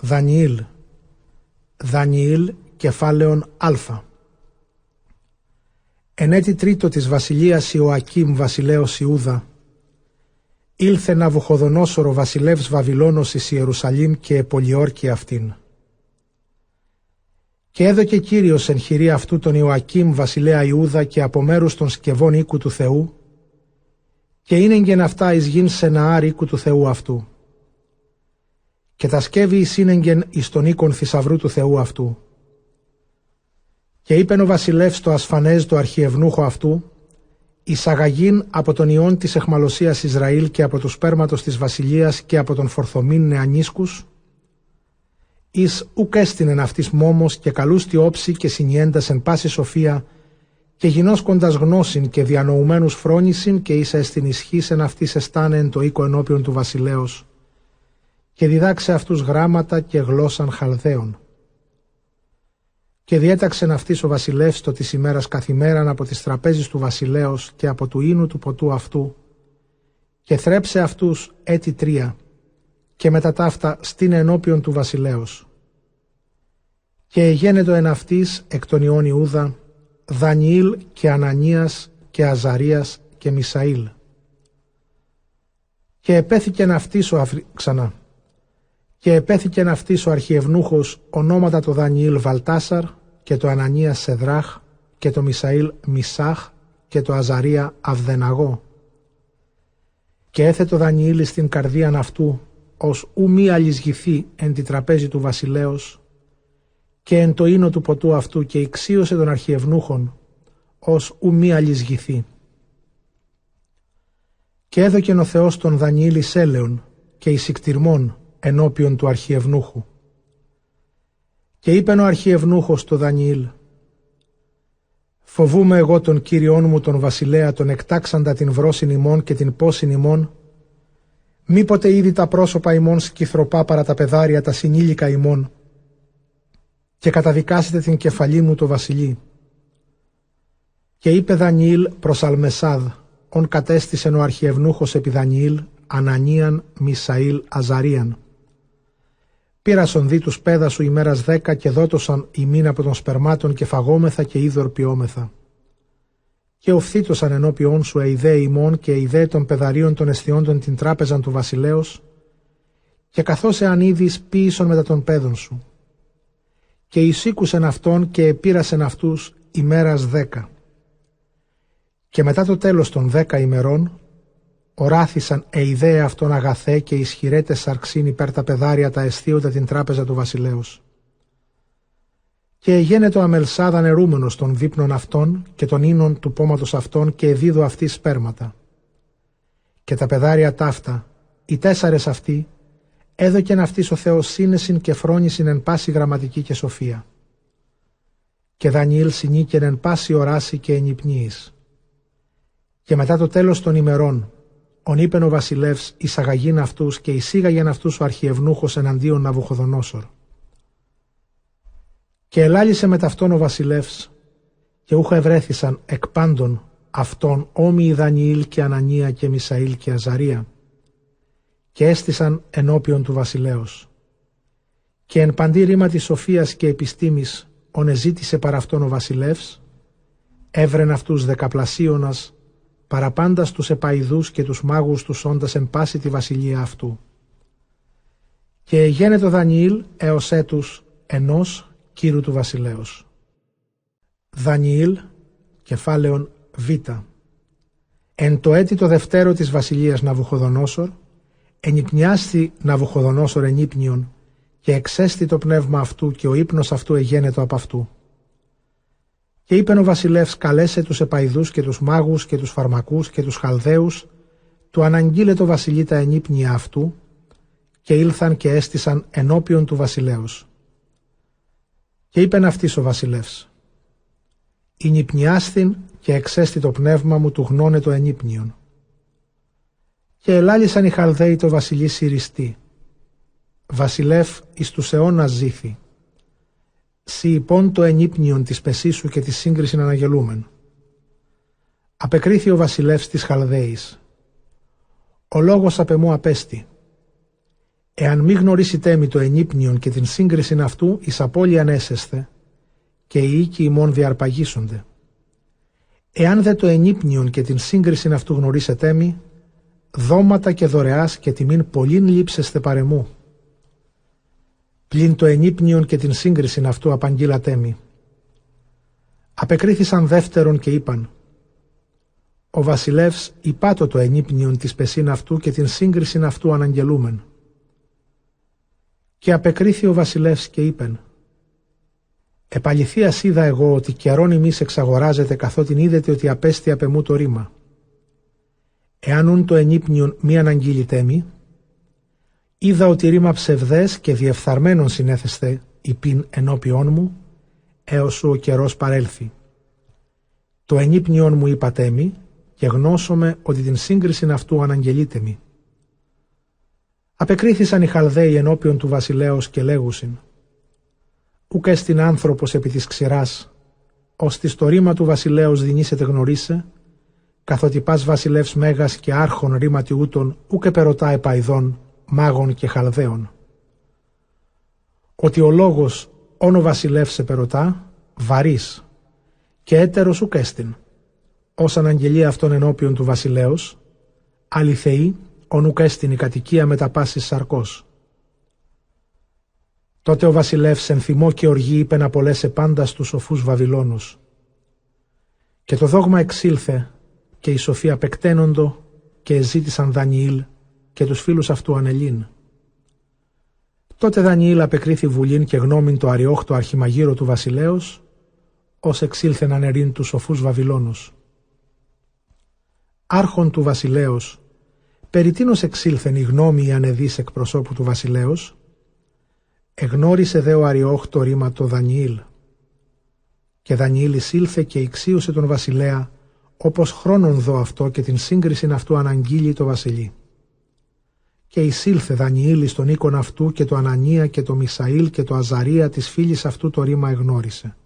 Δανιήλ Δανιήλ κεφάλαιον Α Εν έτη τρίτο της βασιλείας Ιωακήμ βασιλέως Ιούδα ήλθε να βουχοδονόσορο βασιλεύς Βαβυλώνος εις Ιερουσαλήμ και επολιόρκη αυτήν. Και έδωκε Κύριος εν χειρή αυτού τον Ιωακήμ βασιλέα Ιούδα και από μέρους των σκευών οίκου του Θεού και είναι γεν αυτά εις γιν σε ναάρ οίκου του Θεού αυτού. Και τα σκεύη εις είναι εις τον οίκον θησαυρού του Θεού αυτού. Και είπεν ο βασιλεύς το ασφανές το αρχιευνούχο αυτού εισαγαγήν από τον ιόν της εχμαλωσίας Ισραήλ και από του σπέρματος της βασιλείας και από τον φορθομήν νεανίσκους, εις ουκ έστεινεν αυτής μόμος και καλούστη όψη και συνιέντας εν πάση σοφία και γινώσκοντας γνώσιν και διανοουμένους φρόνησιν και ίσα εστιν ισχύς εν αυτής εστάνε εν το οίκο ενώπιον του βασιλέως και διδάξε αυτούς γράμματα και γλώσσαν χαλδαίων. Και διέταξεν αυτή ο βασιλεύς το της ημέρας καθημέραν από τις τραπέζεις του βασιλέως και από του ίνου του ποτού αυτού και θρέψε αυτούς έτη τρία και μετά ταύτα στην ενώπιον του βασιλέως. Και εγένετο εν αυτής εκ των Ιών Ιούδα Δανιήλ και Ανανίας και Αζαρίας και Μισαήλ. Και επέθηκεν αυτής ο Αφρι... ξανά. Και επέθηκεν αυτής ο αρχιευνούχος ονόματα το Δανιήλ Βαλτάσαρ και το Ανανία Σεδράχ και το Μισαήλ Μισάχ και το Αζαρία Αυδεναγό. Και έθετο Δανιήλ στην καρδίαν αυτού ως ου μη αλυσγηθεί εν τη τραπέζη του βασιλέως και εν το ίνο του ποτού αυτού και ηξίωσε των αρχιευνούχων ως ου μη αλυσγηθεί. Και έδωκεν ο Θεός τον Δανιήλ εις έλεον και εις ενώπιον του αρχιευνούχου και είπεν ο αρχιευνούχος το Δανιήλ «Φοβούμαι εγώ τον Κύριόν μου τον βασιλέα τον εκτάξαντα την βρόσιν ημών και την πόσιν ημών μήποτε ήδη τα πρόσωπα ημών σκυθροπά παρά τα πεδάρια τα συνήλικα ημών και καταδικάσετε την κεφαλή μου το βασιλεί». Και είπε Δανιήλ προς Αλμεσάδ, ον κατέστησεν ο αρχιευνούχος επί Δανιήλ, Ανανίαν, Μισαήλ, Αζαρίαν. Πήρασον δι τους πέδα σου ημέρας δέκα και δότωσαν ημίν από των σπερμάτων και φαγόμεθα και είδωρ ποιόμεθα. Και οφθήτωσαν ενώπιον σου ειδέ ημών και ειδέ των πεδαρίων των αισθιόντων την τράπεζαν του βασιλέως, και καθώς εάν είδη ποίησον μετά των πέδων σου. Και εισήκουσεν αυτόν και επήρασεν αυτούς ημέρας δέκα. Και μετά το τέλος των δέκα ημερών Οράθησαν ειδέα αυτόν αγαθέ και ισχυρέτε σαρξίν υπέρ τα πεδάρια τα αισθίοντα την τράπεζα του βασιλέως. Και εγένετο αμελσάδα νερούμενος των δείπνων αυτών και των ίνων του πόματος αυτών και εδίδω αυτή σπέρματα. Και τα πεδάρια ταύτα, οι τέσσερες αυτοί, έδωκεν αυτής ο Θεός σύνεσιν και φρόνησιν εν πάση γραμματική και σοφία. Και Δανιήλ συνήκεν εν πάση οράση και ενυπνίης. Και μετά το τέλος των ημερών, Ον είπεν ο βασιλεύς εισαγαγήν αυτούς και εισήγαγεν αυτούς ο αρχιευνούχος εναντίον Ναβουχοδονόσορ. Και ελάλησε με ταυτόν ο βασιλεύς και ούχα ευρέθησαν εκ πάντων αυτών όμοιοι Δανιήλ και Ανανία και Μισαήλ και Αζαρία και έστησαν ενώπιον του βασιλέως. Και εν παντή ρήμα της σοφίας και επιστήμης ον εζήτησε παρά αυτόν ο βασιλεύς, έβρεν αυτούς δεκαπλασίωνας παραπάντα τους επαϊδούς και τους μάγους τους όντας εν πάση τη βασιλεία αυτού. Και γένετο Δανιήλ έως έτους ενός κύρου του βασιλέως. Δανιήλ, κεφάλαιον Β. Εν το έτη το δευτέρο της βασιλείας Ναβουχοδονόσορ, ενυπνιάστη Ναβουχοδονόσορ ενύπνιον και εξέστη το πνεύμα αυτού και ο ύπνος αυτού εγένετο από αυτού. Και είπεν ο βασιλεύς καλέσε τους επαϊδούς και τους μάγους και τους φαρμακούς και τους χαλδαίους του αναγγείλε το βασιλεί τα ενύπνια αυτού και ήλθαν και έστησαν ενώπιον του βασιλέως. Και είπεν αυτής ο βασιλεύς «Ηνυπνιάστην και εξέστη το πνεύμα μου του γνώνε το ενύπνιον». Και ελάλησαν οι Χαλδαίοι το βασιλεί Συριστή. Βασιλεύ εις τους αιώνας ζήθη Σι υπόν το ενύπνιον της πεσίσου και της σύγκριση αναγελούμεν. Απεκρίθη ο βασιλεύς της Χαλδαίης. Ο λόγος απ' εμού απέστη. Εάν μη γνωρίσετε μη το ενύπνιον και την σύγκριση αυτού, εις απώλειαν έσεσθε, και οι οίκοι ημών διαρπαγήσονται. Εάν δε το ενύπνιον και την σύγκριση αυτού γνωρίσετε μη, δώματα και δωρεάς και τιμήν πολλήν λείψεστε παρεμού. Πλην το ενύπνιον και την σύγκριση αυτού απαγγείλατε μη. Απεκρίθησαν δεύτερον και είπαν «Ο βασιλεύς υπάτω το ενύπνιον της πεσίν αυτού και την σύγκριση αυτού αναγγελούμεν». Και απεκρίθη ο βασιλεύς και είπεν «Επαληθείας είδα εγώ ότι καιρόν ημείς εξαγοράζεται καθότι είδετε ότι απέστη απ' εμού το ρήμα. Εάν ούν το ενύπνιον μη αναγγείλητέ μη, είδα ότι ρήμα ψευδές και διεφθαρμένων συνέθεστε υπήν ενώπιόν μου, έως σου ο καιρός παρέλθει. Το ενύπνιον μου είπατε μη και γνώσομαι ότι την σύγκριση αυτού αναγγελείτε μη. Απεκρίθησαν οι Χαλδαίοι ενώπιον του βασιλέως και λέγουσιν «Ουκ έστειν άνθρωπος επί της ξηράς, ώστε το ρήμα του βασιλέως δινήσετε γνωρίσε, καθότι πας βασιλεύς μέγας και άρχον ρήματι ούτων ουκ περωτά επαϊδών, μάγων και χαλδαίων. Ότι ο λόγος όνο βασιλεύς επερωτά, βαρύς, και έτερος ουκ έστειν, ως αναγγελία αυτών ενώπιον του βασιλέως, αληθεή ον έστειν η κατοικία με τα πάσης σαρκός. Τότε ο βασιλεύς εν θυμό και οργή είπε να πολλέσε πάντα στους σοφούς Βαβυλώνους. Και το δόγμα εξήλθε και η σοφία πεκταίνοντο και εζήτησαν Δανιήλ και τους φίλους αυτού ανελήν. Τότε Δανιήλ απεκρίθη βουλήν και γνώμην το αριόχτο αρχιμαγείρο του βασιλέως, ως εξήλθεν ανερήν τους σοφούς Βαβυλώνους. Άρχον του βασιλέως, περί τίνος εξήλθεν η γνώμη η ανεδής εκπροσώπου του βασιλέως, εγνώρισε δε ο αριόχτο ρήμα το Δανιήλ. Και Δανιήλ εισήλθε και ηξίωσε τον βασιλέα, όπως χρόνον δω αυτό και την σύγκριση αυτού αναγγείλει το βασιλεί. Και εισήλθε Δανιήλ στον οίκον αυτού και το Ανανία και το Μισαήλ και το Αζαρία της φίλης αυτού το ρήμα εγνώρισε.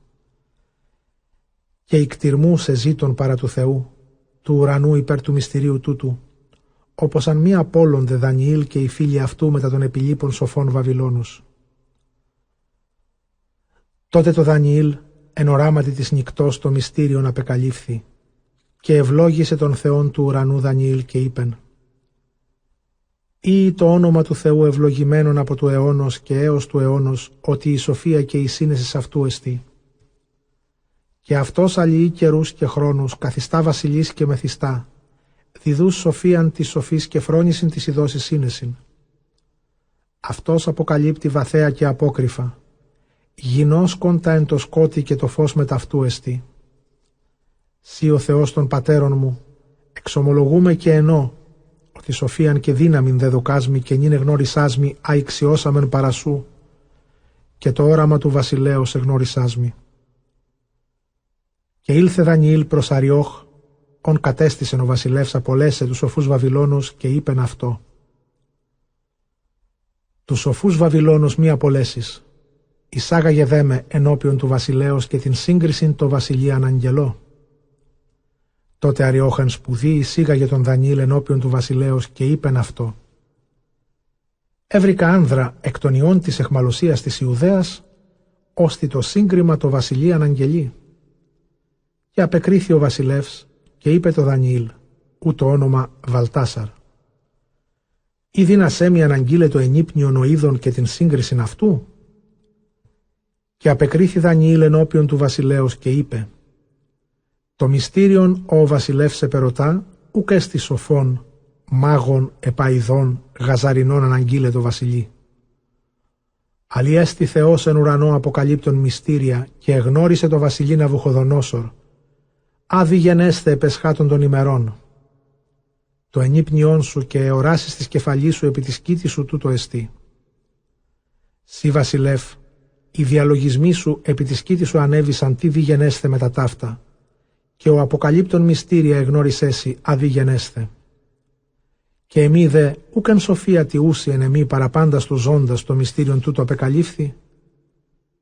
Και σε ζήτων παρά του Θεού, του ουρανού υπέρ του μυστηρίου τούτου, όπως αν μη απόλονται Δανιήλ και οι φίλοι αυτού μετά των επιλείπων σοφών Βαβυλώνους. Τότε το Δανιήλ, εν οράματι της νυκτός το μυστήριον απεκαλύφθη, και ευλόγησε τον Θεόν του ουρανού Δανιήλ και είπεν «Ή το όνομα του Θεού ευλογημένον από του αιώνος και έως του αιώνος, ότι η σοφία και η σύνεση αυτού εστί. Και αυτός αλληλεί καιρούς και χρόνους, καθιστά βασιλείς και μεθιστά, διδούς σοφίαν της σοφής και φρόνησιν της ειδώσης σύνεσιν. Αυτός αποκαλύπτει βαθέα και απόκριφα, γινώσκον τα εν το σκότι και το φως με ταυτού εστί. Σύ ο Θεός των πατέρων μου, εξομολογούμε και ενώ, ότι σοφίαν και δύναμην δε δοκάσμη και νυν εγνώρισάσμη αϊξιώσαμεν παρασού, και το όραμα του βασιλέως εγνώρισάσμη. Και ήλθε Δανιήλ προς Αριόχ, ον κατέστησεν ο βασιλεύς απολέσε τους σοφούς Βαβυλώνους και είπεν αυτό. Τους σοφούς Βαβυλώνους μη απολέσεις, εισάγαγε δέμε ενώπιον του βασιλέως και την σύγκρισιν το βασιλείαν αγγελό. Τότε Αριόχαν σπουδή εισήγαγε τον Δανιήλ ενώπιον του βασιλέως και είπεν αυτό. Έβρικα άνδρα εκ των ιών της εχμαλωσίας της Ιουδαίας, ώστε το σύγκριμα το βασιλείαν αγγελεί. Και απεκρίθη ο βασιλεύς και είπε το Δανιήλ, ούτω όνομα Βαλτάσαρ. Ή δύνασέ μη αναγγείλε το ενύπνιον ο είδων και την σύγκριση αυτού. Και απεκρίθη Δανιήλ ενώπιον του βασιλέως και είπε το μυστήριον ο βασιλεύς επερωτά, ουκ έστι σοφών, μάγων, επαϊδών, γαζαρινών αναγγείλε το βασιλεί. Αλλιέστη Θεός εν ουρανό αποκαλύπτων μυστήρια και εγνώρισε το βασιλεί Ναβουχοδονόσορ. Άδει γενέστε επεσχάτων των ημερών. Το ενύπνιόν σου και εοράσει της κεφαλής σου επί της κήτης σου τούτο εστί. Σύ βασιλεύ, οι διαλογισμοί σου επί της κήτης σου ανέβησαν τι διγενέστε με τα ταύτα και ο αποκαλύπτων μυστήρια εγνώρισέσι αδιγενέστε. Και εμεί δε ούκαν σοφία τη ούση εν εμεί παραπάντα του ζώντας το μυστήριον τούτο απεκαλύφθη,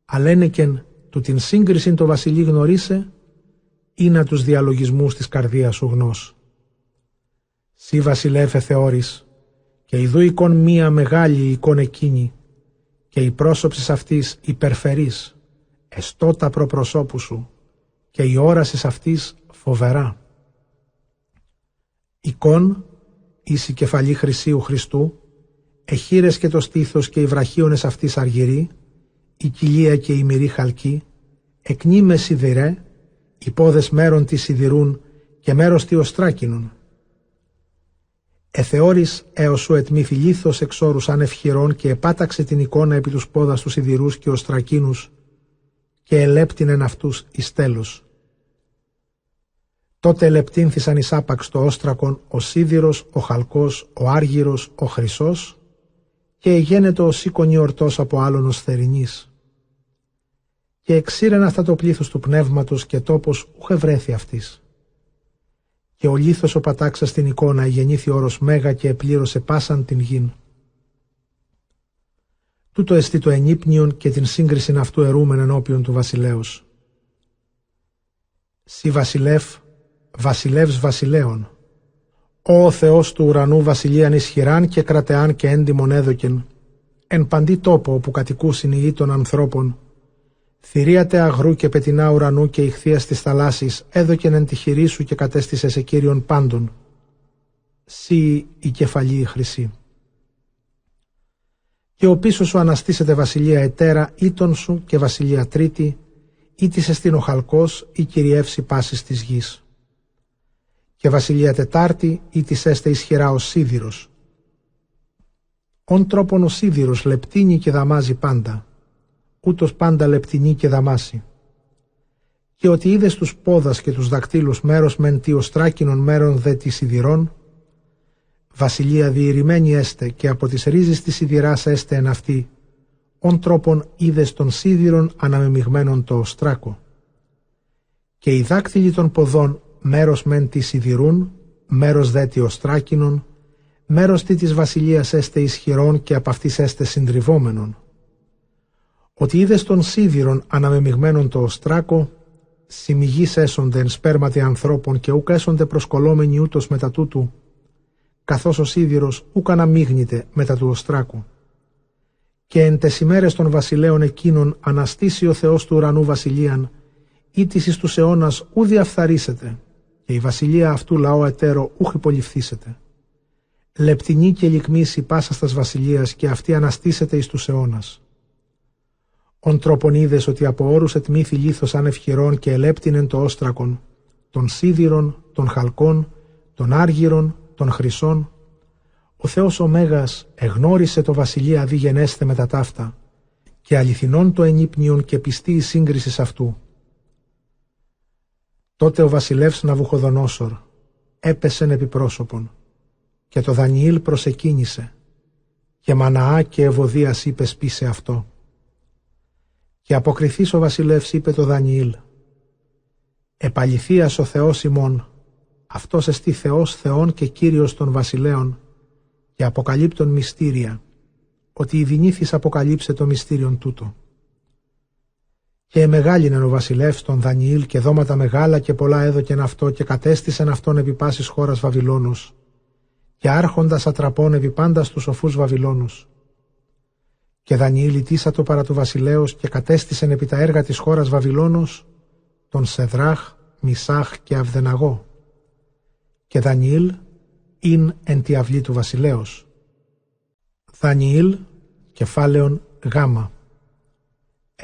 αλένεκεν του την σύγκριση το βασιλεί γνωρίσε, ή να τους διαλογισμούς της καρδίας σου γνώσ. Σύ βασιλεύε θεώρης, και ιδού εικόν μία μεγάλη εικόν εκείνη, και η πρόσωψης αυτής υπερφερής, εστώτα προπροσώπου σου, και η όρασης αυτής φοβερά. Εικόν, ίση κεφαλή χρυσίου Χριστού, εχείρες και το στήθος και οι βραχίονες αυτής αργυροί, η κοιλία και η μυρή χαλκή, εκνή με σιδηρέ, οι πόδες μέρων τη σιδηρούν και μέρος τι οστράκινον. Εθεώρης έως σου ετμήθη λίθος εξόρους ανευχηρών και επάταξε την εικόνα επί τους πόδας τους σιδηρούς και οστρακίνους και ελέπτηνεν αυτούς εις τέλος. Τότε ελεπτύνθησαν εις άπαξ το όστρακον ο σίδηρος, ο χαλκός, ο άργυρος, ο χρυσός και εγένετο ο σήκωνη ορτός από άλλον ως θερινής. Και εξήρεν αυτά το πλήθος του πνεύματος και τόπος ούχε βρέθη αυτής. Και ο λίθος ο πατάξας στην εικόνα γεννήθη όρος μέγα και επλήρωσε πάσαν την γην. Τούτο εστί το ενύπνιον και την σύγκριση αυτού ερούμεν ενώπιον του βασιλέως. Σι βασιλεύ, βασιλεύς βασιλέων. Ο Θεός του ουρανού βασιλείαν ισχυράν και κρατεάν και έντιμον έδοκεν, εν παντή τόπο όπου κατοικούσιν οι των ανθρώπων, θηρίατε αγρού και πετινά ουρανού και ηχθεία τη θαλάσση, έδοκεν εν τη χειρή σου και κατέστησες σε κύριον πάντων. Σύ η κεφαλή χρυσή. Και ο πίσω σου αναστήσεται βασιλεία ετέρα, ήτον σου και βασιλεία τρίτη, ή τη εστίν ο χαλκός, ή κυριεύσει πάσης της γης και βασιλεία τετάρτη ή της έστε ισχυρά ο σίδηρος. Ον τρόπον ο σίδηρος λεπτύνει και δαμάζει πάντα, ούτως πάντα λεπτυνεί και δαμάσει. Και ότι είδες τους πόδας και τους δακτύλους μέρος μεν τι οστράκινων μέρων δε τη σιδηρών, βασιλεία διηρημένη έστε και από τις ρίζες της σιδηράς έστε εν αυτή, ον τρόπον είδες των σίδηρων αναμεμειγμένων το οστράκο. Και οι δάκτυλοι των ποδών μέρος μεν της σιδηρούν, μέρος δε τη οστράκινον, μέρος τι της βασιλείας έστε ισχυρών και από αυτής έστε συντριβόμενων. Ότι είδες των σίδηρων αναμεμειγμένων το οστράκο, σημιγείς έσονται εν σπέρματι ανθρώπων και ούκ έσονται προσκολόμενοι ούτως μετά τούτου, καθώς ο σίδηρος ούκ αναμίγνεται μετά του οστράκου. Και εν τες ημέρες των βασιλέων εκείνων αναστήσει ο Θεός του ουρανού βασιλείαν, ήτησης τους αιώνας ου διαφθαρίσετε, και η βασιλεία αυτού λαό εταίρο ούχ υποληφθήσετε. Λεπτινή και λυκμίση πάσα στας βασιλείας και αυτή αναστήσεται εις τους αιώνας. Ον τρόπον είδες ότι από όρους ετμήθη λίθος ανευχηρών και ελέπτηνεν το όστρακον, των σίδηρων, των χαλκών, των άργυρων, των χρυσών, ο Θεός ο Μέγας εγνώρισε το βασιλεία δι γενέστε με τα ταύτα και αληθινών το ενύπνιον και πιστή η σύγκριση αυτού Τότε ο βασιλεύς Ναβουχοδονόσορ έπεσεν επί πρόσωπον και το Δανιήλ προσεκίνησε και Μαναά και Ευωδίας είπε σπίσε αυτό. Και αποκριθής ο βασιλεύς είπε το Δανιήλ «Επαληθείας ο Θεός ημών, αυτός εστί Θεός Θεών και Κύριος των βασιλέων και αποκαλύπτων μυστήρια, ότι η δινήθης αποκαλύψε το μυστήριον τούτο. Και μεγάλην ο βασιλεύς τον Δανιήλ και δώματα μεγάλα και πολλά έδωκεν αυτό και κατέστησεν αυτόν επί πάσης χώρας Βαβυλώνους και άρχοντας ατραπών επί πάντας στους σοφούς Βαβυλώνους. Και Δανιήλ ητήσατο παρά του βασιλέως και κατέστησεν επί τα έργα της χώρας Βαβυλώνους τον Σεδράχ, Μισάχ και Αυδεναγό. Και Δανιήλ ειν εν τη αυλή του βασιλέως. Δανιήλ, κεφάλαιον γάμα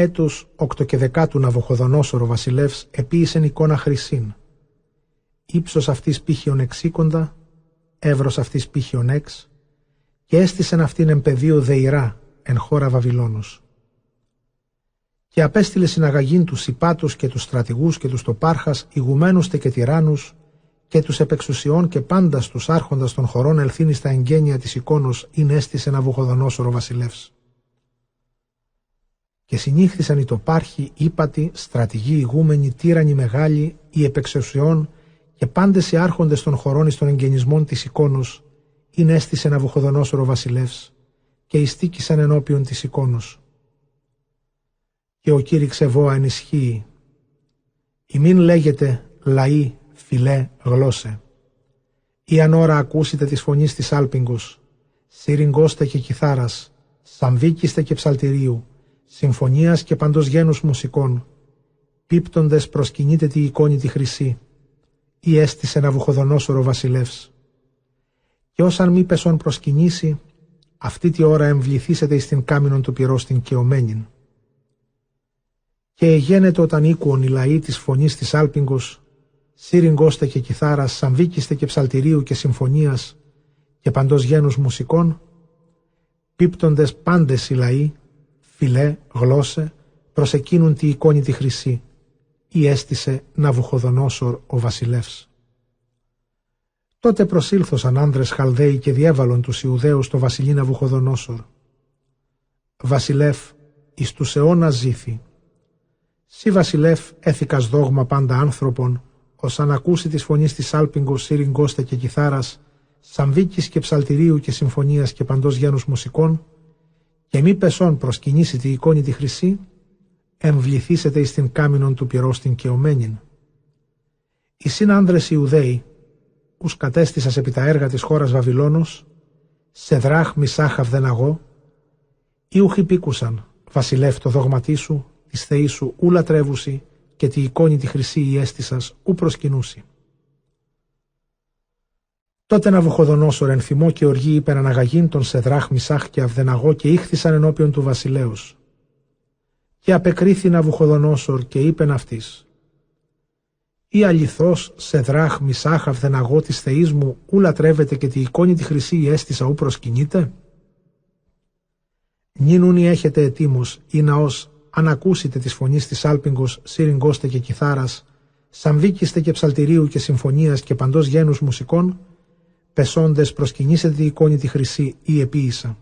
έτους οκτω και δεκάτου Ναβοχοδονόσορο βασιλεύς επίησεν εικόνα χρυσήν. Ήψος αυτής πύχιον εξήκοντα, εύρος αυτής πύχιον έξ, και έστησεν αυτήν εν πεδίο δεηρά εν χώρα Βαβυλώνος. Και απέστειλε συναγαγήν τους υπάτους και τους στρατηγούς και τους τοπάρχας, ηγουμένους τε και τυράννους, και τους επεξουσιών και πάντας τους άρχοντας των χωρών ελθύνη στα εγγένεια της εικόνος ειν έστησε Ναβουχοδονόσορο βασιλεύς και συνήχθησαν οι τοπάρχοι, ύπατοι, στρατηγοί, ηγούμενοι, τύρανοι μεγάλοι, οι επεξουσιών και πάντες οι άρχοντες των χωρών εις των εγγενισμών της εικόνο, είναι έστησε ένα βουχοδονόσορο βασιλεύς, και ειστήκησαν ενώπιον της εικόνο. Και ο κήρυξε βόα ενισχύει. Η μην λέγεται λαή, φιλέ, γλώσσε. Ή αν ώρα ακούσετε τη φωνής της άλπιγκος, σύριγγώστε και κιθάρας, σαμβίκιστε και ψαλτηρίου, συμφωνίας και παντός γένους μουσικών, πίπτοντες προσκυνείτε τη εικόνη τη χρυσή, ή έστησε να βουχοδονόσορο βασιλεύς. Και όσαν μη πεσόν προσκυνήσει, αυτή τη ώρα εμβληθήσετε εις την κάμινον του πυρός την κεωμένην. Και εγένετο όταν οίκουον οι λαοί της φωνής της Άλπιγκος, σύριγγώστε και κιθάρας, σαμβίκιστε και ψαλτηρίου και συμφωνίας και παντός γένους μουσικών, πίπτοντες πάντες οι λαοί, φιλέ, γλώσσε, προσεκίνουν τη εικόνη τη χρυσή, ή έστησε Ναβουχοδονόσορ ο βασιλεύς. Τότε προσήλθωσαν άνδρες Χαλδαίοι και διέβαλον τους Ιουδαίους στο βασιλεί Ναβουχοδονόσορ. Βασιλεύ, εις τους αιώνας ζήθη. Σι βασιλεύ έθικας δόγμα πάντα άνθρωπον, ως αν ακούσει της φωνής της Άλπιγκος, Σύριγγώστα και Κιθάρας, Σαμβίκης και Ψαλτηρίου και Συμφωνίας και παντός γένους μουσικών, και μη πεσόν προσκυνήσει τη εικόνη τη χρυσή, εμβληθήσετε εις την κάμινον του πυρός την κεωμένην. Οι συνάνδρες Ιουδαίοι, ους κατέστησας επί τα έργα της χώρας Βαβυλώνος, σε δράχ μισάχ αυδεναγώ, ή ουχ υπήκουσαν, βασιλεύ το δόγματί σου, της θεής σου ου λατρεύουσι, και τη εικόνη τη χρυσή η αίσθησας ου προσκυνούσι. Τότε να βουχοδονώσορ εν θυμό και οργή είπεν αναγαγήν τον Σεδράχ Μισάχ και Αυδεναγό και ήχθησαν ενώπιον του βασιλέως. Και απεκρίθη να βουχοδονώσορ και είπεν αυτής. Ή αληθώς Σεδράχ Μισάχ Αυδεναγό της θεής μου ου λατρεύεται και τη εικόνη τη χρυσή η αίσθησα ου προσκυνείται; Νίνουν ή έχετε ετήμος ή ναός αν ακούσετε της φωνής της Άλπιγκος, σύριγγώστε και κιθάρας, σαμβίκιστε και ψαλτηρίου και συμφωνίας και παντός γένους μουσικών, πεσόντες προσκυνήσετε τη εικόνη τη χρυσή ή επίησα.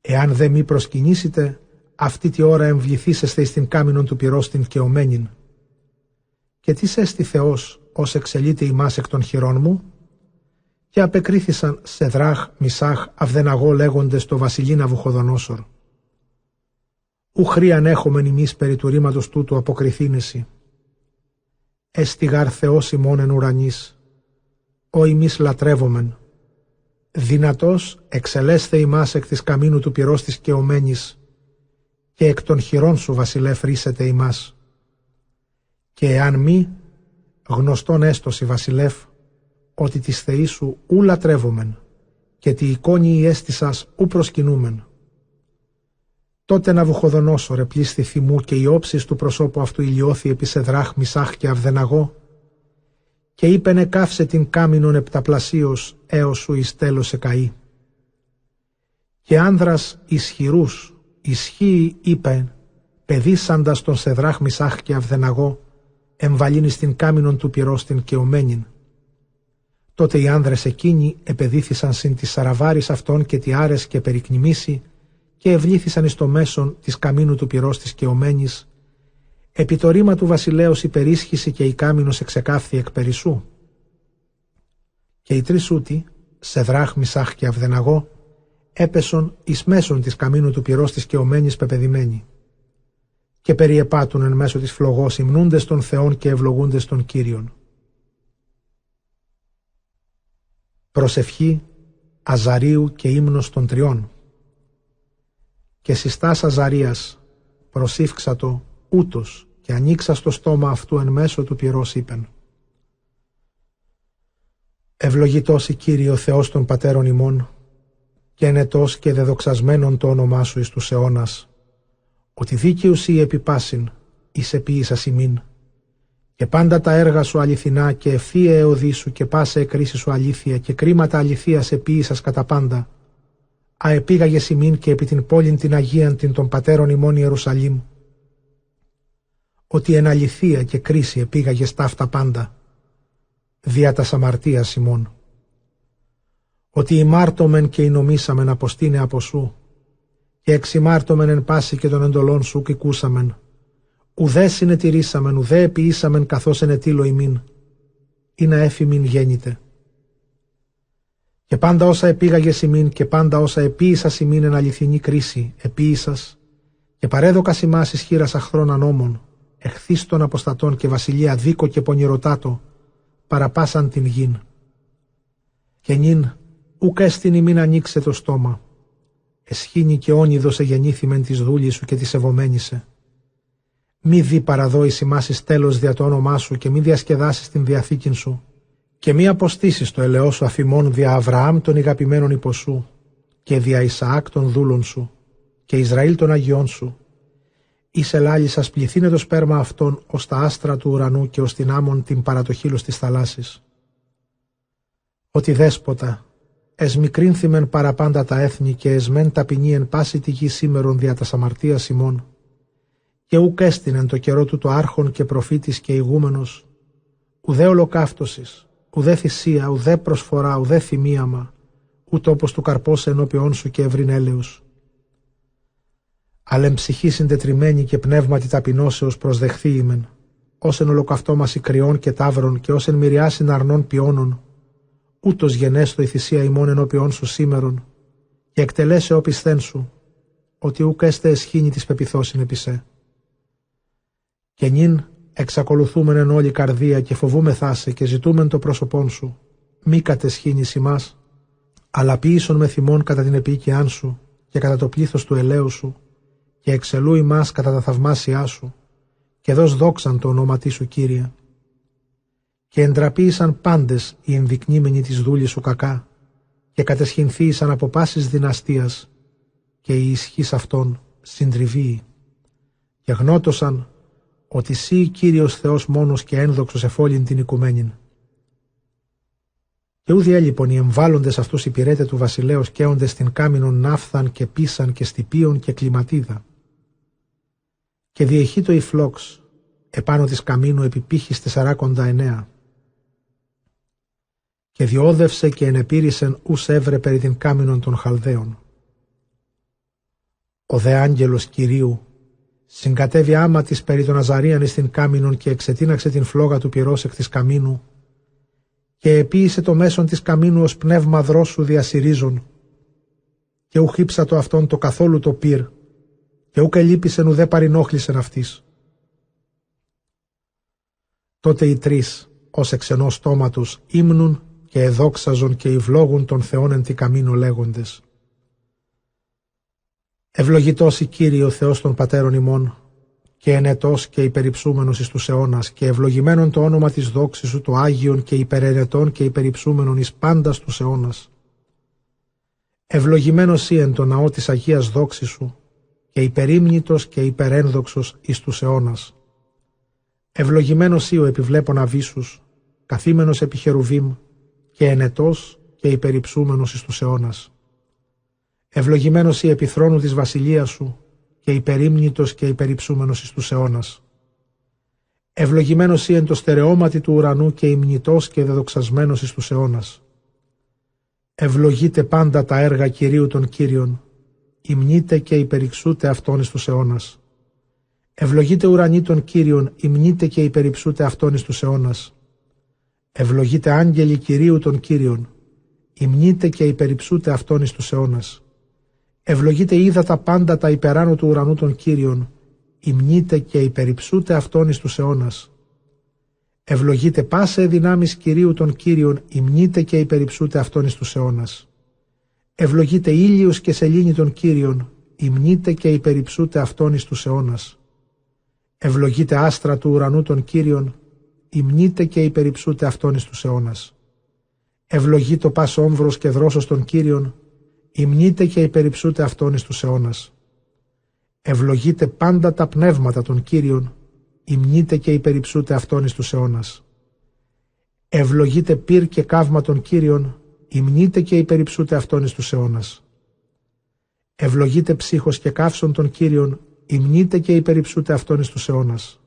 Εάν δε μη προσκυνήσετε, αυτή τη ώρα εμβληθήσεστε εις την κάμινον του πυρός την κεωμένην. Και τι σέστη Θεός, ως εξελείται ημάς εκ των χειρών μου, και απεκρίθησαν σε δράχ, μισάχ, αυδεναγό λέγοντες το βασιλίνα Βουχοδονόσορ. Ου χρίαν έχομεν ημείς περί του ρήματος τούτου αποκριθήνεση. Εστιγάρ Θεός ημών εν ουρανής, ο ημείς λατρεύομεν. Δυνατός εξελέσθε ημάς εκ της καμίνου του πυρός της κεωμένης και εκ των χειρών σου βασιλεύ ρίσετε ημάς. Και εάν μη, γνωστόν έστωση βασιλεύ, ότι της θεής σου ου λατρεύομεν και τη εικόνη η αίσθησας ου προσκυνούμεν. Τότε να βουχοδονώσω πλήστη θυμού και η όψης του προσώπου αυτού ηλιώθη επί σε δράχ, μισάχ και αυδεναγό και είπενε καύσε την κάμινον επταπλασίως έως σου εις τέλος σε καεί. Και άνδρας ισχυρούς, ισχύει είπε, παιδίσαντας τον Σεδράχ Μισάχ και Αυδεναγό, εμβαλύνει στην κάμινον του πυρός την κεωμένην. Τότε οι άνδρες εκείνοι επεδίθησαν συν τη σαραβάρης αυτών και τι άρες και περικνημίσει και ευλήθησαν εις το μέσον της καμίνου του πυρός της κεωμένης Επί το ρήμα του βασιλέως υπερίσχυση και η κάμινος εξεκάφθη εκ περισσού. Και οι τρεις ούτοι, Σεδράχ, Μισάχ και Αυδεναγό, έπεσον εις μέσον της καμίνου του πυρός της κεωμένης πεπεδημένοι. Και περιεπάτουν εν μέσω της φλογός υμνούντες των Θεών και ευλογούντες των Κύριων. Προσευχή Αζαρίου και ύμνος των τριών. Και συστάς Αζαρίας προσήφξατο ούτως και ανοίξα στο στόμα αυτού εν μέσω του πυρός είπεν. Ευλογητός η Κύριε ο Θεός των πατέρων ημών και ενετός και δεδοξασμένον το όνομά σου εις τους αιώνας, ότι δίκαιους ή επιπάσιν εις επίησας ημίν, και πάντα τα έργα σου αληθινά και ευθεία εωδή σου και πάσα εκκρίση σου αλήθεια και κρίματα αληθείας επίησας κατά πάντα, αεπήγαγες ημίν και επί την πόλην την Αγίαν την των πατέρων ημών Ιερουσαλήμ, ότι εν αληθεία και κρίση επήγαγες ταύτα πάντα, δια τα αμαρτία ημών. Ότι ημάρτωμεν και νομίσαμεν αποστήνε από σου, και εξημάρτωμεν εν πάση και των εντολών σου και κούσαμεν, ουδέ συνετηρήσαμεν, ουδέ επιήσαμεν καθώς ενετήλω ημίν, ή να έφημιν γέννητε. Και πάντα όσα επήγαγες ημίν και πάντα όσα επίησας ημίν εν αληθινή κρίση, επίησας, και παρέδοκα ημάς ισχύρας αχθρών ανώμων, εχθείς των αποστατών και βασιλεία δίκο και πονηρωτάτο, παραπάσαν την γην. Και νυν Ούκ έστειν ημίν ανοίξε το στόμα. Εσχήνει και όνειδο σε γεννήθημεν της δούλης σου και της ευωμένησε. Μη δει παραδόηση ημάς τέλος δια το όνομά σου και μη διασκεδάσεις την διαθήκη σου και μη αποστήσεις το ελαιό σου αφημών δια Αβραάμ των ηγαπημένων υποσού και δια Ισαάκ των δούλων σου και Ισραήλ των Αγιών σου. Είσαι λάλησας πληθύνε το σπέρμα αυτών ως τα άστρα του ουρανού και ως την άμμον την παρατοχήλους της θαλάσσης. Ότι δέσποτα, εσ μικρύνθημεν παραπάντα τα έθνη και εσμέν ταπεινή εν πάση τη γη σήμερον δια τα σαμαρτία ημών και ουκ έστεινεν το καιρό του το άρχον και προφήτης και ηγούμενος, ουδέ ολοκαύτωσης, ουδέ θυσία, ουδέ προσφορά, ουδέ θυμίαμα, ούτω όπως του καρπός ενώπιόν σου και ευρύν έλεους. Αλλά ψυχή συντετριμένη και πνεύματι ταπεινώσεως προσδεχθεί ημεν, ως εν ολοκαυτόμαση κρυών και τάβρων και ως εν μυριάσιν αρνών πιόνων, ούτως γενέστο η θυσία ημών ενώπιόν σου σήμερον, και εκτελέσε όπισθέν σου, ότι ουκ έστε εσχήνη της πεπιθώσιν επισέ. Και νυν εξακολουθούμεν εν όλη καρδία και φοβούμεθά σε και ζητούμεν το πρόσωπόν σου, μη κατεσχύνεις ημάς, αλλά ποιήσον με θυμών κατά την επίοικιά σου και κατά το πλήθος του ελαίου σου και εξελού ημάς κατά τα θαυμάσια σου και δώσ' δόξαν το ονόματί σου Κύριε. Και εντραπήησαν πάντες οι ενδεικνύμενοι της δούλης σου κακά και κατεσχυνθήησαν από πάσης δυναστείας και η ισχύς αυτών συντριβεί και γνώτωσαν ότι σύ Κύριος Θεός μόνος και ένδοξος εφόλην την οικουμένην. Και ούδι έλειπον οι εμβάλλοντες αυτούς υπηρέτε του βασιλέως καίοντες στην κάμινον ναύθαν και πίσαν και στυπίων και κλιματίδα. Και διεχεί το υφλόξ, επάνω της καμίνου επιπύχης τεσσαράκοντα εννέα. Και διόδευσε και ενεπήρησεν ους έβρε περί την κάμινον των Χαλδαίων. Ο δε άγγελος Κυρίου Συγκατέβη άμα της περί των Αζαρίαν στην κάμινον και εξετίναξε την φλόγα του πυρός εκ της καμίνου και επίησε το μέσον της καμίνου ως πνεύμα δρόσου διασυρίζων και ουχύψα το αυτόν το καθόλου το πυρ και ούκ ελείπησεν ουδέ παρινόχλησεν αυτής. Τότε οι τρεις ως εξ ενός στόματος ύμνουν και εδόξαζον και ευλόγουν τον Θεόν εν τη καμίνο λέγοντες. Ευλογητός η Κύριε ο Θεός των πατέρων ημών, και ενετός και υπεριψούμενος εις τους αιώνας, και ευλογημένον το όνομα της δόξης σου το Άγιον και υπερενετών και υπεριψούμενον εις πάντας τους αιώνας. Ευλογημένος ή εν το ναό της Αγίας δόξης σου, και υπερήμνητος και υπερένδοξος εις τους αιώνας. Ευλογημένος ή ο επιβλέπων αβίσους, καθήμενος επί χερουβίμ, και ενετός και υπεριψούμενος εις τους αιώνας. Ευλογημένος η επιθρόνου της βασιλείας σου και υπερήμνητος και υπεριψούμενος εις τους αιώνας. Ευλογημένος η εν το στερεώματι του ουρανού και υμνητός και δεδοξασμένος εις τους αιώνας. Ευλογείτε πάντα τα έργα Κυρίου των Κύριων, υμνείτε και υπερηξούτε αυτόν εις τους αιώνας. Ευλογείτε ουρανή των Κύριων, υμνείτε και υπερυψούτε αυτόν εις τους αιώνας. Ευλογείτε άγγελοι Κυρίου των Κύριων, υμνείτε και υπερυψούτε αυτόν εις τους αιώνας. Ευλογείτε είδα τα πάντα τα υπεράνω του ουρανού των Κύριων, υμνείτε και υπεριψούτε αυτόν εις τους αιώνας. Ευλογείτε πάσε δυνάμεις Κυρίου των Κύριων, υμνείτε και υπεριψούτε αυτόν εις τους αιώνας. Ευλογείτε ήλιος και σελήνη των Κύριων, υμνείτε και υπεριψούτε αυτόν εις τους αιώνας. Ευλογείτε άστρα του ουρανού των Κύριων, υμνείτε και υπεριψούτε αυτόν εις τους αιώνας. Ευλογεί το πας όμβρος και δρόσος των Κύριων, υμνείτε και υπεριψούτε αυτόν εις τους αιώνας. Ευλογείτε πάντα τα πνεύματα των Κύριων, υμνείτε και υπεριψούτε αυτόν εις τους αιώνας. Ευλογείτε πυρ και καύμα των Κύριων, υμνείτε και υπεριψούτε αυτόν εις τους αιώνας. Ευλογείτε ψύχος και καύσων των Κύριων, υμνείτε και υπεριψούτε αυτόν εις τους αιώνας.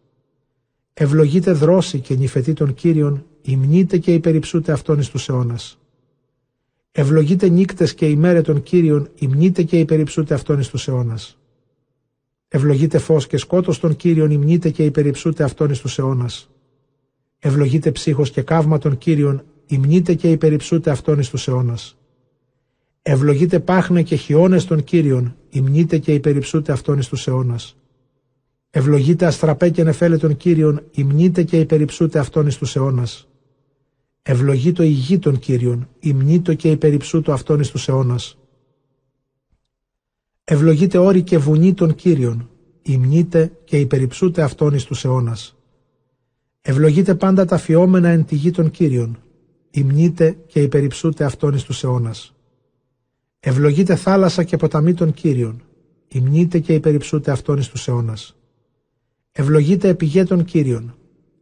Ευλογείτε δρόση και νυφετή των Κύριων, υμνείτε και υπεριψούτε αυτόν εις τους αιώνας. Ευλογείτε νύκτες και ημέρε των Κύριων, υμνείτε και υπεριψούτε αυτόν εις τους αιώνας. Ευλογείτε φως και σκότος των Κύριων, υμνείτε και υπεριψούτε αυτόν εις τους αιώνας. Ευλογείτε ψύχος και καύμα των Κύριων, υμνείτε και υπεριψούτε αυτόν εις τους αιώνας. Ευλογείτε πάχνε και χιόνες των Κύριων, υμνείτε και υπεριψούτε αυτόν εις τους αιώνας. Ευλογείτε αστραπέ και νεφέλε των Κύριων, υμνείτε και υπεριψούτε αυτόν εις τους αιώνας. Ευλογήτω η γη των Κύριων, ημνήτω και υπεριψούτο αυτόν εις τους αιώνας. Ευλογείται όρη και βουνή των Κύριων, ημνείτε και υπεριψούτε αυτόν εις τους αιώνας. Ευλογείται πάντα τα φιόμενα εν τη γη των Κύριων, ημνείτε και υπεριψούτε αυτόν εις τους αιώνας. Ευλογείται θάλασσα και ποταμή των Κύριων, ημνείτε και υπεριψούτε αυτόν εις τους αιώνας. Ευλογείται επιγέ των Κύριων,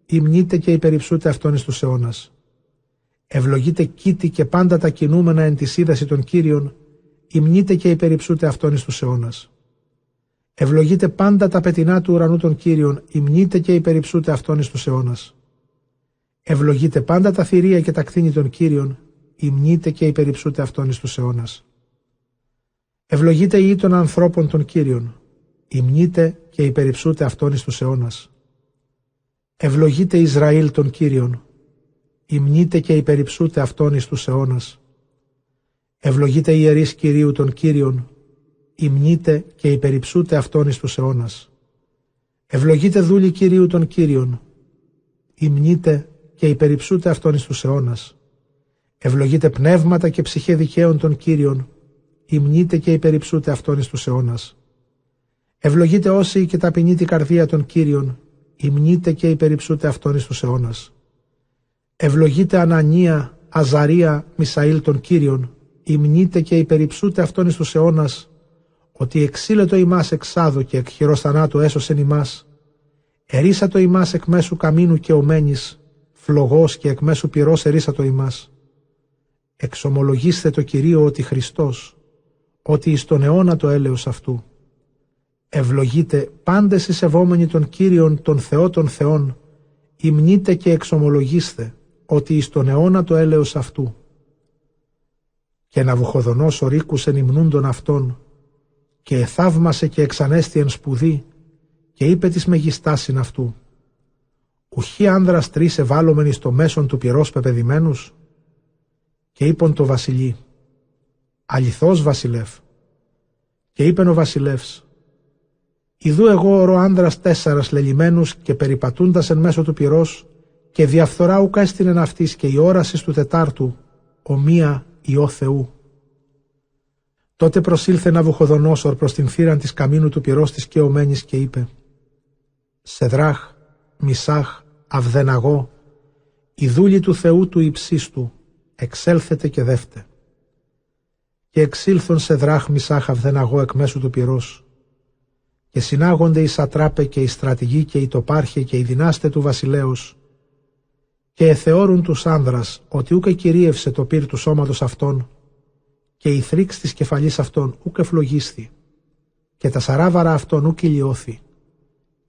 ημνείτε και υπεριψούτε αυτόν εις τους αιώνας. Ευλογείται κήτη και πάντα τα κινούμενα εν της σύδαση των Κύριων, ημνείτε και υπεριψούτε αυτόν εις τους αιώνας. Ευλογείται πάντα τα πετεινά του ουρανού των Κύριων, ημνείτε και υπεριψούτε αυτόν εις τους αιώνας. Ευλογείται πάντα τα θηρία και τα κτίνη των Κύριων, ημνείτε και υπεριψούτε αυτόν εις τους αιώνας. Ευλογείται η των ανθρώπων των Κύριων, ημνείτε και υπεριψούτε αυτόν εις τους αιώνας. Ευλογείται Ισραήλ των Κύριων, ημνείτε και υπεριψούτε αυτόν εις τους αιώνας. Ευλογείται η ιερής Κυρίου των Κύριων, ημνείτε και υπεριψούτε αυτόν εις τους αιώνας. Ευλογείται δούλη Κυρίου των Κύριων, ημνείτε και υπεριψούτε αυτόν εις τους αιώνας. Ευλογείται πνεύματα και ψυχέ δικαίων των Κύριων, ημνείτε και υπεριψούτε αυτόν εις τους αιώνας. Ευλογείται όσοι και ταπεινεί την καρδία των Κύριων, ημνείτε και υπεριψούτε αυτόν εις τους αιώνας. Ευλογείται Ανανία, Αζαρία, Μισαήλ των Κύριων, ημνείτε και υπεριψούτε αυτόν εις τους αιώνας, ότι εξήλετο ημάς εξάδο και εκ χειρός θανάτου έσωσεν ημάς, ερίσατο ημάς εκ μέσου καμίνου και ομένης, φλογός και εκ μέσου πυρός ερίσατο ημάς. Εξομολογήστε το Κυρίο ότι Χριστός, ότι εις τον αιώνα το έλεος αυτού. Ευλογείτε πάντες οι σεβόμενοι των Κύριων των Θεό των Θεών, υμνείτε και εξομολογήστε ότι εις τον αιώνα το έλεος αυτού. Και να βουχοδονός ρίκουσεν υμνούντων αυτών, και εθαύμασε και εξανέστη εν σπουδή, και είπε της μεγιστάσιν αυτού. Ουχή άνδρας τρεις ευάλωμενοι στο μέσον του πυρός πεπεδημένους, και είπον το βασιλεί. Αληθώς βασιλεύ. Και είπεν ο βασιλεύς. Ιδού εγώ ορώ άνδρας τέσσερας λελιμένους και περιπατούντας εν μέσω του πυρός και διαφθορά ουκ έστεινεν αυτής και η όρασης του Τετάρτου ομοία Υιό Θεού. Τότε προσήλθε να βουχοδονόσορ προς την θύραν της καμίνου του πυρός της και ομένης και είπε «Σεδράχ, Μισάχ, Αυδεναγό, η δούλη του Θεού του υψίστου, εξέλθετε και δεύτε» και εξήλθον σε δράχ μισάχ αυδεναγό εκ μέσου του πυρός. Και συνάγονται οι σατράπε και οι στρατηγοί και οι τοπάρχε και οι δυνάστε του βασιλέως και εθεώρουν τους άνδρας ότι ούκε κυρίευσε το πύρ του σώματος αυτών και η θρήξ της κεφαλής αυτών ούκε φλογίσθη και τα σαράβαρα αυτών ούκ ηλιώθη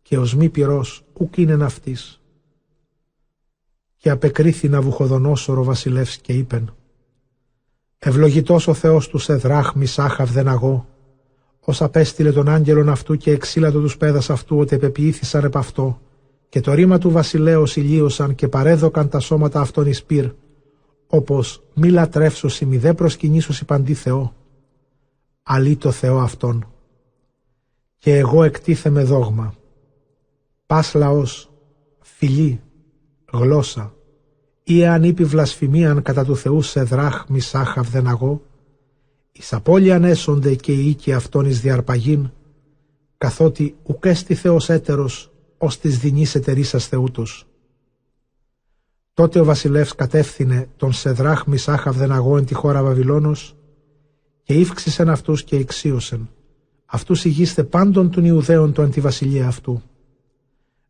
και ως μη πυρός ούκ είναι ναυτής. Και απεκρίθη να βουχοδονόσορο βασιλεύς και είπεν Ευλογητός ο Θεός του Σεδράχ Μισάχ Αυδεναγό, ως απέστειλε τον άγγελον αυτού και εξήλατο τους πέδας αυτού ότι επεποιήθησαν επ' αυτό, και το ρήμα του βασιλέως ηλίωσαν και παρέδωκαν τα σώματα αυτών εις πυρ, όπως μη λατρεύσωση μη δε προσκυνήσωση παντή Θεό, αλή το Θεό αυτόν. Και εγώ εκτίθεμαι δόγμα. Πας λαός, φιλή, γλώσσα, ή αν είπε βλασφημίαν κατά του Θεού σε δράχ μισάχ αυδεναγώ, εις απώλειαν έσονται και οι οίκοι αυτών εις διαρπαγήν, καθότι ουκέστη Θεός έτερος, ως της δεινής εταιρίσας Θεούτος. Τότε ο βασιλεύς κατεύθυνε τον Σεδράχ Μισάχ Αυδεναγώ εν τη χώρα Βαβυλώνος και ύφξησεν αυτούς και εξίωσεν. Αυτούς ηγείστε πάντων των Ιουδαίων του αντιβασιλεία αυτού.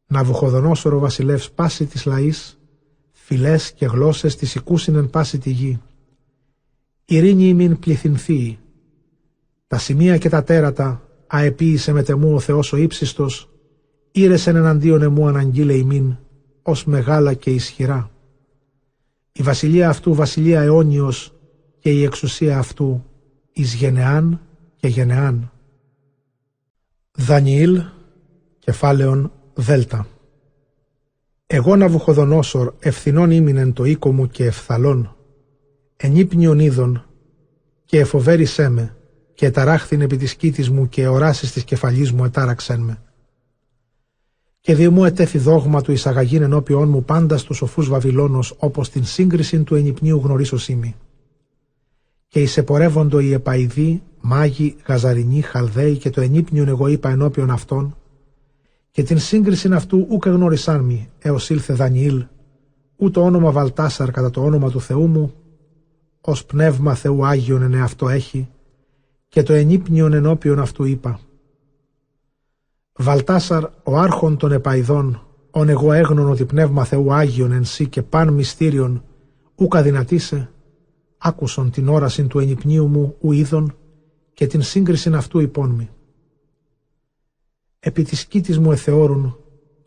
Να βουχοδονόσορο βασιλεύς πάση της λαής φυλές και γλώσσες της εν πάση τη γη. Ειρήνη ημίν πληθυνθεί. Τα σημεία και τα τέρατα αεποίησε με τεμού ο Θεός ο ύψιστος, ήρεσεν εναντίον εμού αναγγείλε ημίν, ως μεγάλα και ισχυρά. Η βασιλεία αυτού βασιλεία αιώνιος και η εξουσία αυτού εις γενεάν και γενεάν. Δανιήλ, κεφάλαιον Δέλτα. Εγώ να βουχοδονόσορ ευθυνών ήμινεν το οίκο μου και ευθαλών, ενύπνιον είδων και εφοβέρισέ με και ταράχθην επί της κήτης μου και οράσεις της κεφαλής μου ετάραξεν με. Και δι' μου ετέθη δόγμα του εισαγαγήν ενώπιόν μου πάντα στους σοφούς Βαβυλώνος, όπως την σύγκριση του ενυπνίου γνωρίσως σήμη. Και εισεπορεύοντο οι επαϊδοί, μάγοι, γαζαρινοί, χαλδαίοι και το ενύπνιον εγώ είπα ενώπιον αυτών, και την σύγκριση αυτού ούκ εγνώρισάν μη, έως ήλθε Δανιήλ, ού το όνομα Βαλτάσαρ κατά το όνομα του Θεού μου, ως πνεύμα Θεού Άγιον εν αυτό έχει, και το ενύπνιον ενώπιον αυτού είπα. Βαλτάσαρ, ο άρχον των επαϊδών, ον εγώ έγνων ότι πνεύμα Θεού Άγιον εν σύ και παν μυστήριον, ούκα δυνατήσε, άκουσον την όραση του ενυπνίου μου ου είδων και την σύγκρισιν αυτού υπόν Επί της κήτης μου εθεώρουν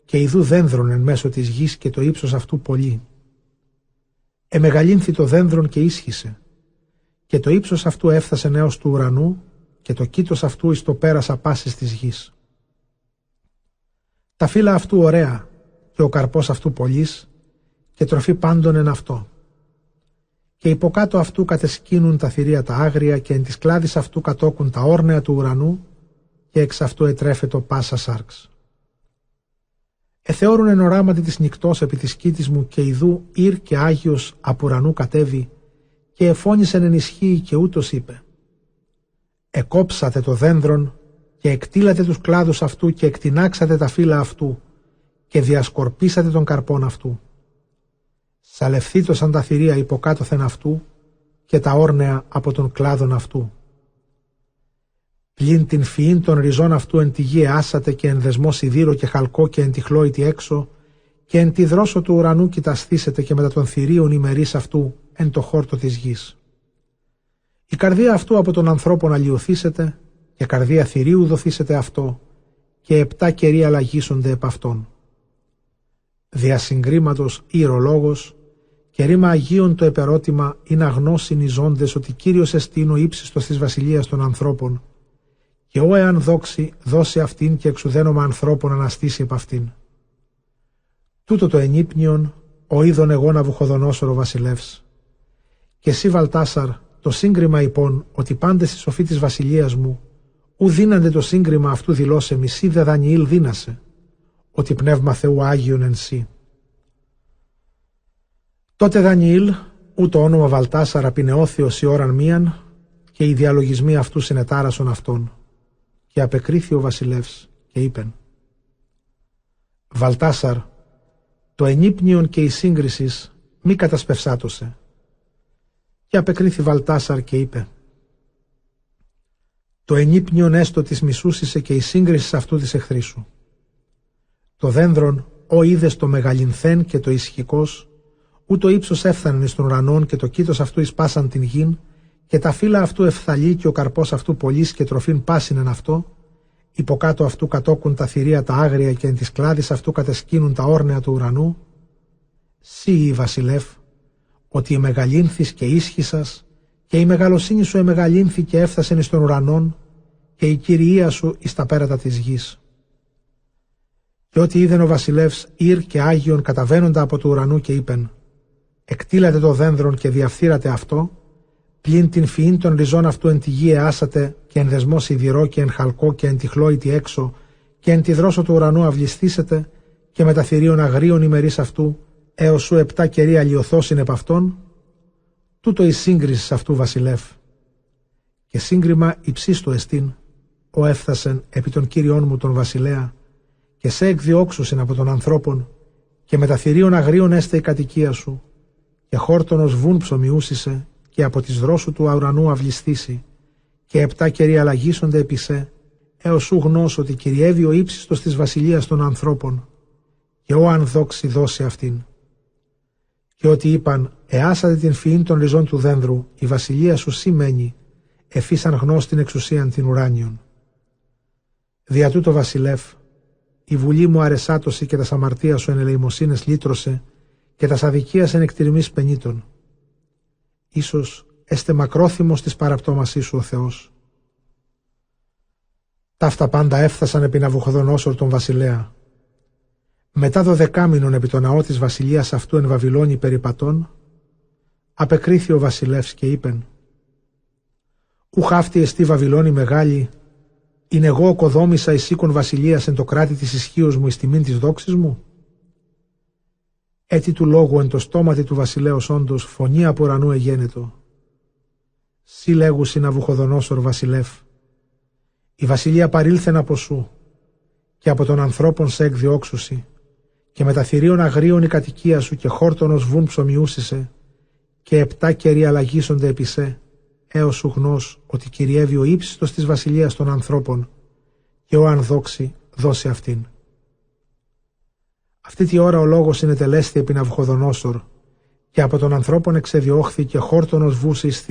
και ιδού δένδρον εν μέσω της γης και το ύψος αυτού πολύ. Εμεγαλύνθη το δένδρον και ίσχυσε και το ύψος αυτού έφτασε έως του ουρανού και το κήτος αυτού εις το πέρασα πάσης της γης. Τα φύλλα αυτού ωραία και ο καρπός αυτού πολλής και τροφή πάντων εν αυτό. Και υποκάτω αυτού κατεσκίνουν τα θηρία τα άγρια και εν της κλάδης αυτού κατόκουν τα όρνεα του ουρανού και εξ αυτού ετρέφετο πάσα σάρξ. Εθεώρουν εν οράματι της νυχτός επί της κήτης μου και ιδού ήρ και Άγιος από ουρανού κατέβει και εφώνησεν εν ισχύει και ούτως είπε «Εκόψατε το δένδρον και εκτήλατε τους κλάδους αυτού και εκτινάξατε τα φύλλα αυτού και διασκορπίσατε τον καρπόν αυτού. Σαλευθείτε σαν τα θηρία υποκάτωθεν αυτού και τα όρνεα από τον κλάδον αυτού. Πλην την φυήν των ριζών αυτού εν τη γη άσατε και εν δεσμό σιδήρο και χαλκό και εν τη χλόητη έξω και εν τη δρόσο του ουρανού κοιταστήσετε και μετά των θηρίων ημερής αυτού εν το χόρτο της γης. Η καρδία αυτού από τον ανθρώπο να λιωθήσετε και καρδία θηρίου δοθήσετε αυτό και επτά κερί αλλαγήσονται επ' αυτόν. Διασυγκρήματος ήρολόγος και ρήμα Αγίων το επερώτημα είναι αγνώσιν οι ζώντες ότι Κύριος εστίν ο ύψιστος της βασιλείας των ανθρώπων και ο εάν δόξει δώσει αυτήν και εξουδένομα ανθρώπων αναστήσει επ' αυτήν. Τούτο το ενύπνιον ο είδων εγώ να βουχοδονόσορο βασιλεύς. Και εσύ Βαλτάσαρ το σύγκριμα υπόν ότι πάντες στη σοφή της βασιλείας μου ου δίνανται το σύγκριμα αυτού δηλώσε μισή δε Δανιήλ δίνασε ότι πνεύμα Θεού Άγιον εν σύ. Τότε Δανιήλ ου το όνομα Βαλτάσαρ απεινεώθη η ώραν μίαν και οι διαλογισμοί αυτού συνετάρασον αυτόν και απεκρίθη ο βασιλεύς και είπεν Βαλτάσαρ το ενύπνιον και η σύγκρισης μη κατασπευσάτωσε και απεκρίθη Βαλτάσαρ και είπε το ενύπνιον έστω της μισούσισε και η σύγκρισης αυτού της εχθρή σου. Το δένδρον, ο είδε το μεγαλυνθέν και το ισχυκός, ού το ύψος έφθανε στον ουρανόν και το κήτος αυτού εισπάσαν την γην, και τα φύλλα αυτού ευθαλεί και ο καρπός αυτού πολλής και τροφήν πάσινεν αυτό, υποκάτω αυτού κατόκουν τα θηρία τα άγρια και εν της κλάδης αυτού κατεσκίνουν τα όρνεα του ουρανού, σύ η βασιλεύ, ότι η μεγαλύνθης και ίσχυσας και η μεγαλοσύνη σου εμεγαλύνθη και έφτασε εις τον ουρανόν και η κυριία σου εις τα πέρατα της γης. Και ότι είδεν ο βασιλεύς Ήρ και Άγιον καταβαίνοντα από του ουρανού και είπεν «Εκτήλατε το δένδρον και διαφθείρατε αυτό, πλην την φυήν των ριζών αυτού εν τη γη εάσατε και εν δεσμός σιδηρό και εν χαλκό και εν τη χλόητη έξω και εν τη δρόσο του ουρανού αυλιστήσετε και με τα θηρίων αγρίων ημερής αυτού έως σου επτά κερί αλλιωθώσιν επ' αυτόν, τούτο η σύγκριση αυτού βασιλεύ. Και σύγκριμα υψίστο εστίν, ο έφθασεν επί των κύριών μου τον βασιλέα, και σε εκδιώξουσιν από τον ανθρώπων, και με τα θηρίων αγρίων έστε η κατοικία σου, και χόρτονος βουν ψωμιούσισε, και από τις δρόσου του ουρανού αυλιστήσει, και επτά κερί αλλαγήσονται επί σε, έως σου γνώσ ότι κυριεύει ο ύψιστος της βασιλείας των ανθρώπων, και ο αν δόξει δώσει αυτήν και ότι είπαν «Εάσατε την φυήν των ριζών του δένδρου, η βασιλεία σου σημαίνει, εφίσαν γνώστην εξουσίαν την ουράνιον». Δια τούτο βασιλεύ, η βουλή μου αρεσάτωση και τα σαμαρτία σου εν ελεημοσύνες λύτρωσε και τα αδικίας εν εκτιρμής πενήτων. Ίσως έστε μακρόθυμος της παραπτώμασής σου ο Θεός. Ταύτα πάντα έφτασαν επί Ναβουχοδονόσορ τον βασιλέα, μετά δωδεκάμινον επί το ναό της βασιλείας αυτού εν Βαβυλώνη περιπατών, απεκρίθη ο βασιλεύς και είπεν «Ουχ αυτή εστί Βαβυλώνη μεγάλη Είναι εγώ οκοδόμησα εις οίκον βασιλείας εν το κράτη της ισχύως μου εις τιμήν της δόξης μου; Έτσι του λόγου εν το στόματι του βασιλέως όντως φωνή από ουρανού εγένετο. Σύ λέγου συναβουχοδονόσορ βασιλεύ. Η βασιλεία παρήλθεν από σου και από τον ανθρώπων σε εκδιώξουσι και με τα θηρίων αγρίων η κατοικία σου και χόρτονος βουν ψωμιούσισε και επτά κερί αλλαγίσονται επί σε, έως σου γνώς ότι κυριεύει ο ύψιστος της βασιλείας των ανθρώπων και ο αν δόξει δώσει αυτήν. Αυτή τη ώρα ο λόγος είναι τελέστη επί Ναυχοδονόσορ και από τον ανθρώπων εξεδιώχθη και χόρτονος βούσε εις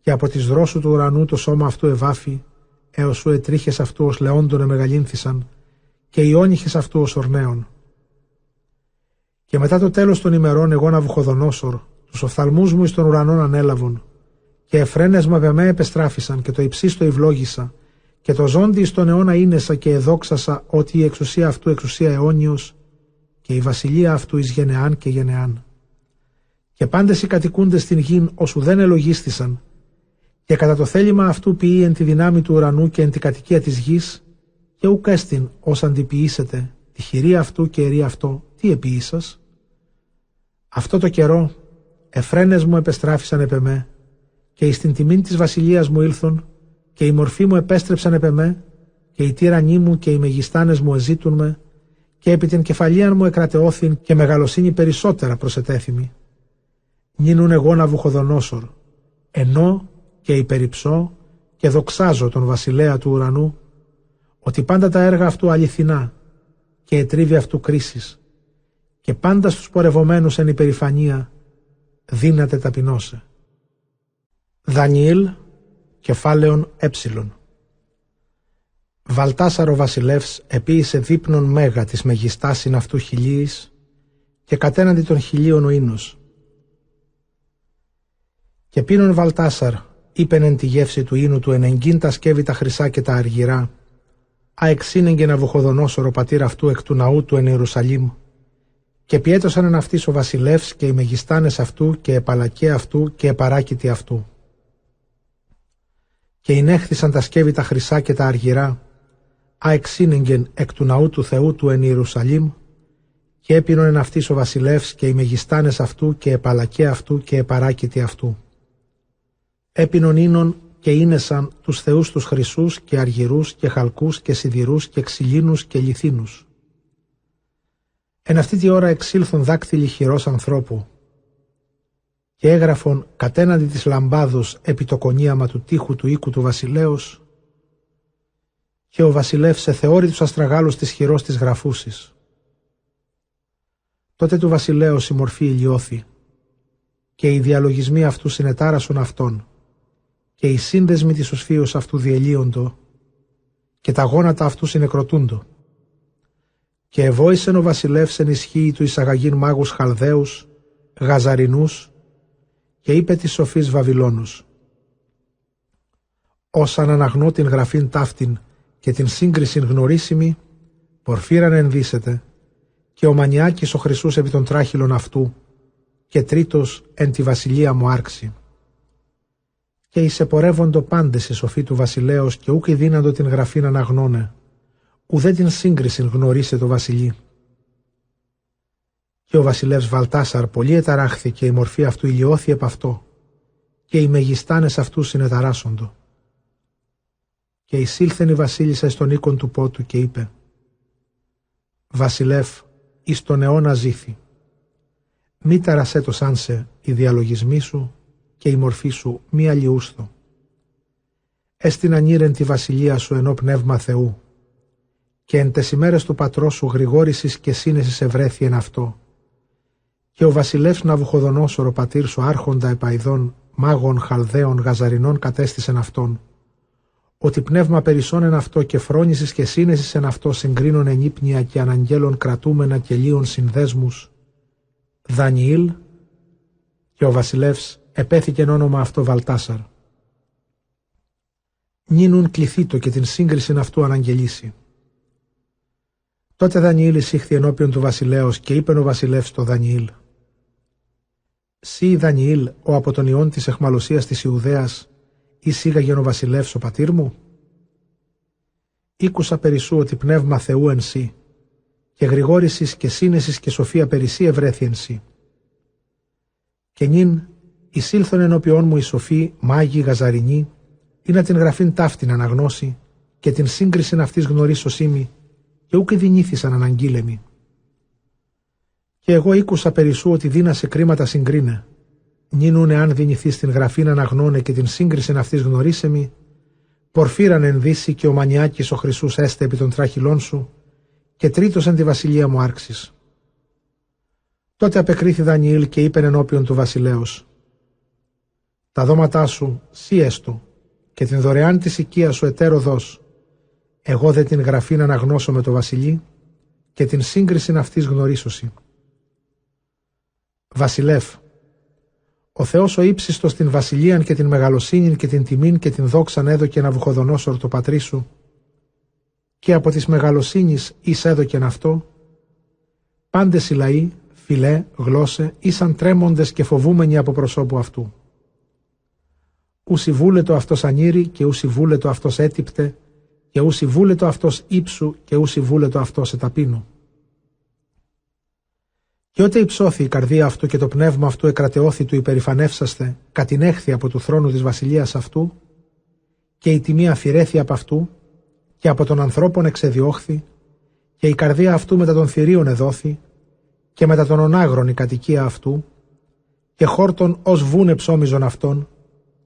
και από τις δρόσου του ουρανού το σώμα αυτού ευάφη έως σου ετρίχες αυτού ως λεόντων εμεγαλύνθησαν και οι όνυχες αυτού ως ορνέων. Και μετά το τέλος των ημερών εγώ Ναβουχοδονόσορ τους οφθαλμούς μου εις των ουρανών ανέλαβον και εφραίνες με με επεστράφησαν και το υψίστο ευλόγησα και το ζώντι εις τον αιώνα ίνεσα και εδόξασα ότι η εξουσία αυτού εξουσία αιώνιος και η βασιλεία αυτού εις γενεάν και γενεάν. Και πάντες οι κατοικούντες στην γην όσου δεν ελογίστησαν και κατά το θέλημα αυτού ποιεί εν τη δυνάμει του ουρανού και εν τη κατοικία της γης και ουκ έστιν ως αντιποιήσετε τη χειρή αυτού και ερή αυτό τι επίησας. Αυτό το καιρό εφραίνες μου επεστράφησαν επ' εμέ και εις την τιμήν της βασιλείας μου ήλθον και η μορφή μου επέστρεψαν επ' εμέ και οι τύρανοί μου και οι μεγιστάνες μου εζήτουν με και επί την κεφαλίαν μου εκρατεώθην και μεγαλοσύνη περισσότερα προσετέθημη. Νίνουν εγώ να βουχοδονόσορ, ενώ και υπεριψώ και δοξάζω τον βασιλέα του ουρανού, ότι πάντα τα έργα αυτού αληθινά και ετρίβει αυτού κρίσης και πάντα στους πορευομένους εν υπερηφανία δύναται ταπεινώσε. Δανιήλ, κεφάλαιον έψιλον. Βαλτάσαρο βασιλεύς επίησε δείπνον μέγα της μεγιστάσιν αυτού χιλίης και κατέναντι των χιλίων ο ίνος. Και πίνον Βαλτάσαρ είπεν εν τη γεύση του ίνου του ενεγκίν τα σκεύη τα χρυσά και τα αργυρά, αεξίνεγγε να βουχοδονόσορο πατήρ αυτού εκ του ναού του εν Ιερουσαλήμ, και πιέτωσαν εν αυτής ο βασιλεύς και οι μεγιστάνες αυτού και επαλακέ αυτού και επαράκητοι αυτού. Και ενέχθησαν τα σκεύη τα χρυσά και τα αργυρά, αεξίνεγγεν εκ του ναού του Θεού του εν Ιερουσαλήμ, και έπινον εν αυτής ο βασιλεύς και οι μεγιστάνες αυτού και επαλακέ αυτού και επαράκητοι αυτού. Έπινον ίνων και ίνεσαν τους θεούς τους χρυσούς και αργυρούς και χαλκούς και σιδηρούς και ξυλίνους και λιθίνους. Εν αυτή τη ώρα εξήλθον δάκτυλοι χειρός ανθρώπου και έγραφον κατέναντι της λαμπάδος επί το κονίαμα του τείχου του οίκου του βασιλέως και ο βασιλεύς σε θεώρη τους αστραγάλους της χειρός της γραφούσης. Τότε του βασιλέως η μορφή ηλιώθη και οι διαλογισμοί αυτού συνετάρασον αυτόν και οι σύνδεσμοι της οσφίως αυτού διελύοντο και τα γόνατα αυτού συνεκροτούντο. Και εβόησεν ο βασιλεύς εν ισχύει του εισαγαγήν μάγους Χαλδαίους, Γαζαρινούς και είπε της σοφής Βαβυλώνους. Όσαν αναγνώ την γραφήν ταύτην και την σύγκριση γνωρίσιμη, πορφύραν ενδύσεται και ο μανιάκης ο χρυσούς επί των τράχυλων αυτού και τρίτος εν τη βασιλεία μου άρξη και εισεπορεύοντο πάντες η σοφή του βασιλέως και ούκ δύναντο την γραφήν αναγνώνε, ουδέ την σύγκριση γνωρίσε το βασιλεί. Και ο βασιλεύς Βαλτάσαρ πολύ εταράχθη και η μορφή αυτού ηλιώθη επ' αυτό και οι μεγιστάνες αυτού συνεταράσσοντο. Και εισήλθεν η βασίλισσα στον οίκον του πότου και είπε «Βασιλεύ, εις τον αιώνα ζήθη, μη ταρασέ το σάνσε οι διαλογισμοί σου και η μορφή σου μη αλλιούσθο. Έστιν ανήρεν τη βασιλεία σου ενώ πνεύμα Θεού. Και εν τες ημέρες του πατρός σου γρηγόρησης και σύνεσης ευρέθη εν αυτό. Και ο βασιλεύς Ναβουχοδονόσορο πατήρ σου άρχοντα επαϊδών μάγων χαλδαίων γαζαρινών κατέστησεν αυτόν ότι πνεύμα περισσών εν αυτό και φρόνησης και σύνεσης εν αυτό συγκρίνων ενύπνια και αναγγέλων κρατούμενα και λίων συνδέσμους Δανιήλ και ο βασιλεύς επέθηκε όνομα αυτό Βαλτάσαρ. Νίνουν κληθήτο και την σύγκριση αυτού αναγγελίσει. Τότε Δανιήλ εισήχθη ενώπιον του βασιλέως και είπε ο βασιλεύς το Δανιήλ. Σύ Δανιήλ, ο από τον ιόν της εχμαλωσίας της Ιουδαίας, ή σήγαγε ο βασιλεύς ο πατήρ μου; ήκουσα περισσού ότι πνεύμα Θεού εν σύ, και γρηγόρησης και σύνεσης και σοφία περισσή ευρέθη εν σύ. Και νυν εισήλθον ενώπιόν μου η σοφή, μάγη, γαζαρινή, ή να την γραφήν ταύτην αναγνώσει, και την σύγκριση αυτής γνωρίσω σήμη, και ούκ δυνήθησαν αναγγείλεμοι. Και εγώ ήκουσα περισσού ότι δίνασε κρίματα συγκρίνε. Νίνουνε αν δυνηθεί την γραφήν αναγνώνε και την σύγκριση αυτής γνωρίσεμη, πορφύραν εν δύση και ο μανιάκης ο Χρυσούς έστε επί των τράχυλών σου, και τρίτος εν τη βασιλεία μου άρξης. Τότε απεκρίθη Δανιήλ και είπε ενώπιον του βασιλέως «Τα δώματά σου σίεστο και την δωρεάν της οικίας σου εταίρο δώσ. Εγώ δεν την γραφή να αναγνώσω με το βασιλεί και την σύγκριση αυτής γνωρίσωση. Βασιλεύ, ο Θεός ο ύψιστος την βασιλείαν και την μεγαλοσύνην και την τιμήν και την δόξαν έδωκε να βουχοδονώσω το πατρί σου και από της μεγαλοσύνης εις έδωκεν αυτό, πάντες οι λαοί, φιλέ, γλώσσε, ήσαν τρέμοντες και φοβούμενοι από προσώπου αυτού. Ούσι βούλετο αυτός ανήρη και ούσι βούλετο αυτός έτυπτε και ούσι βούλετο αυτός ύψου και ούσι βούλετο αυτός εταπίνου. Και ότε υψώθη η καρδία αυτού και το πνεύμα αυτού εκρατεώθη του υπερηφανεύσαστε, κατηνέχθη από του θρόνου της βασιλείας αυτού, και η τιμή αφηρέθη από αυτού, και από τον ανθρώπων εξεδιώχθη, και η καρδία αυτού μετά των θηρίων εδόθη, και μετά των ονάγρων η κατοικία αυτού, και χόρτον ως βούνε ψώμιζον αυτών,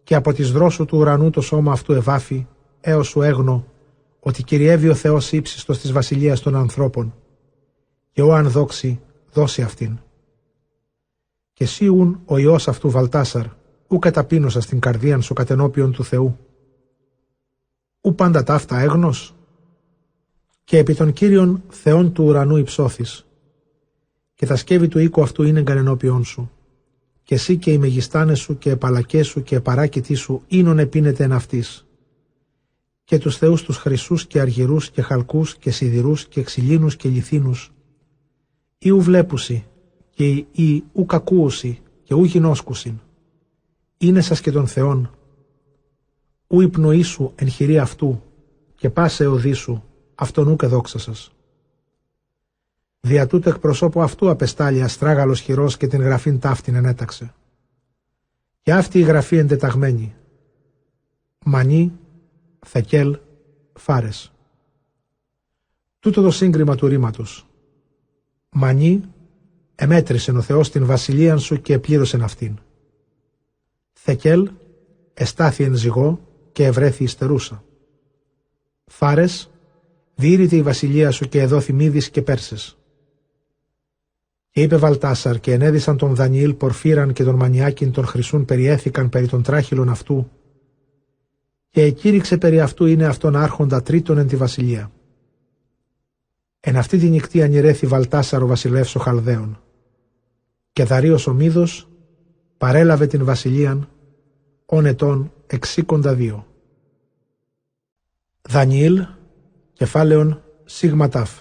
και από τις δρόσου του ουρανού το σώμα αυτού ευάφη, έως σου έγνω, ότι κυριεύει ο Θεός ύψιστος της βασιλείας των ανθρώπων, και ο αν δόξει, δώσει αυτήν. Και σίουν ο Υιός αυτού Βαλτάσαρ, ου καταπίνωσας στην καρδίαν σου κατενόπιον του Θεού. Ου πάντα ταύτα έγνος, και επί των Κύριων Θεών του ουρανού υψώθης, και τα σκεύη του οίκου αυτού είναι κανενόπιον σου και εσύ και οι μεγιστάνες σου και επαλακές σου και επαράκητοί σου ίνον επίνετε εν αυτής. Και τους θεούς τους χρυσούς και αργυρούς και χαλκούς και σιδηρούς και ξυλίνους και λιθίνους, ή ου βλέπουσι και ή ου κακούουσι και ου γινώσκουσιν. Είναι σας και των Θεών, ου η πνοή σου εν χειρή αυτού και πάσε οδύ σου, αυτόν ου και δόξα σας. Δια τούτο εκπροσώπου αυτού απεστάλει αστράγαλος χειρός και την γραφήν ταύτην ενέταξε. Και αυτή η γραφή εντεταγμένη. Μανί, Θεκέλ, Φάρες. Τούτο το σύγκριμα του ρήματος. Μανί, εμέτρησε ο Θεός την βασιλείαν σου και επλήρωσεν αυτήν. Θεκέλ, εστάθη εν ζυγό και ευρέθη ιστερούσα. Φάρες, διήρητη η βασιλεία σου και εδόθη μύδης και πέρσες. Και είπε Βαλτάσαρ και ενέδισαν τον Δανιήλ Πορφύραν και τον Μανιάκιν των Χρυσούν περιέθηκαν περί των τράχυλων αυτού και εκήρυξε περί αυτού είναι αυτόν άρχοντα τρίτον εν τη βασιλεία. Εν αυτή τη νυχτή ανηρέθη Βαλτάσαρ ο βασιλεύς ο Χαλδαίων. Και Δαρίος ο Μίδος παρέλαβε την βασιλείαν όν ετών εξήκοντα δύο. Δανιήλ, κεφάλαιον σίγματάφ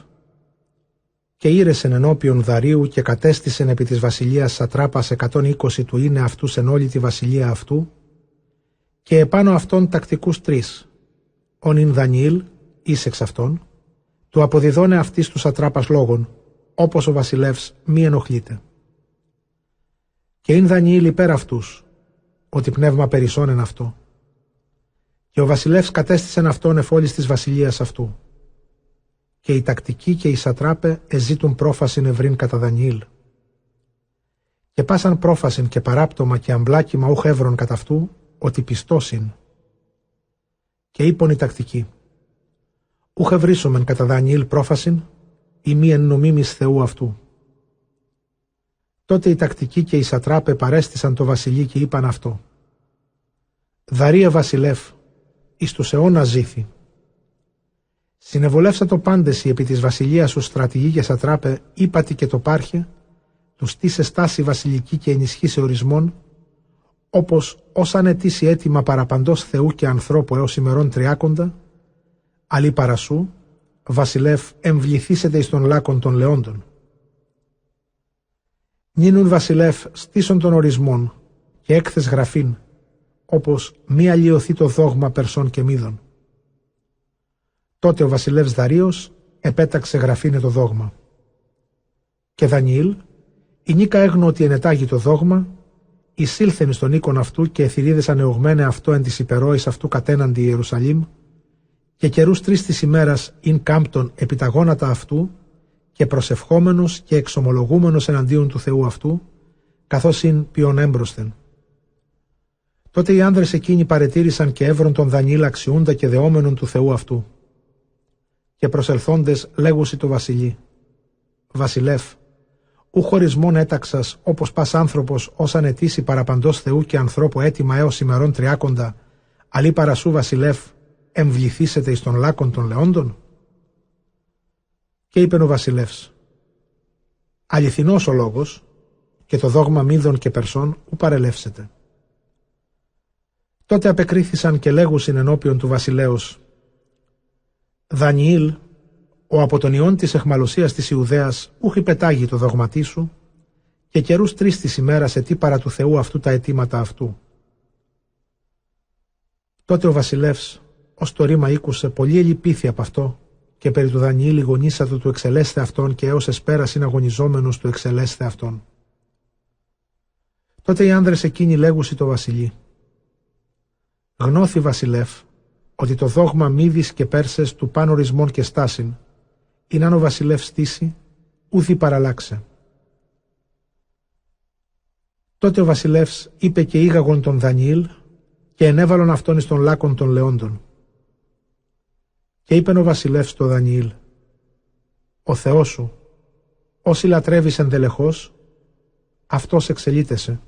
και ήρεσεν ενώπιον Δαρίου και κατέστησεν επί της βασιλείας Σατράπας 120 του είναι αυτούς εν όλη τη βασιλεία αυτού και επάνω αυτών τακτικούς τρεις, ον ειν Δανιήλ, εις εξ αυτών, του αποδιδώνε αυτής του Σατράπας λόγων, όπως ο βασιλεύς μη ενοχλείται. Και ειν Δανιήλ υπέρ αυτούς, ότι πνεύμα περισσώνεν αυτό. Και ο βασιλεύς κατέστησεν αυτόν εφόλης της βασιλείας αυτού και οι τακτικοί και οι σατράπε εζήτουν πρόφασιν ευρύν κατά Δανιήλ. Και πάσαν πρόφασιν και παράπτωμα και αμπλάκιμα ούχ εύρων κατά αυτού, ότι πιστώσιν. Και είπον οι τακτικοί, ούχ ευρύσομεν κατά Δανιήλ πρόφασιν, ή μη εν νομίμης Θεού αυτού. Τότε οι τακτικοί και οι σατράπε παρέστησαν το βασιλεί και είπαν αυτό. Δαρία βασιλεύ, εις τους αιώνας ζήθη, Συνεβολεύσα το πάντεση επί της βασιλείας σου στρατηγή και σατράπε, ύπατη και το πάρχε, τους στήσε στάση βασιλική και ενισχύσε ορισμών, όπως ως ανετήσει έτοιμα παραπαντός Θεού και ανθρώπου έως ημερών τριάκοντα, αλλή παρασού, βασιλεύ εμβληθήσετε εις των λάκων των λεόντων. Νίνουν βασιλεύ στήσων των ορισμών και έκθες γραφήν, όπως μη αλλοιωθεί το δόγμα περσών και μύδων Τότε ο βασιλεύς Δαρίος επέταξε γραφήνε το δόγμα. Και Δανιήλ, η Νίκα έγνω ότι ενετάγει το δόγμα, εισήλθεν στον οίκον αυτού και εθυρίδες ανεωγμένε αυτό εν της υπερόης αυτού κατέναντι Ιερουσαλήμ, και καιρούς τρεις της ημέρας ειν κάμπτον επί τα γόνατα αυτού, και προσευχόμενος και εξομολογούμενος εναντίον του Θεού αυτού, καθώς ειν ποιον έμπροσθεν. Τότε οι άνδρες εκείνοι παρετήρησαν και έβρον τον Δανίλα αξιούντα και δεόμενον του Θεού αυτού. Και προσελθόντες λέγουσι το βασιλεί. Βασιλεύ, ου χωρισμόν έταξας όπως πας άνθρωπος ως ανετήσει παραπαντός Θεού και ανθρώπου έτοιμα έως ημερών τριάκοντα, αλλή παρασού βασιλεύ, εμβληθήσετε εις των λάκων των λεόντων; Και είπε ο βασιλεύς, Αληθινός ο λόγος και το δόγμα μύδων και περσών ου παρελεύσετε. Τότε απεκρίθησαν και λέγουσιν ενώπιον του βασιλέως Δανιήλ, ο από τον ιόν της εχμαλωσίας της Ιουδαίας ούχι πετάγει το δογματί σου και καιρούς τρεις της ημέρας ετή παρά του Θεού αυτού τα αιτήματα αυτού. Τότε ο βασιλεύς ως το ρήμα ήκουσε πολύ ελυπήθη από αυτό και περί του Δανιήλ γονίσατο του εξελέσθε αυτόν και έως εσπέρας αγωνιζόμενος του εξελέσθε αυτόν. Τότε οι άνδρες εκείνοι λέγουσι το βασιλεί Γνώθη βασιλεύ, ότι το δόγμα μύδης και πέρσες του πάνω ορισμών και στάσιν, είναι αν ο βασιλεύ στήσει, ούθη παραλάξε. Τότε ο βασιλεύς είπε και ήγαγον τον Δανιήλ και ενέβαλον αυτόν εις των λάκων των λεόντων. Και είπεν ο βασιλεύς το Δανιήλ, «Ο Θεός σου, όσοι λατρεύεις εντελεχώς, αυτός εξελίτεσαι.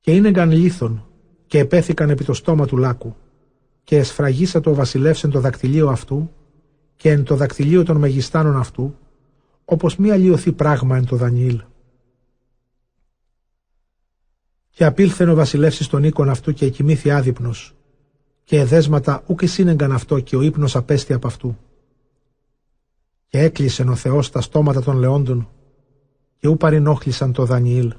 Και είναι γαν και επέθηκαν επί το στόμα του λάκου και εσφραγίσα το βασιλεύς εν το δακτυλίο αυτού και εν το δακτυλίο των μεγιστάνων αυτού όπως μία λιωθή πράγμα εν το Δανιήλ. Και απήλθεν ο βασιλεύς στον οίκον αυτού και εκοιμήθη άδειπνος και εδέσματα ούκ σύνεγκαν αυτό και ο ύπνος απέστη από αυτού. Και έκλεισε ο Θεός τα στόματα των λεόντων και ού παρενόχλησαν το Δανιήλ.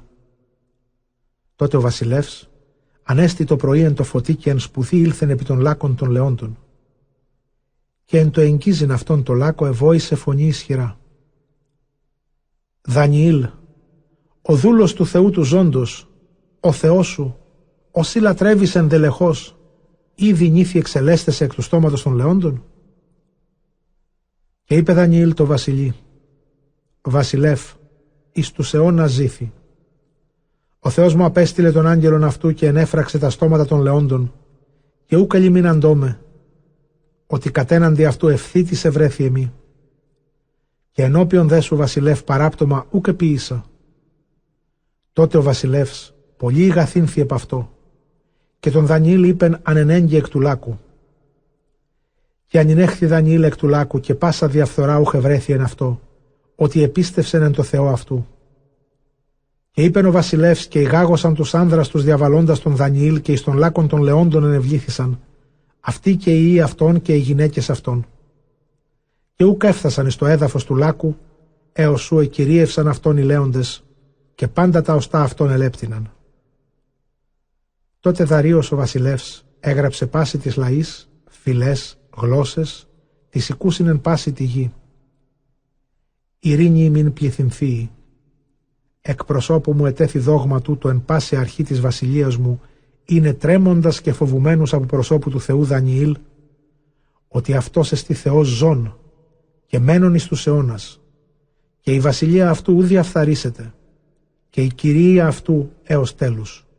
Τότε ο βασιλεύς Ανέστη το πρωί εν το φωτί και εν σπουθή ήλθεν επί των λάκων των λεόντων. Και εν το εγκίζειν αυτόν το λάκο ευόησε φωνή ισχυρά. Δανιήλ, ο δούλος του Θεού του ζώντος, ο Θεός σου, όσοι λατρεύεις εντελεχώς, ήδη νύθι εξελέστεσαι εκ του στόματος των λεόντων. Και είπε Δανιήλ το βασιλεί, Βασιλεύ, εις τους αιώνας ζήθη. Ο Θεός μου απέστειλε τον άγγελον αυτού και ενέφραξε τα στόματα των λεόντων και ούκα μην αντόμε ότι κατέναντι αυτού ευθύτησε βρέθη εμεί. Και ενώπιον δε σου βασιλεύ παράπτωμα ούκ ποιήσα. Τότε ο βασιλεύς πολύ ηγαθύνθη επ' αυτό και τον Δανιήλ είπεν ανενέγγι εκ του λάκου. Και ανηνέχθη Δανιήλ εκ του λάκου και πάσα διαφθορά ούχε βρέθη εν αυτό, ότι επίστευσεν εν το Θεό αυτού. Και είπεν ο βασιλεύς και ηγάγωσαν τους άνδρας τους διαβαλώντας τον Δανιήλ και εις των λάκων των λεόντων ενευλήθησαν, αυτοί και οι ιοί αυτών και οι γυναίκες αυτών. Και ούκ έφτασαν εις το έδαφος του λάκου, έως σου εκυρίευσαν αυτόν οι λέοντες, και πάντα τα οστά αυτών ελέπτυναν. Τότε Δαρίος ο βασιλεύς έγραψε πάση της λαής, φυλές, γλώσσες, της οικούσιν εν πάση τη γη. Ειρήνη μην πληθυνθείη εκ προσώπου μου ετέθη δόγμα του το εν πάση αρχή της βασιλείας μου είναι τρέμοντας και φοβουμένους από προσώπου του Θεού Δανιήλ ότι αυτός εστί Θεός ζών και μένων εις τους αιώνας και η βασιλεία αυτού ου διαφθαρίσεται και η κυρία αυτού έως τέλους.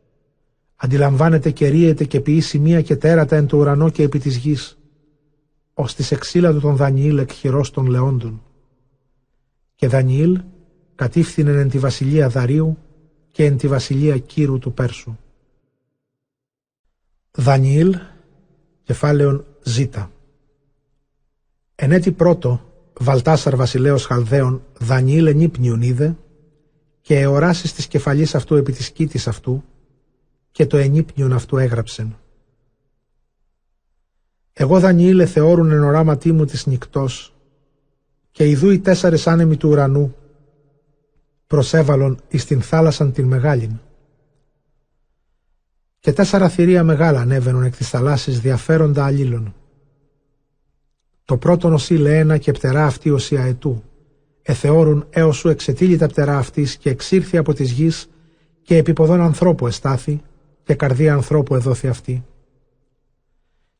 Αντιλαμβάνεται και ρίεται και ποιεί σημεία και τέρατα εν το ουρανό και επί της γης ως της εξήλατο των Δανιήλ εκχειρός των λεόντων. Και Δανιήλ κατήφθηνεν εν τη βασιλεία Δαρίου και εν τη βασιλεία Κύρου του Πέρσου. Δανιήλ, κεφάλαιον Ζ. Εν έτη πρώτο, Βαλτάσαρ βασιλέος Χαλδαίων, Δανιήλ ενύπνιον είδε, και εωράσεις της κεφαλής αυτού επί της κήτης αυτού, και το ενύπνιον αυτού έγραψεν. Εγώ Δανιήλ θεώρουν εν οράματί μου της νυκτός, και ιδού οι τέσσερες άνεμοι του ουρανού, προσέβαλον εις την θάλασσαν την μεγάλην. Και τέσσερα θηρία μεγάλα ανέβαινον εκ της θαλάσσης διαφέροντα αλλήλων. Το πρώτον οσί λένα και πτερά αυτή οσί αετού. Εθεώρουν έως σου εξετήλει τα πτερά αυτής και εξήρθη από της γης και επιποδών ανθρώπου εστάθη και καρδία ανθρώπου εδόθη αυτή.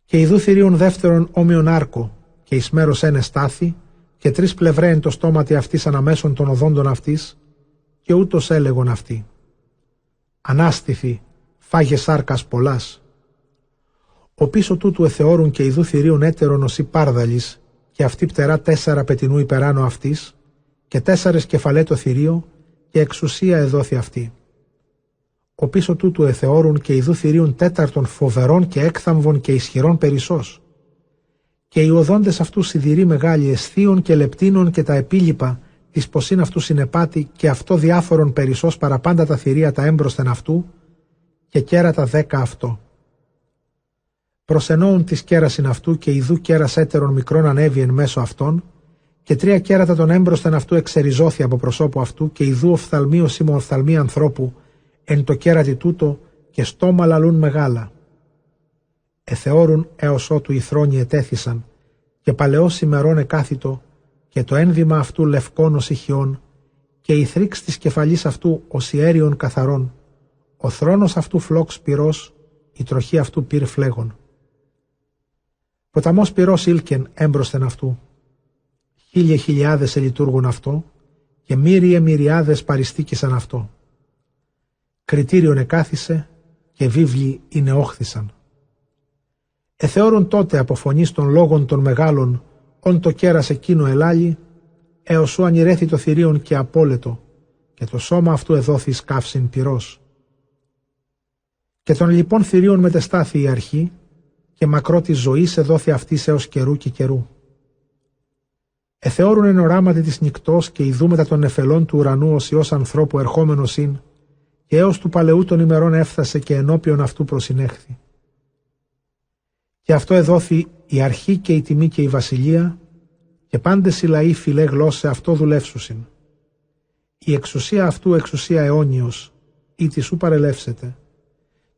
Και ειδού θηρίων δεύτερον όμοιον άρκο και εις μέρος ένε στάθη και τρεις πλευρέ εν το στόματι αυτής αναμέσων των οδόντων αυτής και ούτως έλεγον αυτή. Ανάστηθη, φάγε σάρκας πολλάς. Ο πίσω τούτου εθεώρουν και ειδού θηρίων έτερον οσί πάρδαλης και αυτή πτερά τέσσερα πετινού υπεράνω αυτής και τέσσερες κεφαλέ το θηρίο και εξουσία εδόθη αυτή. Ο πίσω τούτου εθεώρουν και ειδού θηρίων τέταρτων φοβερών και έκθαμβων και ισχυρών περισσός. Και οι οδόντες αυτούς σιδηροί μεγάλοι αισθείων και λεπτίνων και τα επίλοιπα της ποσίν αυτού συνεπάτη και αυτό διάφορων περισσός παραπάντα τα θηρία τα έμπροσθεν αυτού και κέρατα δέκα αυτό. Προσενώουν της κέρασιν αυτού και ειδού κέρας έτερων μικρών ανέβη εν μέσω αυτών και τρία κέρατα των έμπροσθεν αυτού εξεριζώθη από προσώπου αυτού και ειδού οφθαλμοί ω οφθαλμοί ανθρώπου εν το κέρατη τούτο και στόμα λαλούν μεγάλα. Εθεώρουν έως ότου οι θρόνοι ετέθησαν και παλαιός ημερών εκάθητο και το ένδυμα αυτού λευκών ως ηχιών και η θρύξ της κεφαλής αυτού ως ιέριων καθαρών, ο θρόνος αυτού φλόξ πυρός, η τροχή αυτού πυρ φλέγων. Ποταμός πυρός ήλκεν έμπροσθεν αυτού. Χίλιε χιλιάδες ελειτουργούν αυτό και μύριε μυριάδες παριστήκησαν αυτό. Κριτήριον εκάθισε και βίβλοι είναι όχθησαν. Εθεώρουν τότε από φωνής των λόγων των μεγάλων όν το κέρας εκείνο ελάλη, έως σου ανηρέθη το θηρίον και απόλετο, και το σώμα αυτού εδόθης καύσιν πυρός. Και των λοιπόν θηρίων μετεστάθη η αρχή, και μακρό της ζωής εδόθη αυτής έως καιρού και καιρού. Εθεώρουν εν οράματι της νυχτός και ειδούμετα των νεφελών του ουρανού ως ιός ανθρώπου ερχόμενος ειν, και έως του παλαιού των ημερών έφτασε και ενώπιον αυτού προσυνέχθη. Και αυτό εδόθη η αρχή και η τιμή και η βασιλεία και πάντες οι λαοί φιλέ γλώσσε αυτό δουλεύσουσιν. Η εξουσία αυτού εξουσία αιώνιος ή της σου παρελεύσετε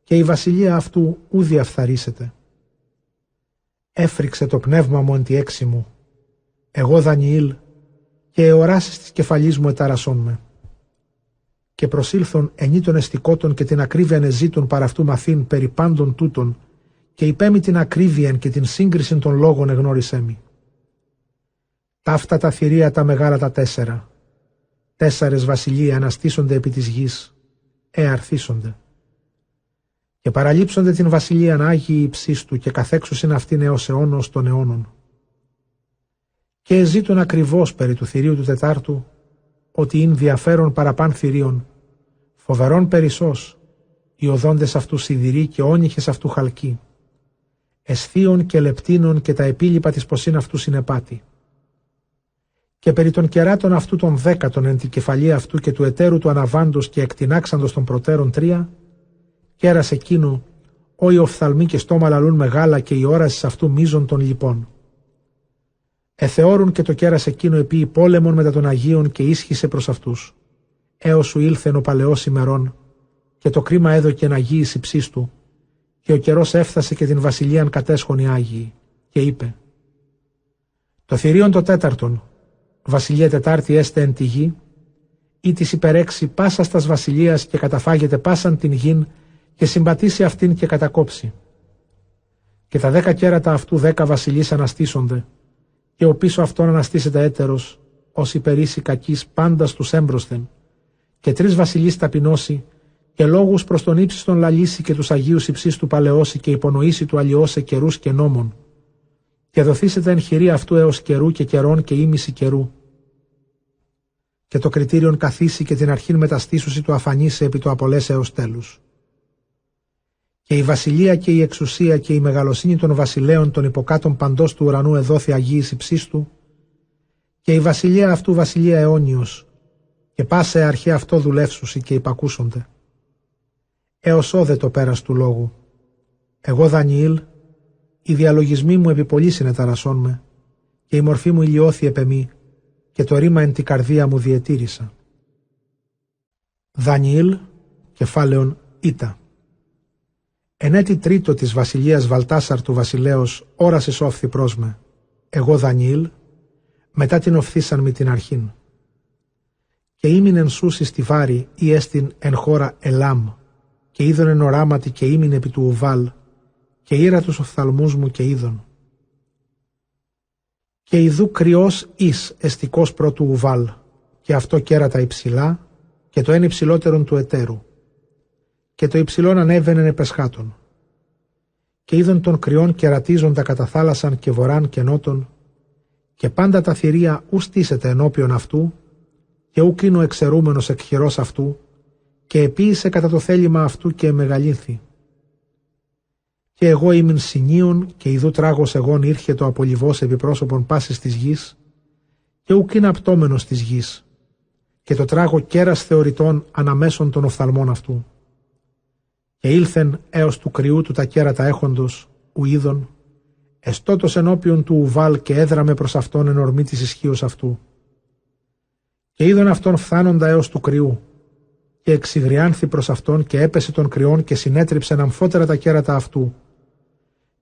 και η βασιλεία αυτού ου διαφθαρίσετε. Έφρυξε το πνεύμα μου εν τη έξι μου, εγώ Δανιήλ και εωράσεις της κεφαλής μου εταρασών με. Και προσήλθον ενή των εστικότων και την ακρίβεια νεζήτων παρά αυτού μαθήν περί πάντων τούτων και υπέμει την ακρίβεια και την σύγκριση των λόγων εγνώρισέ μη. Ταύτα τα θηρία τα μεγάλα τα τέσσερα. Τέσσερες βασιλείε αναστήσονται επί της γης, εαρθίσονται. Και παραλείψονται την βασιλείαν Άγιοι υψίστου και καθέξουσιν αυτήν έως αιώνος των αιώνων. Και ζήτουν ακριβώς περί του θηρίου του Τετάρτου, ότι είναι διαφέρον παραπάν θηρίων, φοβερών περισσός, οι οδόντες αυτού σιδηροί και όνυχες αυτού χαλκοί εσθείων και λεπτίνων και τα επίλοιπα της ποσίν αυτού συνεπάτη. Και περί των κεράτων αυτού των δέκατων εν την κεφαλή αυτού και του εταίρου του αναβάντος και εκτινάξαντος των προτέρων τρία, κέρας εκείνο, οι οφθαλμοί και στόμα λαλούν μεγάλα και η όραση αυτού μίζων των λοιπών. Εθεώρουν και το κέρας εκείνο επί πόλεμων μετά των Αγίων και ίσχυσε προς αυτούς. Έως σου ήλθεν ο παλαιός ημερών και το κρίμα έδωκε να γη του και ο καιρός έφτασε και την βασιλείαν κατέσχον οι Άγιοι και είπε «Το θηρίον το τέταρτον, βασιλεία τετάρτη έστε εν τη γη, ή της υπερέξει πάσα στας βασιλείας και καταφάγεται πάσαν την γην και συμπατήσει αυτήν και κατακόψει. Και τα δέκα κέρατα αυτού δέκα βασιλείς αναστήσονται και ο πίσω αυτόν αναστήσεται έτερος, ως υπερήσει κακής πάντα στους έμπροσθεν και τρεις βασιλείς ταπεινώσει και λόγους προς τον ύψιστον λαλήσει και τους Αγίους υψής του παλαιώσει και υπονοήσει του αλλοιώσε καιρούς και νόμων. Και δοθήσετε εν χειρή αυτού έως καιρού και καιρών και ήμιση καιρού. Και το κριτήριον καθίσει και την αρχήν μεταστήσουση του αφανίσε επί το απολές έως τέλους. Και η βασιλεία και η εξουσία και η μεγαλοσύνη των βασιλέων των υποκάτων παντός του ουρανού εδόθη Αγίης υψής του, και η βασιλεία αυτού βασιλεία αιώνιος, και πάσε αρχή αυτό δουλεύσουσι και υπακούσονται έως όδε το πέρας του λόγου. Εγώ Δανιήλ, οι διαλογισμοί μου επί πολύ συνεταρασών με, και η μορφή μου ηλιώθη επ' και το ρήμα εν την καρδία μου διετήρησα. Δανιήλ, κεφάλαιον Ήτα. Εν έτη τρίτο της βασιλείας Βαλτάσαρ του βασιλέως όρασε σόφθη προς με. εγώ Δανιήλ, μετά την οφθήσαν με την αρχήν. Και ήμεινεν σούσι στη βάρη ή έστιν εν χώρα Ελάμ, και είδον εν οράματι και ήμειν επί του Ουβάλ, και ήρα τους οφθαλμούς μου και είδον. Και ειδού κρυός εις εστικός πρώτου Ουβάλ, και αυτό κέρατα υψηλά, και το ένα υψηλότερον του εταίρου. Και το υψηλόν ανέβαινε επεσχάτων. Και είδον των κρυών κερατίζοντα κατά θάλασσαν και βοράν και νότον, και πάντα τα θηρία ου στήσεται ενώπιον αυτού, και ου κείνο εξαιρούμενος εκχειρός αυτού, και επίησε κατά το θέλημα αυτού και μεγαλύνθη. Και εγώ ήμουν συνίων και ειδού τράγος εγών ήρχε το απολυβός επί πρόσωπον πάσης της γης, και ουκ είναι απτώμενος της γης, και το τράγο κέρας θεωρητών αναμέσων των οφθαλμών αυτού. Και ήλθεν έως του κρυού του τα κέρατα έχοντος, ου είδων, εστότος ενώπιον του ουβάλ και έδραμε προς αυτόν εν ορμή της ισχύως αυτού. Και είδον αυτόν φθάνοντα έως του κρυού, και εξηγριάνθη προς αυτόν και έπεσε των κρυών και συνέτριψε αμφότερα τα κέρατα αυτού,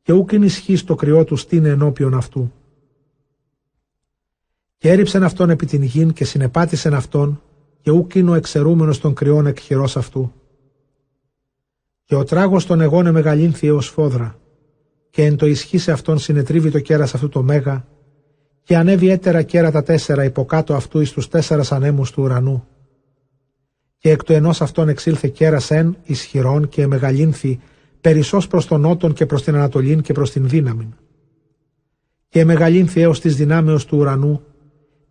και ούκ είναι ισχύς το κρυό του στήνε ενώπιον αυτού. Και έριψεν αυτόν επί την γην και συνεπάτησεν αυτόν, και ούκ είναι ο εξαιρούμενος των κρυών εκχειρός αυτού. Και ο τράγος των εγών εμεγαλύνθη έως φόδρα, και εν το ισχύ αυτόν συνετρίβει το κέρας αυτού το μέγα, και ανέβει έτερα κέρατα τέσσερα υποκάτω αυτού εις τους τέσσερας ανέμους του ουρανού. Και εκ του ενός αυτών εξήλθε κέρας εν ισχυρών και εμεγαλύνθη περισσός προς τον νότον και προς την Ανατολήν και προς την δύναμη. Και μεγαλύνθη έως της δυνάμεως του ουρανού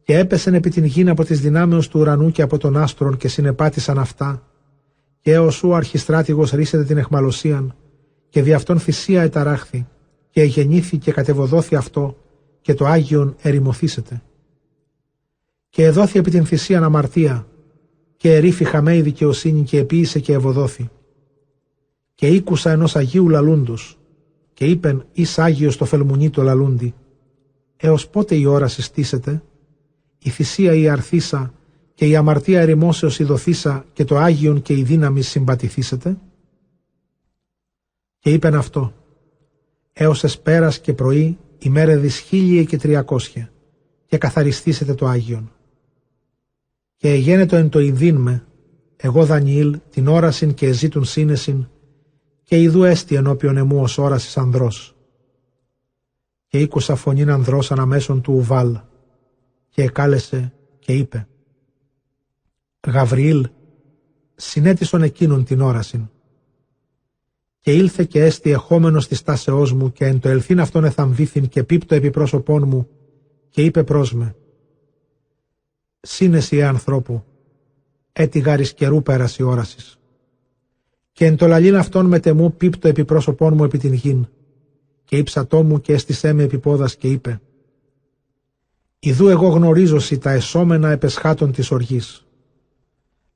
και έπεσεν επί την γη από τις δυνάμεως του ουρανού και από τον άστρον και συνεπάτησαν αυτά και έως ο αρχιστράτηγος ρίσεται την εχμαλωσίαν και δι' αυτόν θυσία εταράχθη και εγεννήθη και κατεβοδόθη αυτό και το Άγιον ερημοθήσεται. Και εδόθη επί την θυσίαν αμαρτία και ερήφη χαμέ η δικαιοσύνη και επίησε και ευωδόθη και ήκουσα ενός Αγίου λαλούντος, και είπεν εις Άγιος το φελμουνί το λαλούντι, έως πότε η ώρα συστήσετε, η θυσία η αρθίσα και η αμαρτία ερημόσεω η δοθήσα και το Άγιον και η δύναμη συμπατηθήσετε. Και είπεν αυτό, έως εσπέρας και πρωί ημέρεδης χίλιε και τριακόσια, και καθαριστήσετε το Άγιον. Και εγένετο εν το ειδήν με, εγώ Δανιήλ, την όρασιν και εζήτουν σύνεσιν, και ειδού έστι ενώπιον εμού ως όρασης ανδρός. Και ήκουσα φωνήν ανδρός αναμέσων του Ουβάλ και εκάλεσε και είπε «Γαβριήλ, συνέτησον εκείνον την όρασιν». Και ήλθε και έστι εχόμενος της τάσεώς μου και εν το ελθύν αυτόν εθαμβήθην και πίπτω επί πρόσωπών μου και είπε προς με «Σύνεση ε ανθρώπου, έτι γάρις καιρού πέρασε η όρασης» και εν το λαλήν αυτόν με τεμού πίπτω επί πρόσωπόν μου επί την γην. Και ύψατό μου και έστησέ με επί πόδας και είπε «Ιδού εγώ γνωρίζωση τα εσώμενα επεσχάτων της οργής.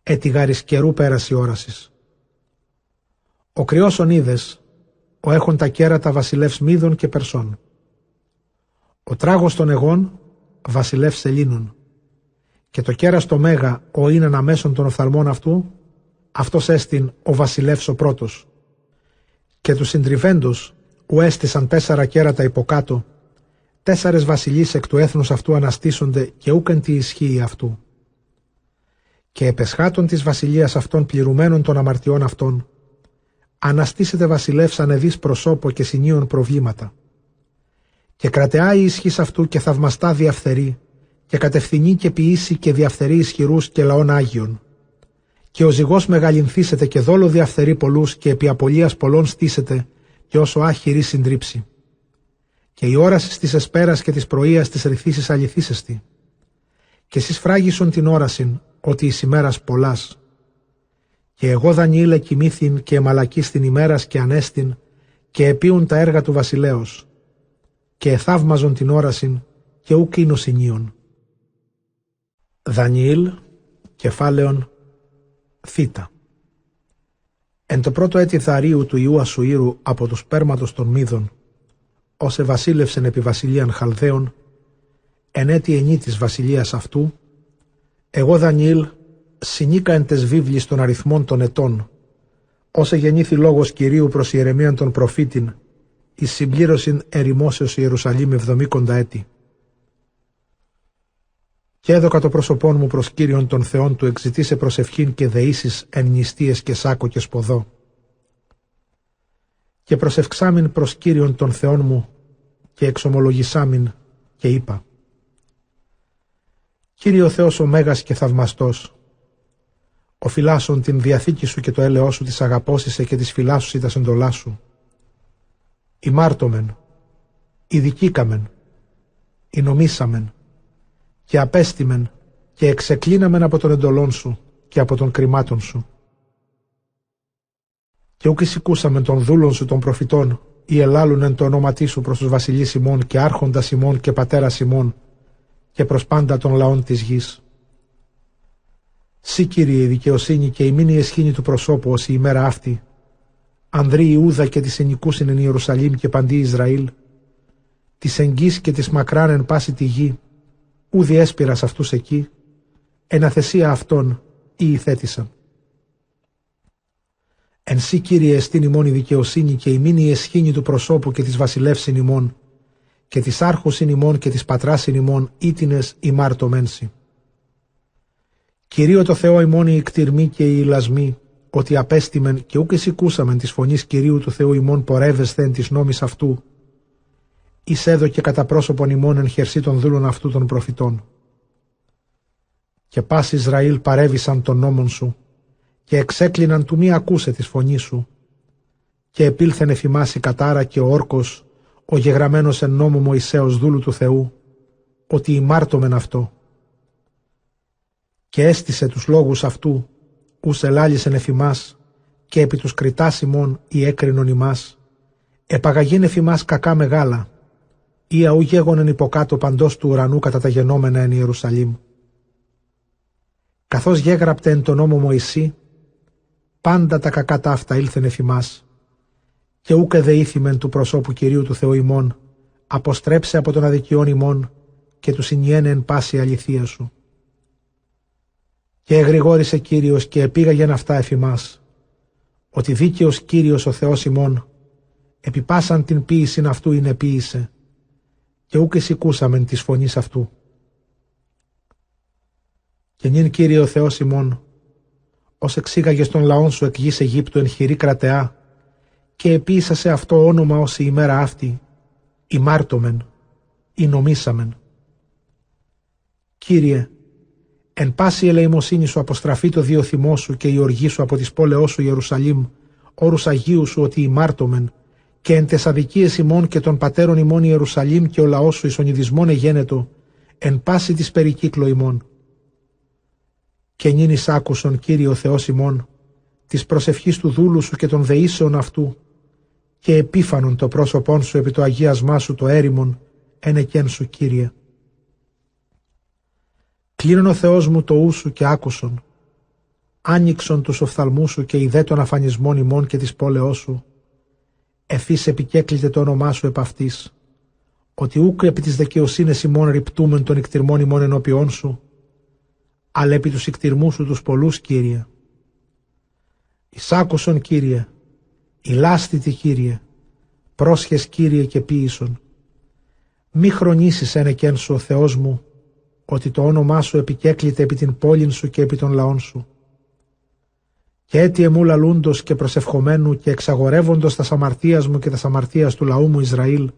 Έτι γάρις καιρού πέραση όρασης. Ο κρυός ονίδες, ο έχων τα κέρατα βασιλεύς Μίδων και Περσών. Ο τράγος των εγών, βασιλεύς Ελλήνων. Και το κέρας το μέγα, ο είναι αναμέσων των οφθαλμών αυτού, αυτός έστειν ο βασιλεύς ο πρώτος. Και τους συντριβέντος, που έστησαν τέσσερα κέρατα υποκάτω, τέσσερες βασιλείς εκ του έθνους αυτού αναστήσονται και ούκεν τη ισχύει αυτού. Και επεσχάτων της βασιλείας αυτών πληρουμένων των αμαρτιών αυτών, αναστήσεται βασιλεύς ανεδής προσώπο και συνείων προβλήματα. Και κρατεά η ισχύς αυτού και θαυμαστά διαφθερεί, και κατευθυνεί και ποιήσει και διαφθερεί ισχυρούς και λαών Άγιων και ο ζυγός μεγαλυνθήσεται και δόλο διαφθερεί πολλούς και επί απολίας πολλών στήσεται και όσο άχυρη συντρίψει. Και η όραση της εσπέρας και της πρωίας της ρηθήσεις αληθίσεστη. Και εσείς φράγισον την όρασιν ότι εις ημέρας πολλάς. Και εγώ Δανιήλε κοιμήθην και εμαλακή στην ημέρας και ανέστην και επίουν τα έργα του βασιλέως. Και εθαύμαζον την όρασιν και ουκ είναι Δανιήλ, κεφάλαιον Θήτα. Εν το πρώτο έτη Θαρίου του Ιού Ασουήρου από του σπέρματος των Μίδων, όσε βασίλευσεν επί βασιλείαν Χαλδαίων, εν έτη ενή της βασιλείας αυτού, εγώ Δανιήλ συνήκα εν τες βίβλης των αριθμών των ετών, όσε γεννήθη λόγος Κυρίου προς Ιερεμίαν των προφήτην, εις συμπλήρωσιν ερημόσεως Ιερουσαλήμ εβδομήκοντα έτη. Και έδωκα το πρόσωπόν μου προς Κύριον των Θεών του εξητήσε προσευχήν και δεήσεις εν νηστείες και σάκο και σποδό. Και προσευξάμιν προς Κύριον των Θεών μου και εξομολογησάμιν και είπα Κύριε ο Θεός ο Μέγας και Θαυμαστός, ο φυλάσσον την διαθήκη σου και το έλεό σου της αγαπώσισε και της φυλάσσουσι τα σεντολά σου. Ημάρτωμεν, ειδικήκαμεν, νομίσαμεν και απέστημεν και εξεκλίναμεν από τον εντολόν σου και από τον κρυμάτων σου. Και ούκ εισηκούσαμεν των δούλων σου των προφητών ή ελάλουνεν το όνοματί σου προς τους βασιλείς ημών και άρχοντας ημών και πατέρα ημών και προς πάντα των λαών της γης. Σύ Κύριε η δικαιοσύνη και η μήνυ εσχήνη του προσώπου ως η ημέρα αυτή, Ανδρή Ιούδα και της ενικούσιν εν Ιερουσαλήμ και παντή Ισραήλ, της εγγύς και της μακράν εν πάση τη γη, ούδη έσπηρας αυτούς εκεί, εν αθεσία αυτών ή ηθέτησαν. Εν σύ Κύριε εστίν ημών η δικαιοσύνη και η μήνυ εσχήνη του προσώπου και της βασιλεύσιν ημών, και της άρχουσιν ημών και της πατράσιν ημών ήτινες ημάρτωμένσι. Κυρίω το Θεό ημών η εκτιρμή και η ηλασμή, ότι απέστημεν και ούκ εισηκούσαμεν της φωνής Κυρίου του Θεού ημών πορεύεσθε εν της νόμης αυτού, εις έδωκε κατά πρόσωπον ημών εν χερσί των δούλων αυτού των προφητών. Και πας Ισραήλ παρέβησαν τον νόμον σου, και εξέκλειναν του μη ακούσε της φωνής σου, και επήλθεν εφημάσει κατάρα και ο όρκος, ο γεγραμμένος εν νόμο Μωυσέως δούλου του Θεού, ότι ημάρτωμεν αυτό. Και έστησε τους λόγους αυτού, ους ελάλησεν εφημάς, και επί τους κριτάς ημών ή έκρινον ημάς, επαγαγήν εφημάς κακά μεγάλα, ή αού γέγονεν υποκάτω παντός του ουρανού κατά τα γενόμενα εν Ιερουσαλήμ. Καθώς γέγραπτε εν τον νόμο Μωυσή, πάντα τα κακά ταύτα ήλθεν εφημάς, και ούκε δεήθημεν του προσώπου Κυρίου του Θεού ημών, αποστρέψε από τον αδικιόν ημών και τους συνιένε εν πάση αληθεία σου. Και εγρηγόρησε Κύριος και επήγαγεν αυτά εφημάς, ότι δίκαιος Κύριος ο Θεός ημών, επιπάσαν την ποίησιν αυτού είναι ποίησε, και ούκ εισηκούσαμεν της φωνής αυτού. Και νυν Κύριε ο Θεός ημών, ως εξήγαγες τον λαόν σου εκ γης Αιγύπτου εν χειρή κρατεά, και επίησα σε αυτό όνομα ως η ημέρα αυτή, ημάρτωμεν, ή νομίσαμεν. Κύριε, εν πάση ελεημοσύνη σου αποστραφεί το δύο θυμό σου και η οργή σου από τις πόλεώς σου Ιερουσαλήμ, όρους Αγίου σου ότι ημάρτωμεν, και εν τες αδικίες ημών και των πατέρων ημών Ιερουσαλήμ και ο λαός σου εις ονειδισμόν εγένετο, εν πάση της περικύκλω ημών. Και νυν άκουσον, Κύριε ο Θεός ημών, της προσευχής του δούλου σου και των δεήσεων αυτού, και επίφανον το πρόσωπόν σου επί το αγίασμά σου το έρημον, εν σου Κύριε. Κλείνον ο Θεός μου το ου σου και άκουσον, άνοιξον τους οφθαλμούς σου και ιδέ των αφανισμών ημών και της πόλεώς σου, εφής επικέκλειται το όνομά σου επ' αυτής, ότι ούκ επί της δικαιοσύνης ημών ρυπτούμεν των εκτιρμών ημών ενώπιόν σου, αλλά επί τους εκτιρμούς σου τους πολλούς, Κύριε. Εισάκουσον, Κύριε, ηλάστητη, Κύριε, πρόσχες, Κύριε, και ποίησον. Μη χρονίσεις εν σου, ο Θεός μου, ότι το όνομά σου επικέκλειται επί την πόλην σου και επί των λαών σου. Και έτι εμού λαλούντος και προσευχομένου και εξαγορεύοντος τα αμαρτίας μου και τα αμαρτίας του λαού μου Ισραήλ,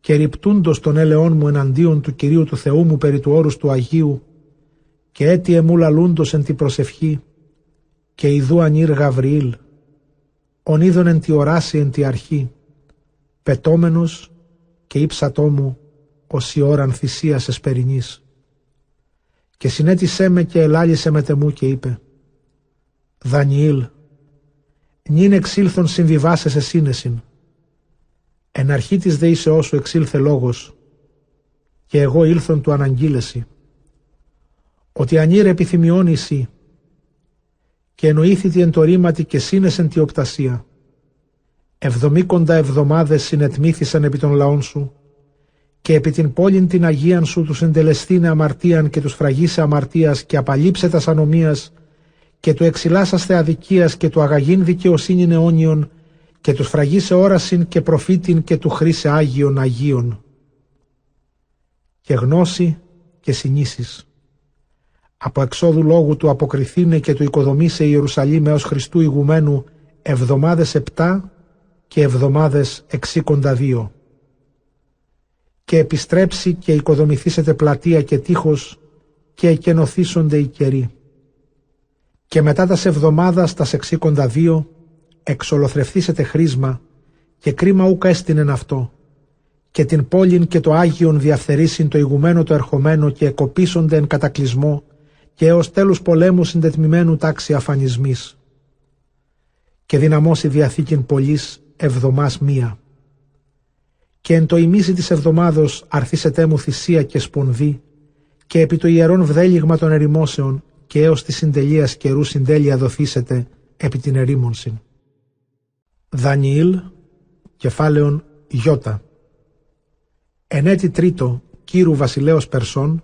και ρυπτούντος των έλεών μου εναντίον του Κυρίου του Θεού μου περί του όρους του Αγίου, και έτι εμού λαλούντος εν τη προσευχή, και ιδού ανήρ Γαβριήλ, ον είδον εν τη οράση εν τη αρχή, πετόμενος και ύψατό μου ως η ώραν θυσίας εσπερινής. Και συνέτησέ με και ελάλησε με τεμού και είπε «Δανιήλ, νυν εξήλθον συμβιβάσαι σύνεσιν. Εν αρχή της δεήσεώς σου εξήλθε λόγος και εγώ ήλθον του αναγγείλεση ότι ανήρ επιθυμιών εσύ και εννοήθητη εν το ρήματι και σύνεσεν τη οπτασία. Εβδομήκοντα εβδομάδες συνετμήθησαν επί των λαών σου και επί την πόλην την Αγίαν σου τους εντελεστήνε αμαρτίαν και τους φραγίσε αμαρτίας και απαλείψε τας ανομίας και του εξηλάσαστε αδικίας και του αγαγήν δικαιοσύνη αιώνιον και τους φραγίσε όρασιν και προφήτην και του χρήσε Άγιον Αγίων. Και γνώση και συνήσεις από εξόδου λόγου του αποκριθήνε και του οικοδομήσε Ιερουσαλήμ έως Χριστού ηγουμένου εβδομάδες επτά και εβδομάδες εξήκοντα δύο. Και επιστρέψει και οικοδομηθήσετε πλατεία και τείχος και εκενωθήσονται οι καιροί. Και μετά τας εβδομάδας τας εξήκοντα δύο εξολοθρευθήσετε χρήσμα και κρίμα ούκα έστεινεν αυτό και την πόλην και το Άγιον διαφθερήσιν το ηγουμένο το ερχομένο και εκοπίσονται εν κατακλυσμό και έως τέλους πολέμου συντετμημένου τάξη αφανισμής. Και δυναμώσει διαθήκην πολλής εβδομάς μία. Και εν το ημίση της εβδομάδος αρθίσετέ μου θυσία και σπονδί και επί το ιερών βδέλιγμα των ερημόσεων και έως της συντελείας καιρού συντέλεια δοθήσετε επί την ερήμονσιν. Δανιήλ, κεφάλαιον Ιώτα. Εν έτη τρίτο, κύρου βασιλέως Περσών,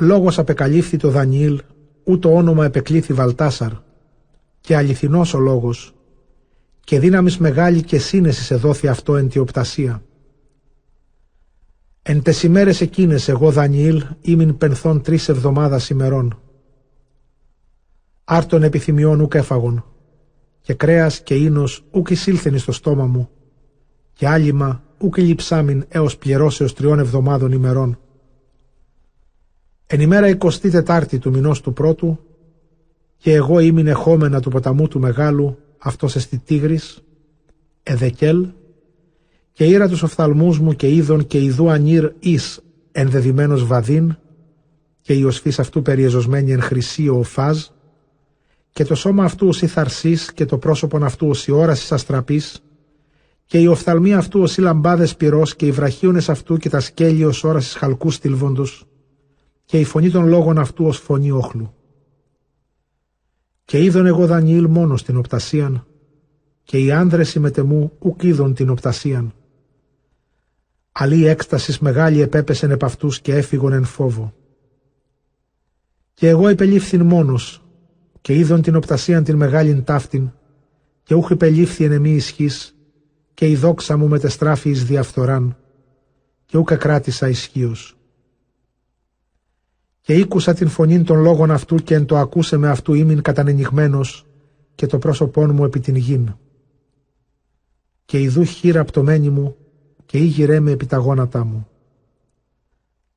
λόγος απεκαλύφθη το Δανιήλ, ούτω όνομα επεκλήθη Βαλτάσαρ, και αληθινός ο λόγος, και δύναμης μεγάλη και σύνεσης σε δόθη αυτό εν τη οπτασία. Εν τες ημέρες εκείνες εγώ Δανιήλ ήμην πενθών τρεις εβδομάδας ημερών. Άρτον επιθυμιών ουκ έφαγον, και κρέας και ίνος ουκ εισήλθεν στο στόμα μου, και άλυμα ουκ λειψάμιν έως πληρώσεως τριών εβδομάδων ημερών. Εν ημέρα εικοστή τετάρτη του μηνός του πρώτου, και εγώ ήμουν εχόμενα του ποταμού του μεγάλου, αυτός εστι Τίγρης, Εδεκέλ, και ήρα τους οφθαλμούς μου και είδων και ειδού ανήρ εις ενδεδημένος βαδίν, και η οσφής αυτού περιεζωσμένη εν χρυσή ο φάζ, και το σώμα αυτού ως θαρσής και το πρόσωπον αυτού ως η όρασης αστραπής, και η οφθαλμή αυτού ως οι λαμπάδες πυρός και οι βραχίονες αυτού και τα σκέλη ως όρασης χαλκούς στυλβόντος, και η φωνή των λόγων αυτού ως φωνή όχλου. Και είδον εγώ Δανιήλ μόνος την οπτασίαν, και οι άνδρες συμμετεμού ουκ είδον την οπτασίαν. Αλλή έκστασης μεγάλη επέπεσεν επ' αυτούς και έφυγον εν φόβο. Και εγώ υπελήφθην μόνος, και είδον την οπτασίαν την μεγάλην ταύτην, και ούχ υπελήφθη εν εμή ισχύς, και η δόξα μου μετεστράφη εις διαφθοράν, και ούκα κράτησα ισχύος. Και ήκουσα την φωνή των λόγων αυτού και εν το ακούσε με αυτού ήμην κατανενιγμένος και το πρόσωπόν μου επί την γην. Και ιδού χείρα πτωμένη μου και ήγηρέ με επί τα γόνατά μου.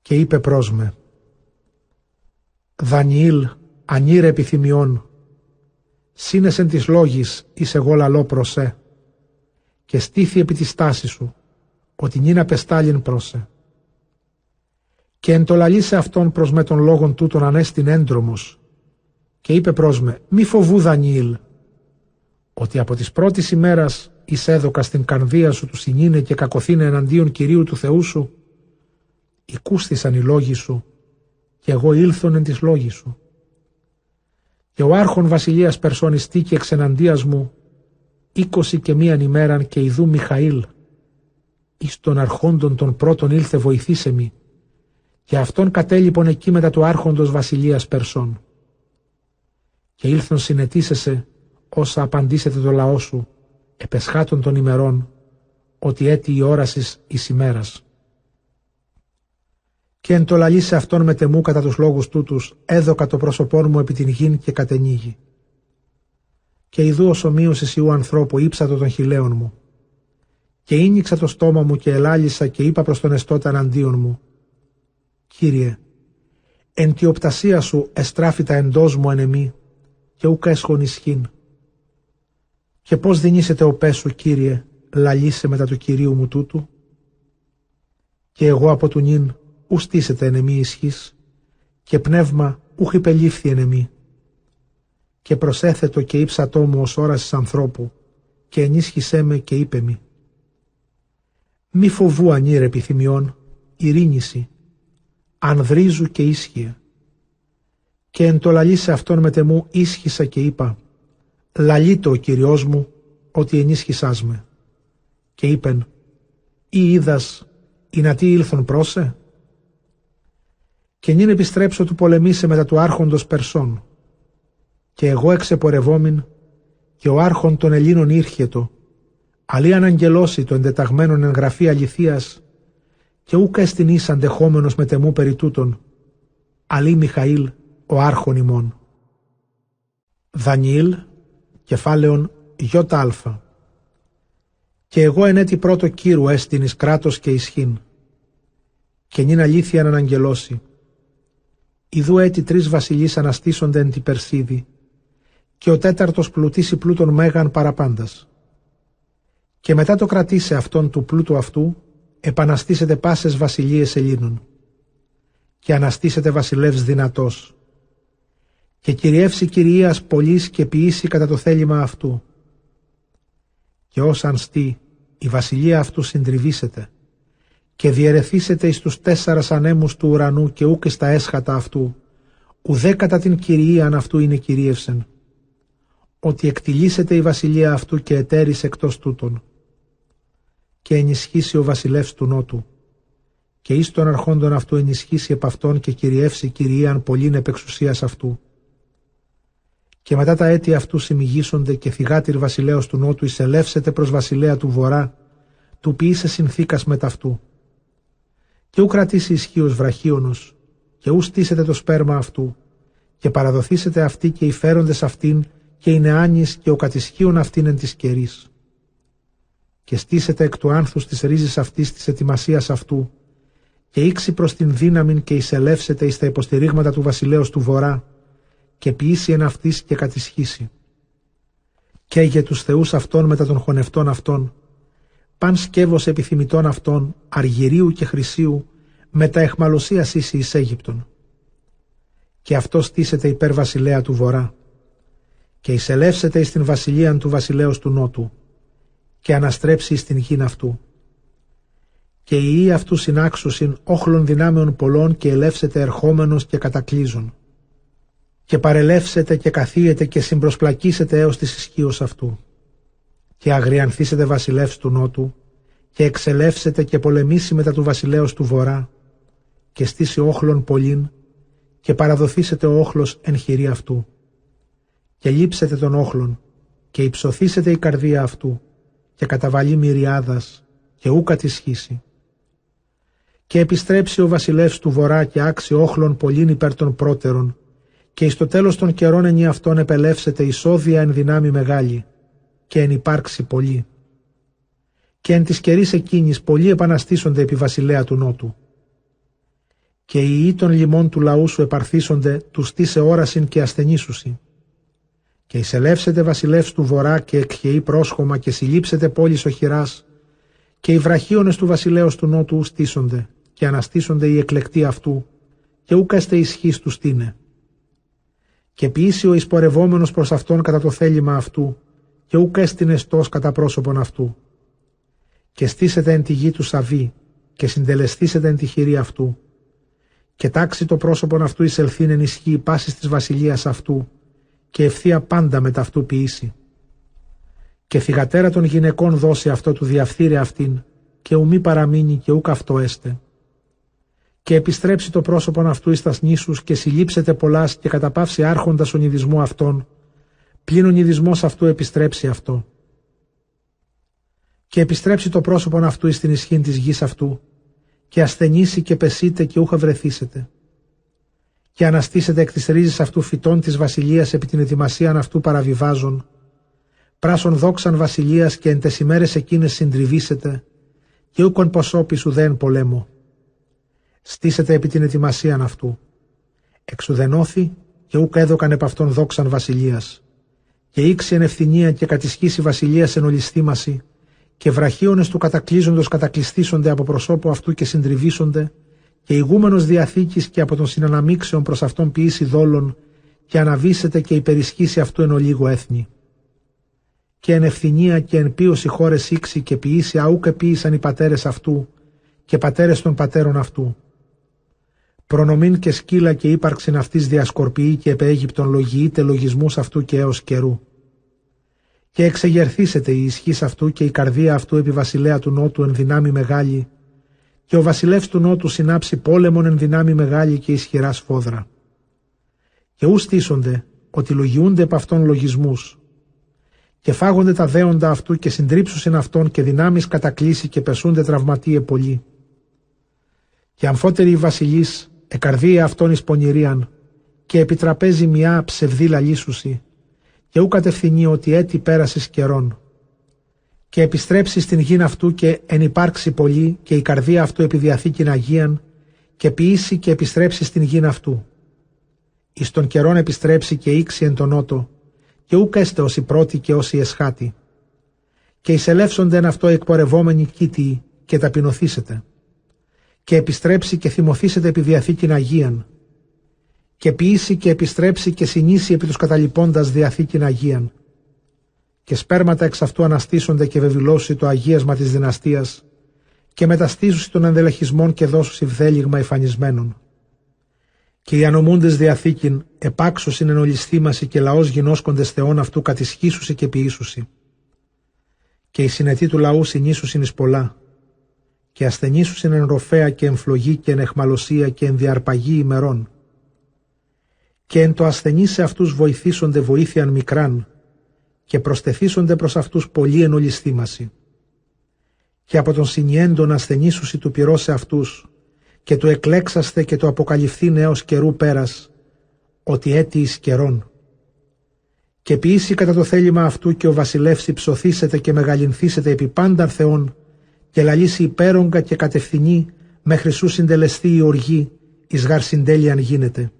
Και είπε προς με, Δανιήλ, ανήρε επιθυμιών, σύνεσεν της λόγης εις εγώ λαλό προσέ, και στήθη επί της στάση σου, ότι νυν απεστάλην πρόσε. Και εν το λαλήσε αυτόν προς με των λόγων τούτων ανέστην έντρομος, και είπε προς με, μη φοβού Δανιήλ, ότι από της πρώτης ημέρας εισέδωκα στην καρδία σου του συνήνε και κακοθήνε εναντίον Κυρίου του Θεού σου, οικούστησαν οι λόγοι σου, και εγώ ήλθον εν της λόγοι σου. Και ο άρχον βασιλείας Περσόνης και εξεναντίας μου, είκοσι και μίαν ημέραν και ειδού Μιχαήλ, εις των αρχόντων των πρώτων ήλθε βοηθήσε μη, και αυτόν κατέλειπον εκεί μετά του άρχοντος βασιλείας Περσών. Και ήλθον συνετήσεσαι όσα απαντήσετε το λαό σου, επεσχάτων των ημερών, ότι έτη η όρασης εις ημέρας. Και εν το λαλή αυτόν με τεμού κατά τους λόγους τούτους, έδωκα το πρόσωπό μου επί την γην και κατενήγη. Και ιδού ως ομοίωσης ιού ανθρώπου ύψατο των χιλέων μου. Και ίνιξα το στόμα μου και ελάλησα και είπα προς τον εστότα αντίον μου. Κύριε, εν τη οπτασία σου εστράφει τα εντός μου ανεμή και ούκα έσχον ισχύν. Και πώς δινήσετε ο πέσου, Κύριε, λαλίσε μετά του Κυρίου μου τούτου; Και εγώ από του νυν ου στήσετε εν εμή ισχύς, και πνεύμα ούχ υπελήφθη εν εμή. Και προσέθετο και ύψατό μου ως όρασης ανθρώπου, και ενίσχυσέ με και είπε μη. Μη φοβού ανήρ επιθυμιών, ειρήνηση, ανδρίζου και ίσχυε. Και εν το λαλίσε αυτόν με τεμού ίσχυσα και είπα, λαλίτο ο Κυριός μου ότι ενίσχυσάς με. Και είπεν, ή είδας ή να τι ήλθον πρόσε. Και νυν επιστρέψω του πολεμήσε μετά του άρχοντος Περσών. Και εγώ εξεπορευόμην και ο άρχον των Ελλήνων ήρχετο, αλλή αναγγελώσει το εντεταγμένον εγγραφή αληθείας και ούκα εστιν εις αντεχόμενος με τεμού περί τούτων, αλλή Μιχαήλ, ο άρχον ημών. Δανιήλ, κεφάλαιον ΙΑ. Και εγώ εν έτη πρώτο κύρου έστειν εις κράτος και ισχύν. Και νυν αλήθεια να αναγγελώσει. Ιδού έτη τρεις βασιλείς αναστήσονται εν τη Περσίδη και ο τέταρτος πλουτίσει πλούτον μέγαν παραπάντας. Και μετά το κρατήσε αυτόν του πλούτου αυτού, επαναστήσετε πάσες βασιλείες Ελλήνων. Και αναστήσετε βασιλεύς δυνατός. Και κυριεύσει κυριίας πολλής και ποιήσει κατά το θέλημα αυτού. Και ως αν στεί, η βασιλεία αυτού συντριβήσετε και διαιρεθήσετε εις τους τέσσαρας ανέμους του ουρανού και ούκ στα έσχατα αυτού, ουδέ κατά την κυριίαν αυτού είναι κυρίευσεν ότι εκτιλήσεται η βασιλεία αυτού και ετέρης εκτός τούτων και ενισχύσει ο βασιλεύς του νότου και εις των αρχόντων αυτού ενισχύσει επ' αυτόν και κυριεύσει κυρίαν πολλήν επεξουσίας αυτού. Και μετά τα έτη αυτού συμμιγήσονται και θυγάτηρ βασιλέως του νότου εισελεύσεται προς βασιλέα του βορρά, του ποιήσε συνθήκας με ταυτού. Και ου κρατήσει ισχύος βραχίωνος, και ου στήσετε το σπέρμα αυτού, και παραδοθήσετε αυτοί και οι φέροντες αυτήν και είναι άνης και ο κατησχύων αυτήν εν της καιρής. Και στήσετε εκ του άνθους της ρίζης αυτής της ετοιμασίας αυτού και ήξει προς την δύναμη και εισελεύσετε εις τα υποστηρίγματα του βασιλέως του βορρά και ποιήσει εν αυτής και κατησχύσει. Και για τους θεούς αυτών μετά των χωνευτών αυτών, παν σκεύος επιθυμητών αυτών, αργυρίου και χρυσίου, με τα εχμαλωσίας ίση εις Αίγυπτον. Και αυτό στήσεται υπέρ βασιλέα του βορρά και εισελεύσετε εις την βασιλείαν του βασιλέως του νότου και αναστρέψει εις την γην αυτού. Και οι ιοί αυτού συνάξουσιν όχλων δυνάμεων πολλών και ελεύσετε ερχόμενος και κατακλείζων. Και παρελεύσετε και καθίετε και συμπροσπλακίσετε έως της ισχύως αυτού. Και αγριανθήσετε βασιλεύς του νότου και εξελεύσετε και πολεμήσει μετά του βασιλέως του βορρά και στήσει όχλων πολλήν και παραδοθήσετε ο όχλος εν χειρή αυτού και λείψετε τον όχλον και υψωθήσετε η καρδία αυτού και καταβαλεί μυριάδας και ούκα τη σχίση. Και επιστρέψει ο βασιλεύς του βορρά και άξει όχλων πολλήν υπέρ των πρώτερων και εις το τέλος των καιρών ενή αυτών επελεύσετε εισόδια εν δυνάμει μεγάλη και εν υπάρξει πολύ. Και εν της καιρής εκείνης πολλοί επαναστήσονται επί βασιλέα του νότου. Και οι ή των λιμών του λαού σου επαρθήσονται τους τι σε όρασιν και ασθενήσουσι και εισελεύσετε βασιλεύς του βορρά και εκχαιεί πρόσχομα και συλλήψετε πόλεις οχυράς και οι βραχίονες του βασιλέως του νότου στήσονται και αναστήσονται οι εκλεκτοί αυτού και ούκαστε ισχύς του στήνε. Και ποιήσει ο εισπορευόμενος προς αυτόν κατά το θέλημα αυτού και ούκαστην εστός κατά πρόσωπον αυτού. Και στήσετε εν τη γη του Σαβή και συντελεστήσετε εν τη χειρή αυτού και τάξει το πρόσωπον αυτού εισελθήν εν ισχύ πάσης της βασιλείας αυτού και ευθεία πάντα με ταυτού ποιήσει. Και θυγατέρα των γυναικών δώσει αυτό του διαφθείρε αυτήν και ουμή παραμείνει και ούκ αυτό έστε. Και επιστρέψει το πρόσωπον αυτού εις τας νήσους και συλλήψετε πολλάς και καταπαύσει άρχοντας ο νηδισμό αυτών, πλην ο νηδισμός αυτού επιστρέψει αυτό. Και επιστρέψει το πρόσωπον αυτού εις την ισχύν της γης αυτού και ασθενήσει και πεσείτε και ούχα βρεθήσετε και αναστήσετε εκ της ρίζης αυτού φυτών της βασιλείας επί την ετοιμασίαν αυτού παραβιβάζων, πράσων δόξαν βασιλείας και εν τες ημέρες εκείνες συντριβήσετε, και ούκον ποσόπι σου δέν πολέμο. Στήσετε επί την ετοιμασίαν αυτού. Εξουδενώθη και ούκα έδωκαν επ' αυτόν δόξαν βασιλείας. Και ήξι εν ευθυνία και κατησχύσει βασιλείας εν ολιστήμαση, και βραχίονες του κατακλείζοντος κατακλειστήσονται από προσώπου αυτού και συντριβήσονται, και ηγούμενος διαθήκης και από τον συναναμίξεων προς αυτόν ποιήσει δόλων και αναβήσεται και υπερισχύσει αυτού εν ολίγο έθνη. Και εν ευθυνία και εν πίωση χώρες ήξη και ποιήσει αούκ ποιήσαν οι πατέρες αυτού και πατέρες των πατέρων αυτού. Προνομήν και σκύλα και ύπαρξην αυτής διασκορπιεί και επ' Αίγυπτον λογιείται λογισμούς αυτού και έως καιρού. Και εξεγερθήσετε η ισχύς αυτού και η καρδία αυτού επί βασιλέα του νότου εν δυνάμει μεγάλη και ο βασιλεύς του Νότου συνάψει πόλεμον εν δυνάμει μεγάλη και ισχυρά σφόδρα. Και ου στήσονται ότι λογιούνται επ' αυτών λογισμούς και φάγονται τα δέοντα αυτού και συντρίψουσιν αυτόν και δυνάμεις κατακλείσει και πεσούνται τραυματίε πολλοί. Και αμφότεροι οι βασιλείς εκαρδία αυτών εις πονηρίαν και επιτραπέζει μια ψευδή λαλήσουση, και ου κατευθυνεί ότι έτη πέρασης καιρών. Και επιστρέψει στην γην αυτού και εν υπάρξει πολύ και η καρδία αυτού επί διαθήκην Αγίαν και ποιήσει και επιστρέψει στην γην αυτού. Εις των καιρών επιστρέψει και ήξει εν τον νότο και ούκ έστε όσοι πρώτοι και όσοι εσχάτοι. Και εισελεύσονται εν αυτό εκπορευόμενοι κήτοι και ταπεινωθήσετε. Και επιστρέψει και θυμωθήσετε επί διαθήκην Αγίαν και ποιήσει και επιστρέψει και συνήσει επί τους καταλοιπώντας διαθήκην Αγίαν. Και σπέρματα εξ αυτού αναστήσονται και βεβηλώσει το αγίασμα της δυναστείας και μεταστήσουσι των ενδελεχισμών και δώσουσι βδέλιγμα εφανισμένων. Και οι ανομούντες διαθήκην επάξωσιν εν ολισθήμαση και λαός γινώσκοντες θεών αυτού κατησχίσουσι και ποιήσουσι. Και οι συνετοί του λαού συνήσουσιν εις πολλά, και ασθενήσουσιν εν ροφέα και εν φλογή και εν εχμαλωσία και εν διαρπαγή ημερών και εν το ασθενή σε αυτούς βοηθήσονται βοήθειαν μικράν και προστεθήσονται προς αυτούς πολύ εν ολισθήμαση. Και από τον συνιέντον ασθενήσουσι του πυρό σε αυτούς και του εκλέξαστε και το αποκαλυφθεί νέος καιρού πέρας, ότι έτη εις καιρών. Και ποιήσει κατά το θέλημα αυτού και ο βασιλεύς υψωθήσετε και μεγαλυνθήσετε επί πάνταν θεών και λαλήσει υπέρογκα και κατευθυνεί μέχρι σου συντελεστεί η οργή εις γαρ συντέλειαν γίνεται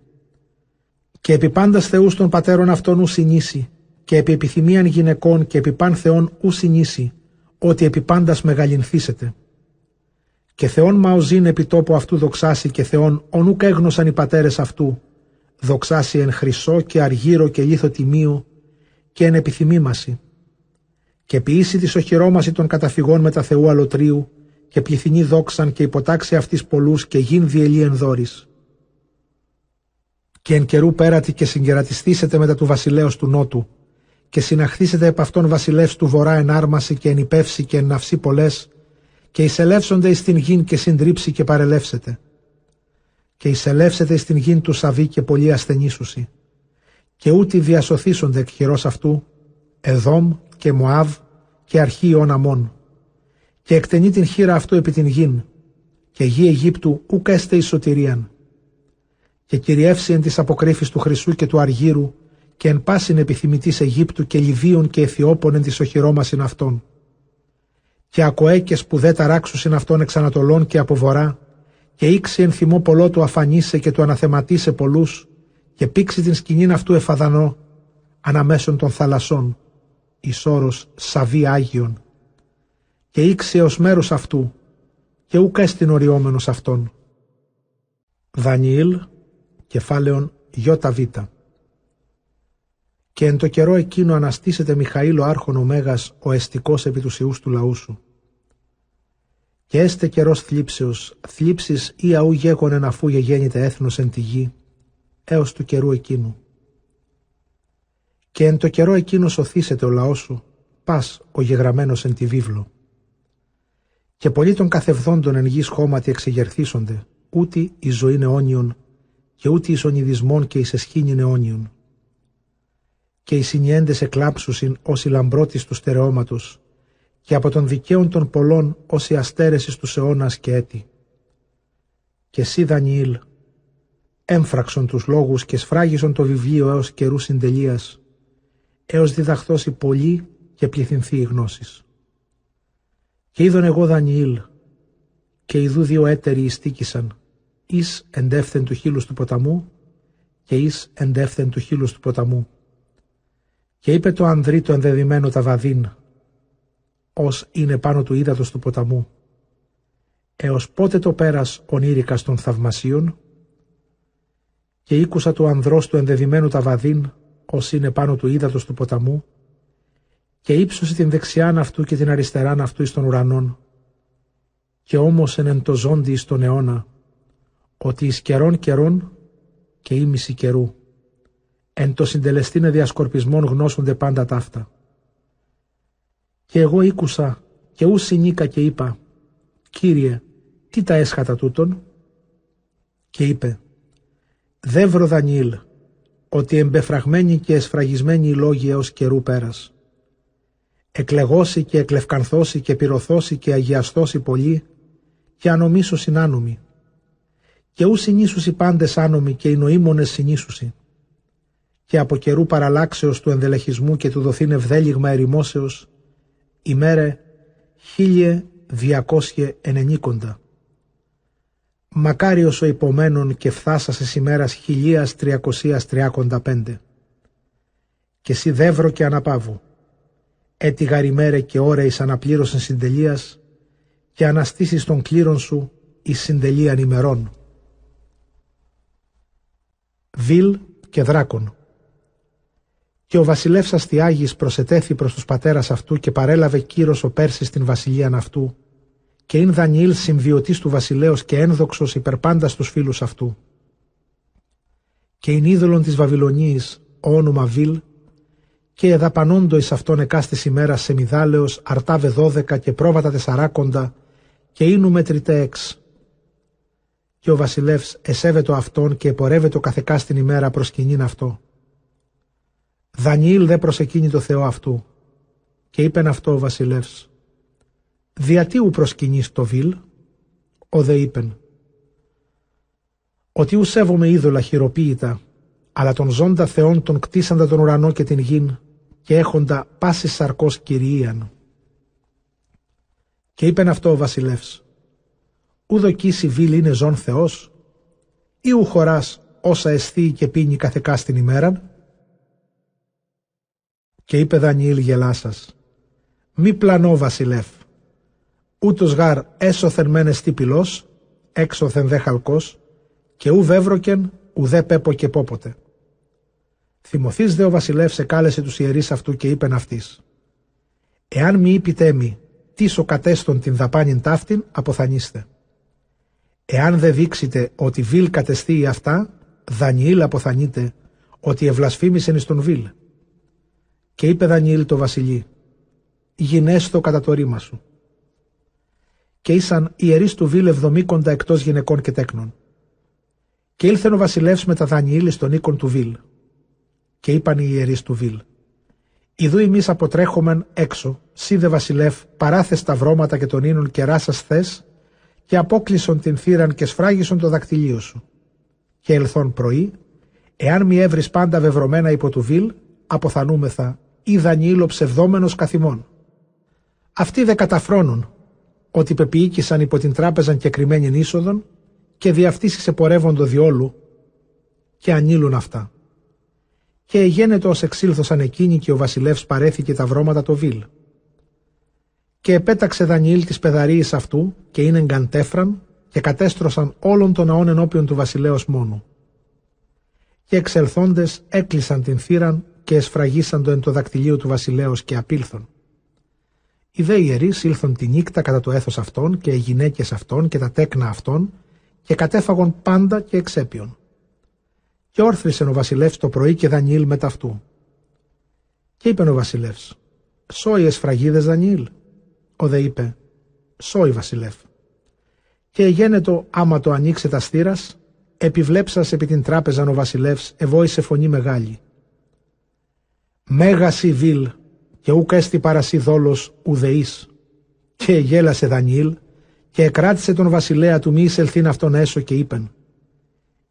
και επί πάντας θεούς των πατέρων αυτών ου συνήσει, και επί επιθυμίαν γυναικών και επί παν θεών ου συνήσει, ότι επί πάντας μεγαλυνθήσετε. Και θεόν μαοζήν επί τόπου αυτού δοξάσει και θεόν ονούκ έγνωσαν οι πατέρες αυτού, δοξάσει εν χρυσό και αργύρο και λίθο τιμίου και εν επιθυμήμαση. Και ποιήσει της οχυρώμαση των καταφυγών με τα Θεού αλωτρίου και πληθυνή δόξαν και υποτάξει αυτής πολλούς και γιν διελή εν δόρης και εν καιρού πέρατη και συγκερατιστήσετε μετά του βασιλέως του νότου και συναχθήσετε επ' αυτόν βασιλεύς του βορρά εν άρμαση και εν υπεύση και εν ναυσί πολλές και εισελεύσονται εις την γην και συντρίψει και παρελεύσετε. Και εισελεύσετε εις την γην του Σαβή και πολύ ασθενήσουσι. Και ούτι διασωθήσονται εκ χειρός αυτού Εδόμ και Μωάβ και αρχή Αμών. Και εκτενεί την χείρα αυτού επί την γην και γη Αιγύπτου ούκ έστε εις σωτηρίαν. Και κυριεύσει εν της αποκρύφης του Χρυσού και του Αργύρου και εν πάσιν επιθυμητής Αιγύπτου και Λιβύων και Αιθιώπων εν της οχυρώμασιν αυτών. Και ακοέκες που δε ταράξουσιν αυτών εξ Ανατολών και από Βορρά και ήξει εν θυμό πολλό του αφανίσε και του αναθεματίσε πολλούς και πήξει την σκηνήν αυτού εφαδανό αναμέσων των θαλασσών εις όρος Σαβή Άγιον και ήξει ως μέρος αυτού και ούκα εστιν οριόμενος αυτών. Δανιήλ κεφάλαιον ΙΒ. Και εν το καιρό εκείνο αναστήσεται Μιχαήλ ο άρχον ο Μέγας ο εστικός επί τους ιούς του λαού σου. Και έστε καιρός θλίψεως, θλίψεις ή αού γέγονεν αφού γεγέννηται έθνος εν τη γη, έως του καιρού εκείνου. Και εν το καιρό εκείνο σωθήσεται ο λαός σου, πας ο γεγραμμένος εν τη βίβλο. Και πολλοί των καθευδόντων εν γης χώματι εξεγερθήσονται, ούτι η ζωή αιώνιον και ούτε εις ονειδισμών και εις εσχήνιν αιώνιον. Και οι συνιέντες εκλάψουσιν ως η λαμπρότης του στερεώματος και από των δικαίων των πολλών ως η αστέρεσης τους αιώνας και έτη. Και εσύ Δανιήλ, έμφραξον τους λόγους και σφράγισον το βιβλίο έως καιρού συντελείας, έως διδαχθώσει πολύ και πληθυνθεί η γνώσης. Και είδον εγώ Δανιήλ, και ειδού δύο έτεροι ειστήκησαν, εις εντεύθεν του χείλους του ποταμού και εις εντεύθεν του χείλους του ποταμού. Και είπε το ανδρή το ενδεδειμένο τα βαδίν, ως είναι πάνω του ύδατος του ποταμού. Έως πότε το πέρας ονείρικας των θαυμασίων, και ήκουσα του ανδρός του ενδεδειμένου τα βαδίν, ως είναι πάνω του ύδατος του ποταμού, και ύψωσε την δεξιάν αυτού και την αριστεράν αυτού εις των ουρανών, και όμως εν το ζώντι εις τον αιώνα, ότι εις καιρών καιρών και ήμιση καιρού, εν το συντελεστήνε διασκορπισμών γνώσονται πάντα ταύτα. Και εγώ ήκουσα και ού συνήκα και είπα, Κύριε, τι τα έσχατα τούτον, και είπε, Δεύρο Δανιήλ, ότι εμπεφραγμένοι και εσφραγισμένοι οι λόγοι έως καιρού πέρας. Εκλεγώσει και εκλευκανθώσει και πυρωθώσει και αγιαστώσει πολύ και ανομίσω συνάνομοι και ου συνήσουσι πάντες άνομοι και οι νοήμονες συνήσουσι. Και από καιρού παραλλάξεως του ενδελεχισμού και του δοθήν ευδέλιγμα ερημόσεως, ημέρε χίλιε διακόσιε ενενήκοντα. Μακάριος ο υπομένων και φθάσασες ημέρας χιλίας τριακοσίας τριάκοντα πέντε. Και εσύ δεύρο και αναπάβου. Έτι γαριμέρε και ώρεης αναπλήρωσεν συντελείας και αναστήσεις των κλήρων σου εις συντελείαν ημερών. Βιλ και δράκον. Και ο βασιλεύς Αστιάγης προσετέθη προς τους πατέρας αυτού και παρέλαβε κύρος ο Πέρσης στην βασιλείαν αυτού και είναι Δανιήλ συμβιωτής του βασιλέως και ένδοξος υπερπάντα στους φίλους αυτού. Και είναι είδωλον της Βαβυλωνίης όνομα Βιλ και εδαπανόντο εις αυτόν εκάστης ημέρας σε μιδάλεως αρτάβε δώδεκα και πρόβατα τεσσαράκοντα και ίνου μετρητέ εξ. Και ο βασιλεύς εσέβετο αυτόν και επορεύετο καθεκάς στην ημέρα προσκυνήν αυτό. Δανιήλ δε προσεκίνει το Θεό αυτού και είπεν αυτό ο βασιλεύς «Διατί ου προσκυνείς το βίλ» ο δε είπεν «Ότι ου σέβομαι είδωλα χειροποίητα, αλλά τον ζώντα Θεόν τον κτίσαντα τον ουρανό και την γην και έχοντα πάση σαρκός κυρίαν». Και είπεν αυτό ο βασιλεύς «Ου δοκίσει βίλ είναι ζών Θεός, ή ου χωράς όσα αισθεί και πίνει καθεκά στην ημέραν» Και είπε Δανιήλ γελάσας «Μη πλανώ βασιλεύ, ούτως γάρ έσωθεν μεν εστί πυλός, έξωθεν δε χαλκός, και ου βέβροκεν ουδέ πέπο και πόποτε. Θυμωθείς δε ο βασιλεύς εκάλεσε τους ιερείς αυτού και είπεν αυτής. Εάν μη είπητε μη, ο κατέστον την δαπάνην ταύτην, αποθανείστε. Εάν δε δείξετε ότι βίλ κατεστεί αυτά, Δανιήλ αποθανείτε, ότι ευλασφήμισεν εις τον βίλ. Και είπε Δανιήλ το βασιλεί, γινέστο κατά το ρήμα σου και ήσαν ιερείς του Βίλ εβδομήκοντα εκτός γυναικών και τέκνων. Και ήλθεν ο βασιλεύς με τα Δανιήλ στον οίκον του Βίλ. Και είπαν οι ιερείς του Βίλ. Ιδού εμεί αποτρέχομεν έξω, σίδε βασιλεύ, παράθες τα βρώματα και τον ίνων και ράσα θες, και απόκλεισον την θύραν και σφράγισον το δακτυλίο σου. Και ελθόν πρωί, εάν μη έβρι πάντα βευρωμένα υπό του Βίλ, αποθανούμεθα, ή Δανιήλο ψευδόμενος καθημών. Αυτοί δε καταφρόνουν, ότι πεποιήκησαν υπό την τράπεζαν και κρυμμένην είσοδον και δι' αυτής ξεπορεύοντο διόλου και ανήλουν αυτά. Και εγένετο ως εξήλθωσαν εκείνοι και ο βασιλεύς παρέθηκε τα βρώματα το βίλ. Και επέταξε Δανιήλ της πεδαρίης αυτού και είναι γκαντέφραν και κατέστρωσαν όλων των ναών ενώπιον του βασιλέως μόνου. Και εξελθόντες έκλεισαν την θύραν και εσφραγίσαν το εν το δακτυλίο του βασιλέως και απήλθον. Οι δε ιερείς ήλθον τη νύχτα κατά το έθος αυτών και οι γυναίκες αυτών και τα τέκνα αυτών και κατέφαγον πάντα και εξέπιον. Και όρθρισεν ο βασιλεύς το πρωί και Δανιήλ μετά αυτού. Και είπε ο βασιλεύς, «Σόι εσφραγίδες Δανιήλ». Ο δε είπε, «Σόι βασιλεύ». Και εγένετο άμα το ανοίξε τα στήρας, επιβλέψας επί την τράπεζαν ο βασιλεύς ευόησε φωνή μεγάλη. «Μέγα Σιβίλ, και ούκ έστι παρασύ δόλος ουδεής. Και γέλασε Δανιήλ και εκράτησε τον βασιλέα του μη εισελθήν αυτόν έσω και είπεν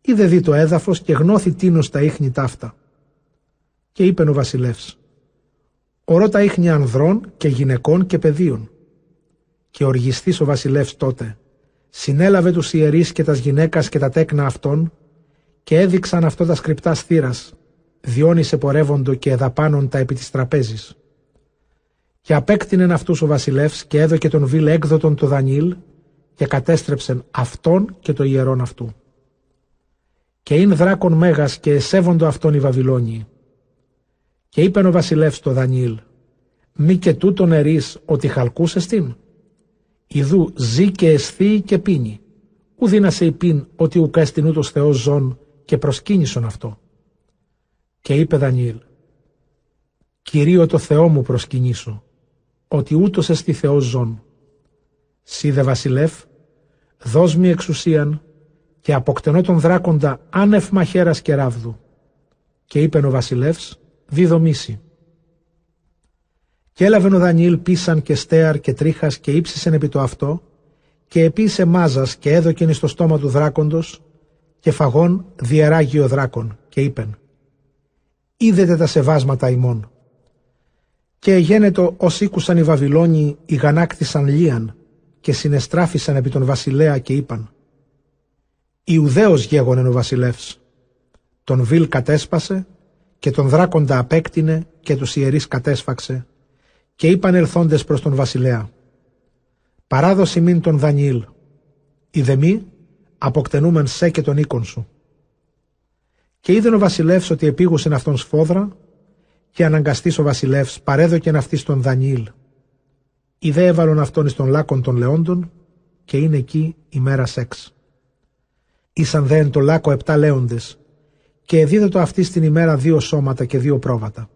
«Είδε δει το έδαφος και γνώθη τίνος τα ίχνη ταύτα». Και είπεν ο βασιλεύς «Ορώ τα ίχνη ανδρών και γυναικών και παιδίων». Και οργιστής ο βασιλεύς τότε συνέλαβε τους ιερείς και τας γυναίκας και τα τέκνα αυτών και έδειξαν αυτό τα σκρυπτά στήρας, διόνυσε πορεύοντο και εδαπάνων τα επί της τραπέζης. Και απέκτηνεν αυτούς ο βασιλεύς και έδωκε τον Βίλ έκδοτον το Δανιήλ και κατέστρεψεν αυτόν και το ιερόν αυτού. Και ειν δράκον μέγας και εσέβοντο αυτόν οι Βαβυλώνιοι. Και είπεν ο βασιλεύς το Δανιήλ, μη και τούτον ερείς ότι χαλκούσες την. Ιδού ζει και εσθεί και πίνει. Ουδίνα σε υπήν ότι ουκέστην ούτως Θεός ζών και προσκύνησον αυτό. Και είπε Δανιήλ, Κυρίω το Θεό μου προσκυνήσω ότι ούτως εστι Θεός ζών. Σύ δε βασιλεύ, δώσ' μη εξουσίαν και αποκτενώ τον δράκοντα άνευ μαχαίρας και ράβδου. Και είπεν ο βασιλεύς, διδομήσει. Και έλαβεν ο Δανιήλ πίσαν και στέαρ και τρίχας και ύψισεν επί το αυτό και επίησε μάζας και έδωκεν στο στόμα του δράκοντος και φαγών διεράγει ο δράκον και είπεν είδετε τα σεβάσματα ημών. Και γένετο ως ήκουσαν οι Βαβυλώνοι, οι γανάκτησαν λίαν και συνεστράφησαν επί τον βασιλέα και είπαν «Ιουδαίος γέγονεν ο βασιλεύς, τον Βίλ κατέσπασε και τον δράκοντα απέκτηνε και τους ιερείς κατέσφαξε και είπαν ελθόντες προς τον βασιλέα «Παράδοση μην τον Δανιήλ, ιδεμή αποκτενούμεν σε και τον οίκον σου». Και είδεν ο βασιλεύς ότι επίγουσεν αυτόν σφόδρα και αναγκαστής ο βασιλεύς παρέδοκεν αυτής τον Δανιήλ. Ιδέ έβαλον αυτόν εις τον λάκων των λεόντων και είναι εκεί η μέρα σεξ. Ήσαν δε εν το λάκο επτά λέοντες και εδίδετο αυτής στην ημέρα δύο σώματα και δύο πρόβατα.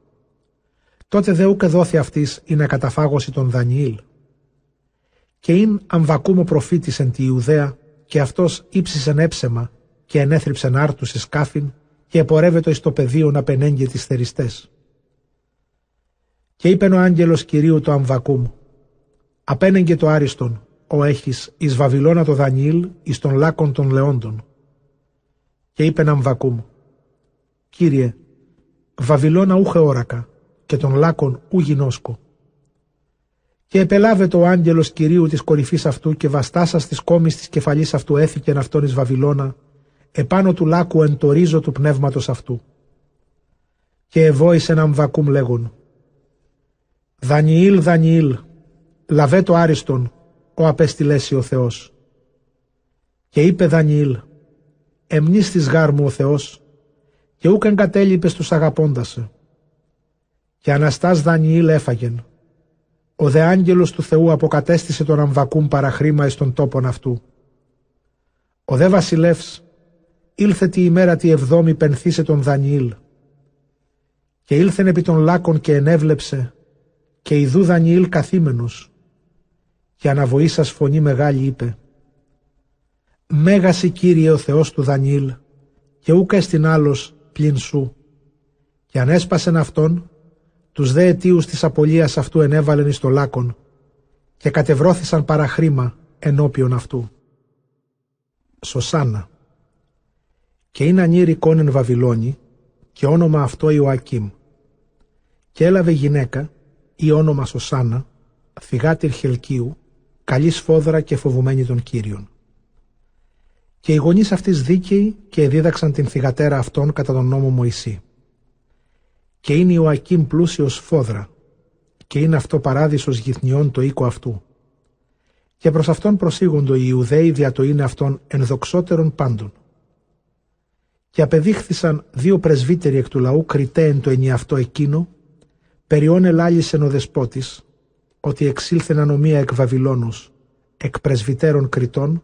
Τότε δε ούκε δόθη αυτής η να καταφάγωση τον Δανιήλ. Και ειν αμβακούμο προφήτης εν τη Ιουδαία και αυτός ύψισεν έψεμα και ενέθρυψεν άρτους εις κάφιν και επορεύεται εις το πεδίο να πενέγγει τις θεριστές. Και είπεν ο άγγελος Κυρίου το Αμβακούμ, απένεγγε το άριστον, ο έχεις εις Βαβυλώνα το Δανιήλ εις των λάκων των λεόντων. Και είπεν Αμβακούμ, Κύριε, Βαβυλώνα ούχε όρακα και των λάκων ου γινώσκο. Και επελάβεται ο άγγελος Κυρίου της κορυφής αυτού και βαστάσας της κόμης της κεφαλής αυτού έθηκεν αυτόν εις Βαβυλώνα επάνω του λάκου εν το ρίζο του πνεύματος αυτού. Και εβόησε να μβακούμ λέγον «Δανιήλ, Δανιήλ, λαβέ το άριστον, ο απέστειλέσι ο Θεός». Και είπε Δανιήλ «Εμνείς της γάρ μου ο Θεός και ούκ εγκατέλειπες τους αγαπώντασε». Και Αναστάς Δανιήλ έφαγεν. Ο δε άγγελος του Θεού αποκατέστησε τον Αμβακούμ παραχρήμα εις τον τόπον αυτού. Ο δε βασιλεύς ήλθε τη ημέρα τη εβδόμη πενθήσε τον Δανιήλ. Και ήλθεν επί των λάκων και ενέβλεψε και ιδού Δανιήλ καθήμενος και αναβοήσας φωνή μεγάλη είπε «Μέγαση Κύριε ο Θεός του Δανιήλ και ούκα εστιν άλλος πλην σου» και ανέσπασεν αυτόν τους δε αιτίους της απολίας αυτού ενέβαλεν εις το λάκον και κατεβρώθησαν παραχρήμα ενώπιον αυτού. Σωσάνα και είναι ανήρη κόνεν Βαβυλώνη και όνομα αυτό Ιωακίμ. Και έλαβε γυναίκα ή όνομα Σωσάνα, θυγάτηρ Χελκίου, καλή σφόδρα και φοβουμένη των Κύριων. Και οι γονείς αυτής δίκαιοι και δίδαξαν την θυγατέρα αυτών κατά τον νόμο Μωυσή. Και είναι Ιωακίμ πλούσιος σφόδρα, και είναι αυτό παράδεισος γυθνιών το οίκο αυτού. Και προς αυτόν προσήγοντο οι Ιουδαίοι δια το είναι αυτόν ενδοξότερων πάντων και απεδείχθησαν δύο πρεσβύτεροι εκ του λαού κριτέ εν το ενιαυτό εκείνο, περιών ελάλησεν ο δεσπότης, ότι εξήλθεν ανομία εκ Βαβυλώνους, εκ πρεσβυτέρων κριτών,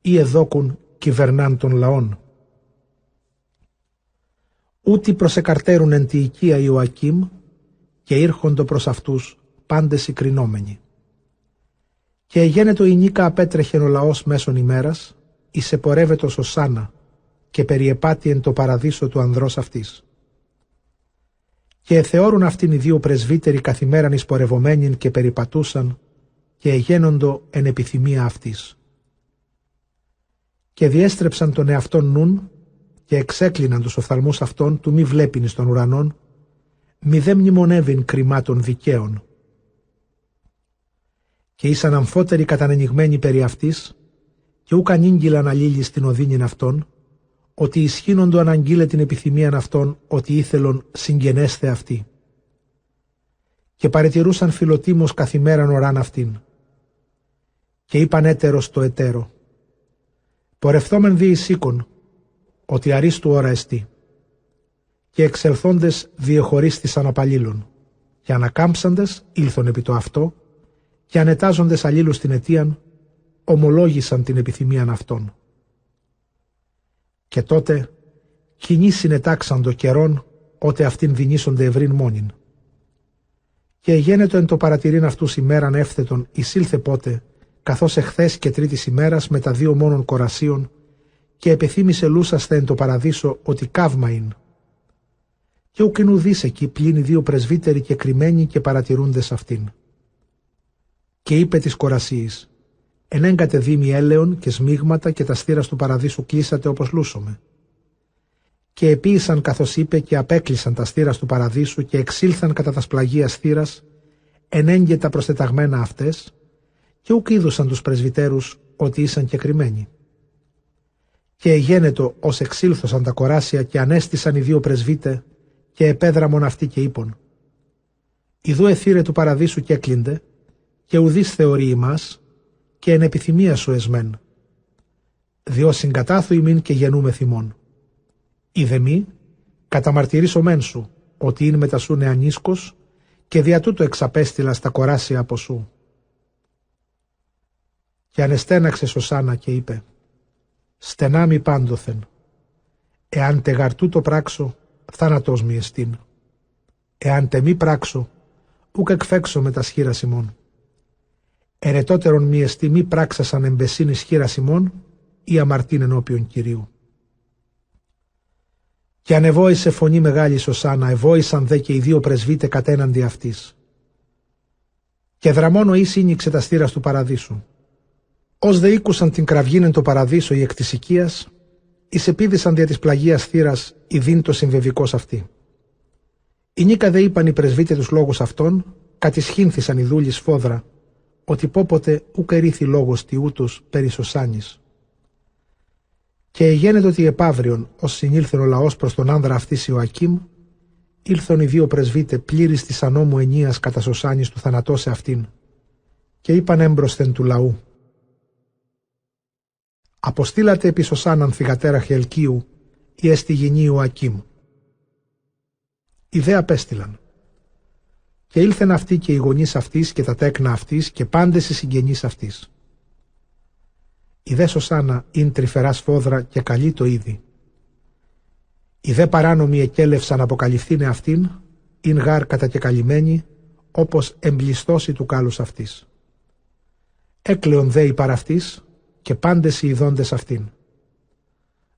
ή εδόκουν κυβερνάν των λαών. Ούτι προσεκαρτέρουν εν τη οικία Ιωακήμ και ήρχοντο προς αυτούς πάντες οι κρινόμενοι. Και εγένετο η νίκα απέτρεχεν ο λαός μέσων ημέρας, εις επορεύετος Σωσάνα, και περιεπάτη εν το παραδείσο του ανδρός αυτής. Και εθεώρουν αυτήν οι δύο πρεσβύτεροι καθημέραν εισπορευομένην και περιπατούσαν και εγένοντο εν επιθυμία αυτής. Και διέστρεψαν τον εαυτόν νουν και εξέκλειναν τους οφθαλμούς αυτών του μη βλέπειν εις των ουρανών, μη δε μνημονεύειν κρυμάτων δικαίων. Και ήσαν αμφότεροι κατανενιγμένοι περί αυτής, και ούκ ανήγγυλαν αλλήλοι στην οδύνην αυτών, ότι ισχύνοντο αναγγείλε την επιθυμίαν αυτών ότι ήθελον συγγενέσθε αυτή. Και παρετηρούσαν φιλοτίμως καθημέραν οράν αυτήν. Και είπαν έτερος το εταίρο. Πορευθόμεν δι σήκων, ότι αρίστου ώρα εστί. Και εξελθόντες διεχωρίστησαν απαλλήλων. Και ανακάμψαντες ήλθον επί το αυτό, και ανετάζοντες αλλήλους την αιτίαν, ομολόγησαν την επιθυμίαν αυτών. Και τότε κοινοί συνετάξαν το καιρόν, ότε αυτήν δινήσονται ευρύν μόνην. Και γένετο εν το παρατηρήν αυτούς ημέραν εύθετον εισήλθε πότε, καθώς εχθές και τρίτης ημέρας με τα δύο μόνων κορασίων, και επιθύμησε λούσαστε εν το παραδείσο ότι καύμα είναι. Και ο κοινουδής εκεί πλήνει δύο πρεσβύτεροι και κρυμμένοι και παρατηρούντες αυτήν. Και είπε της κορασίης, ενέγκατε δίμη έλεον και σμίγματα και τα στήρα του παραδείσου κλείσατε όπως λούσομε. και επίησαν καθώς είπε και απέκλεισαν τα στήρα του παραδείσου και εξήλθαν κατά τα σπλαγία στήρας ενέγγετα προστεταγμένα αυτές και ουκ είδουσαν τους πρεσβυτέρους ότι ήσαν και κρυμμένοι. Και εγένετο ως εξήλθωσαν τα κοράσια και ανέστησαν οι δύο πρεσβύτε και επέδραμον αυτοί και είπον «Ιδού εθύρε του παραδείσου και έκλειντε και ουδείς θεωρεί ημάς και εν επιθυμία σου εσμέν. Διό συγκατάθου ημίν και γεννούμε θυμών. Είδε μη, καταμαρτυρήσω μεν σου, ότι είναι μετα σου νεανίσκος και δια τούτο εξαπέστειλα στα κοράσια από σου. Και ανεστέναξε Σωσάνα και είπε «Στενά μη πάντοθεν, εάν τεγαρτού το πράξω, θάνατός μη εστίν. Εάν τε μη πράξω, ούκ εκφέξω με τα σχήρα ημών. Ερετότερον μη εστί μη πράξασαν εμπεσίνη σχήρα ημών ή αμαρτήν ενώπιον Κυρίου. Και ανεβόησε φωνή μεγάλη Σωσάνα, εβόησαν δε και οι δύο πρεσβύτε κατέναντι αυτής. Και δραμόνο εις σύνηξε τα στήρας του παραδείσου. Ω δε ήκουσαν την κραυγήν το παραδείσο η εκ της οικίας, εις επίδησαν δια της πλαγίας θύρας η δίν το συμβεβικός αυτή. Η νίκα δε είπαν οι πρεσβύτε τους λόγους αυτών, κατησχύνθησαν οι δούλοι σφόδρα, ότι πόποτε ουκ ερίθη λόγος τι ούτως περί Σωσάνης. Και εγένετο ότι επαύριον, ως συνήλθε ο λαός προς τον άνδρα αυτής Ιωακήμ, ήλθον οι δύο πρεσβύτε πλήρης της ανώμου ενίας κατά Σωσάνης του θανατώσε αυτήν, και είπαν έμπροσθεν του λαού. Αποστήλατε επί Σωσάναν θυγατέρα Χελκίου, ή έστι γυνή Ιωακήμ. Οι δε απέστειλαν. Και ήλθεν αυτοί και οι γονείς αυτής και τα τέκνα αυτής και πάντες οι συγγενείς αυτής. Η δε Σωσάνα είναι τρυφερά σφόδρα και καλή το είδη. Οι δε παράνομοι εκέλευσαν αποκαλυφθήνε αυτήν, ειν γάρ κατακεκαλυμμένη, όπως εμπλιστώσει του κάλους αυτής. Έκλεον δε η παραυτής και πάντες οι ειδώντες αυτήν.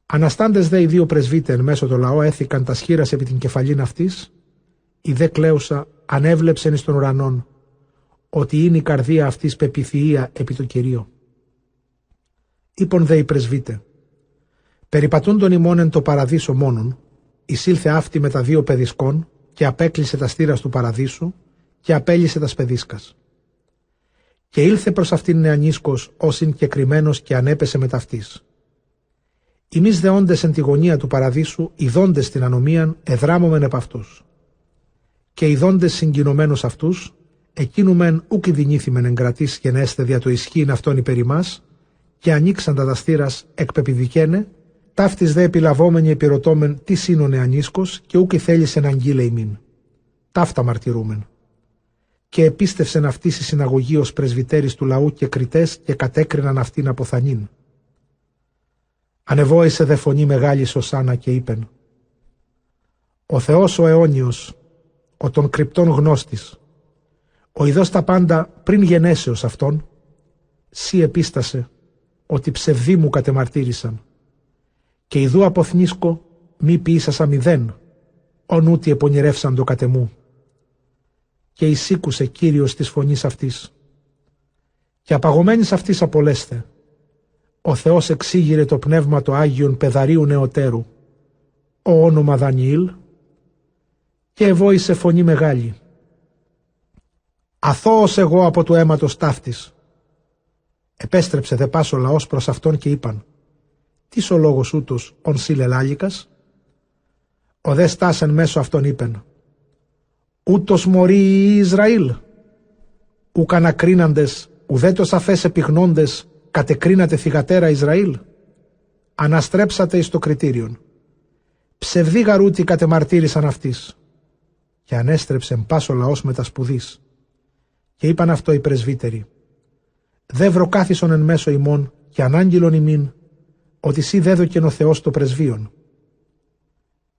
Αναστάντες δε οι δύο πρεσβύτε εν μέσω το λαό έθηκαν τα σχήρας επί την κεφαλήν αυτής, η δε κλαίουσα ανέβλεψεν εις των ουρανών, ότι είναι η καρδία αυτής πεπιθυΐα επί το Κυρίο. Είπον δε οι πρεσβύτε. Περιπατούν τον ημών εν το παραδείσο μόνον, εισήλθε αυτή με τα δύο παιδισκών και απέκλεισε τα στήρας του παραδείσου και απέλυσε τας σπεδίσκας. Και ήλθε προς αυτήν νεανίσκος όσην και κρυμμένος και ανέπεσε με ταυτής. Εμεί δεόντες εν τη γωνία του παραδείσου, ειδώντες την ανομίαν, εδράμωμεν επ' αυτούς. Και ειδώντες συγκινωμένους αυτούς, εκείνου μεν ούκ δινήθημεν εγκρατής γενέστε δια το ισχύειν αυτόν υπέρ ημάς, και ανοίξαν τα δαστήρας εκπεπηδικένε, ταύτης δε επιλαβόμενοι επιρωτώμεν τι σύνονε ανίσκος και ούκη θέλησεν αγγείλε ημίν. Ταύτα μαρτυρούμεν. Και επίστευσεν αυτή η συναγωγή ως πρεσβυτέρης του λαού και κριτές και κατέκριναν αυτήν από θανήν. Ανεβόησε δε φωνή μεγάλης Σωσάνα και είπεν «Ο Θεός ο αιώνιος, ο των κρυπτών γνώστης, ο ειδός τα πάντα πριν γενέσεως αυτόν, σύ επίστασε ότι ψευδοί μου κατεμαρτύρησαν. Και ιδού αποθνίσκω μη ποιήσασα μηδέν, ον ούτι επονηρεύσαν το κατεμού. Και εισήκουσε Κύριος της φωνής αυτής. Και απαγωμένης αυτής απολέστε. Ο Θεός εξήγηρε το πνεύμα το Άγιον πεδαρίου νεωτέρου, ο όνομα Δανιήλ, και ευόησε φωνή μεγάλη. Αθώος εγώ από του αίματος ταύτης, Επέστρεψε δε πάσο λαός προς αυτόν και είπαν «Τις ο λόγος ούτως ον σιλελάλικας» Ο δε στάσεν μέσω αυτόν είπεν «Ούτως μωρή Ισραήλ» «Ουκ ανακρίναντες ουδέτος αφές επιγνώντες κατεκρίνατε θυγατέρα Ισραήλ» «Αναστρέψατε εις το κριτήριον» «Ψευδή γαρούτη κατεμαρτύρησαν αυτής» και ανέστρεψε πάσο λαός με τα σπουδής. Και είπαν αυτό οι πρεσβύτεροι Δεύρο κάθισον εν μέσω ημών και ανάγγειλον ημίν, ότι σύ δέδοκεν ο Θεός το πρεσβείον.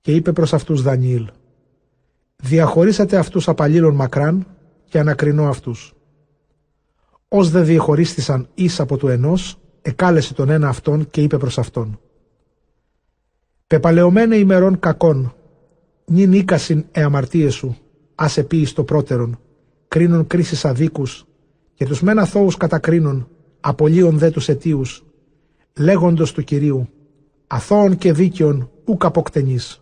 Και είπε προς αυτούς Δανιήλ, διαχωρίσατε αυτούς απαλλήλων μακράν και ανακρινώ αυτούς. Ως δε διεχωρίστησαν εις από του ενός, εκάλεσε τον ένα αυτόν και είπε προς αυτόν. Πεπαλαιωμένε ημερών κακών, νυν ίκασιν εαμαρτίες σου, ας επίεις το πρώτερον, κρίνων κρίσεις αδίκους, και τους μεν αθώους κατακρίνουν, απολύων δε τους αιτίους, λέγοντος του Κυρίου, αθώων και δίκαιων ούκ αποκτενείς.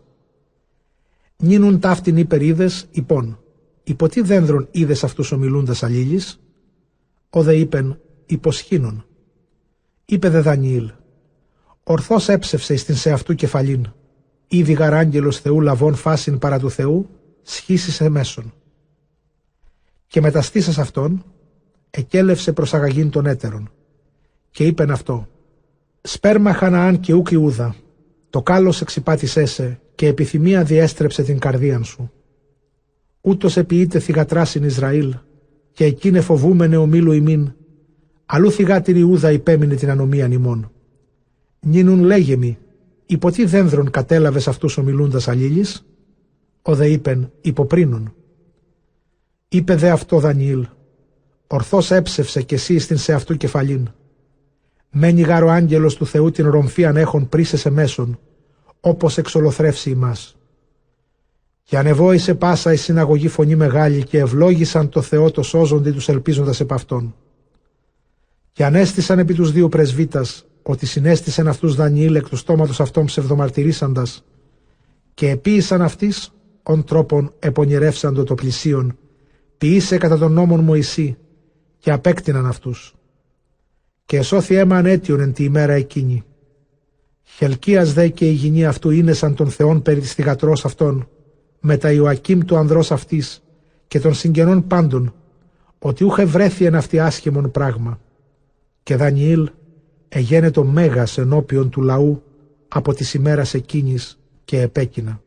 Νίνουν ταύτην υπερίδες υπόν, υπό τι δένδρον είδες αυτούς ομιλούντας αλλήλεις, ο δε είπεν υποσχήνων. Είπε δε Δανιήλ, ορθώς έψευσες εις την σε αυτού κεφαλήν, ήδη γαράγγελος Θεού λαβών φάσιν παρά του Θεού, σχίσει σε μέσον. Και μεταστήσας αυτόν, εκέλευσε προς αγαγήν των έτερων, και είπεν αυτό, σπέρμα Χαναάν και ούκ Ιούδα, το κάλος εξυπάτησέ σε και επιθυμία διέστρεψε την καρδίαν σου. Ούτως επιείται θυγατράσιν Ισραήλ και εκείνε φοβούμενε ομίλου ημίν, αλλού θυγάτηρ Ιούδα υπέμεινε την ανομίαν ημών. Νίνουν λέγε μη, υπό τι δένδρον κατέλαβες αυτούς ομιλούντας αλλήλεις, ο δε είπεν υποπρίνων. Είπε δε αυτό Δανιήλ, ορθώς έψευσε κι εσύ στην σε αυτού κεφαλήν. Μένει γάρο άγγελος του Θεού την ρομφίαν έχων πρίσες σε μέσον, όπως εξολοθρεύσει ημάς. Και ανεβόησε πάσα η συναγωγή φωνή μεγάλη και ευλόγησαν το Θεό το σώζοντι τους ελπίζοντας επ' αυτόν. Και ανέστησαν επί τους δύο πρεσβύτας ότι συνέστησαν αυτούς Δανιήλ εκ του στόματος αυτών ψευδομαρτυρήσαντας και επίησαν αυτής ον τρόπον επονηρεύσαντο το πλησίον ποιήσε κατά τον νόμον Μωυσή και απέκτηναν αυτούς. Και εσώθη αίμα ανέτιον εν τη ημέρα εκείνη. Χελκίας δε και η γυνή αυτού είναι σαν τον Θεόν περί της θυγατρός αυτών, με τα Ιωακήμ του ανδρός αυτής και των συγγενών πάντων, ότι ούχε βρέθη εν αυτή άσχημον πράγμα. Και Δανιήλ εγένετο μέγας ενώπιον του λαού από της ημέρας εκείνης και επέκεινα.